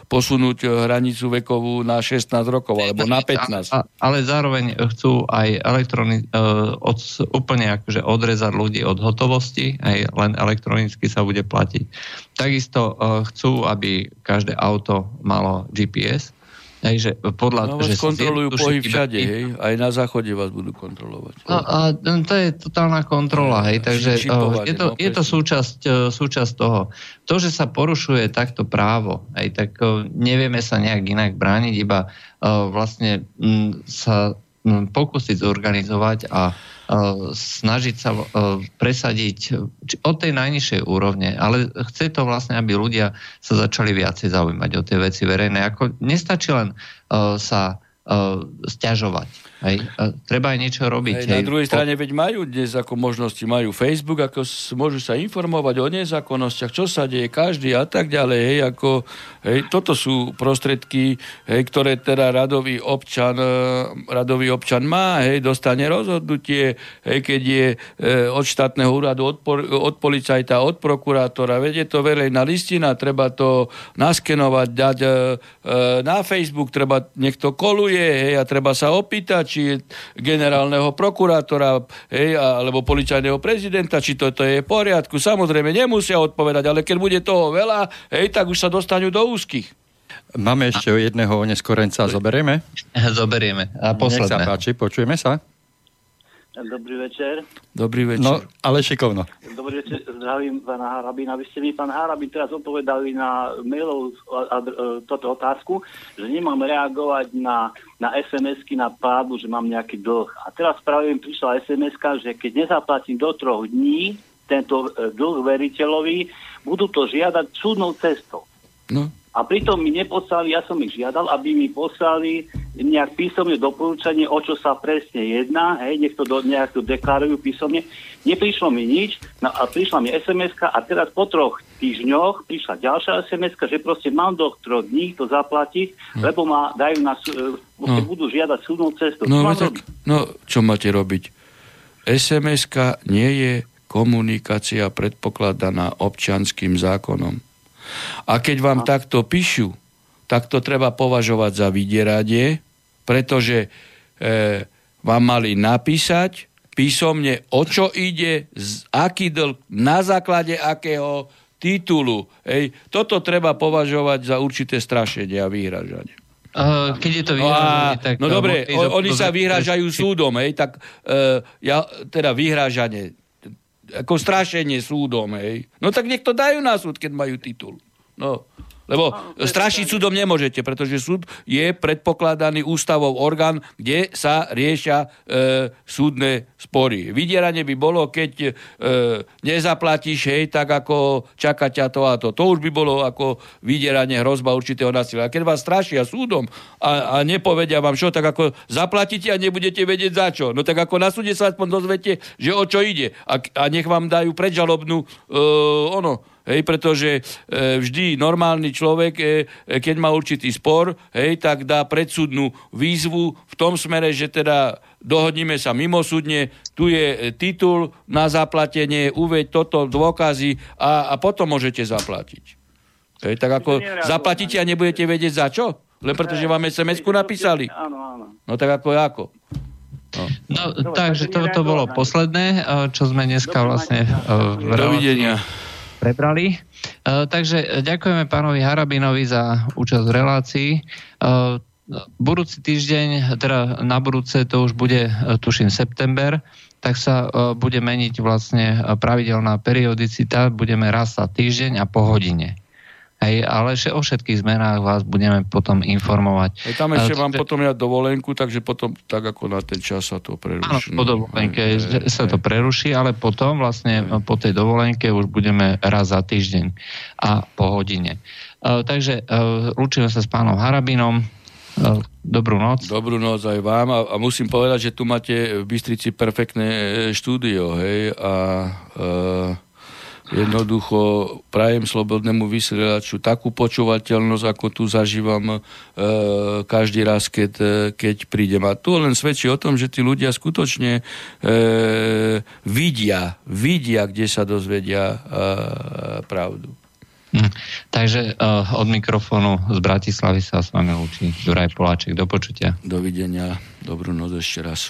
posunúť hranicu vekovú na 16 rokov alebo na 15. A, ale zároveň chcú aj elektroni- uh, od, úplne akože odrezať ľudí od hotovosti, aj len elektronicky sa bude platiť. Takisto uh, chcú, aby každé auto malo GPS, Hej, že podľa, no, že kontrolujú pohyb všade, hej? Aj na záchode vás budú kontrolovať. No, a to je totálna kontrola, hej? Takže je to, no, je to súčasť, e, súčasť toho. To, že sa porušuje takto právo, hej, tak e, nevieme sa nejak inak brániť, iba vlastne m, sa m, pokúsiť zorganizovať a snažiť sa presadiť od tej najnižšej úrovne, ale chce to vlastne, aby ľudia sa začali viacej zaujímať o tie veci verejné. Ako nestačí len sa uh, stiažovať. Hej. Uh, treba aj niečo robiť. Hej, hej. Na druhej strane, veď majú dnes ako možnosti, majú Facebook, ako môžu sa informovať o nezákonnostiach, čo sa deje každý a tak ďalej. Hej, ako, hej, toto sú prostredky, hej, ktoré teda radový občan, uh, radový občan má, hej, dostane rozhodnutie, hej, keď je uh, od štátneho úradu, od, od policajta, od prokurátora, veď je to verejná listina, treba to naskenovať, dať uh, na Facebook, treba, niekto koluje, je, hej, a treba sa opýtať, či je generálneho prokurátora, hej, alebo policajného prezidenta, či toto je v poriadku. Samozrejme, nemusia odpovedať, ale keď bude toho veľa, hej, tak už sa dostanú do úzkých. Máme ešte jedného neskorenca, zoberieme? Zoberieme. A posledné. Nech sa páči, počujeme sa. Dobrý večer. Dobrý večer. No, ale šikovno. Dobrý večer, zdravím pána Harabina. Vy ste mi, pán Harabin, teraz odpovedali na mailov toto otázku, že nemám reagovať na, na SMS-ky na pádu, že mám nejaký dlh. A teraz práve mi prišla sms že keď nezaplatím do troch dní tento e, dlh veriteľovi, budú to žiadať súdnou cestou. No. A pritom mi neposlali, ja som ich žiadal, aby mi poslali nejak písomne doporúčanie, o čo sa presne jedná, hej, nech to do, nejak to deklarujú písomne. Neprišlo mi nič, no a prišla mi sms a teraz po troch týždňoch prišla ďalšia sms že proste mám do troch dní to zaplatiť, hm. lebo ma dajú na, no. budú žiadať súdnu cestu. No, tak, no, čo máte robiť? sms nie je komunikácia predpokladaná občanským zákonom. A keď vám a. takto píšu, tak to treba považovať za vydieranie, pretože e, vám mali napísať písomne, o čo ide, z aký dlh, na základe akého titulu. Ej, toto treba považovať za určité strašenie a vyhražanie. Uh, keď je to vyhražanie, no tak... No dobre, oni sa vyhražajú súdom, hej, tak uh, ja, teda vyhražanie, ako strašenie súdom, hej. No tak nech to dajú na súd, keď majú titul. No, lebo no, strašiť súdom nemôžete, pretože súd je predpokladaný ústavou orgán, kde sa riešia e, súdne spory. Vydieranie by bolo, keď e, nezaplatíš, hej, tak ako čaká ťa to a to. To už by bolo ako vydieranie, hrozba určitého násilia. A keď vás strašia súdom a, a nepovedia vám čo, tak ako zaplatíte a nebudete vedieť za čo. No tak ako na súde sa aspoň dozviete, že o čo ide. A, a nech vám dajú predžalobnú e, ono, Hej, pretože e, vždy normálny človek, e, e, keď má určitý spor, hej, tak dá predsudnú výzvu v tom smere, že teda dohodníme sa mimosúdne, tu je e, titul na zaplatenie, uveď toto dôkazy a, a potom môžete zaplatiť. Hej, tak ako zaplatíte a nebudete vedieť za čo? Len pretože vám SMS-ku napísali. No tak ako ako? No, no takže to, to bolo posledné, e, čo sme dneska vlastne v Dovidenia prebrali. Uh, takže ďakujeme pánovi Harabinovi za účasť v relácii. Uh, budúci týždeň, teda na budúce to už bude, uh, tuším, september, tak sa bude meniť vlastne pravidelná periodicita, budeme raz za týždeň a po hodine. Hej, ale o všetkých zmenách vás budeme potom informovať. Hej, tam ešte mám potom ja dovolenku, takže potom tak ako na ten čas sa to preruší. Áno, po dovolenke hej, sa to preruší, ale potom vlastne hej. po tej dovolenke už budeme raz za týždeň a po hodine. Uh, takže uh, lúčime sa s pánom Harabinom. Uh, dobrú noc. Dobrú noc aj vám a, a musím povedať, že tu máte v Bystrici perfektné štúdio, hej, a uh, Jednoducho prajem slobodnému vysielaču takú počúvateľnosť, ako tu zažívam e, každý raz, keď, e, keď prídem. A to len svedčí o tom, že tí ľudia skutočne e, vidia, vidia, kde sa dozvedia e, pravdu. Hm. Takže uh, od mikrofónu z Bratislavy sa s vami učí Juraj Poláček. Do počutia. Dovidenia. Dobrú noc ešte raz.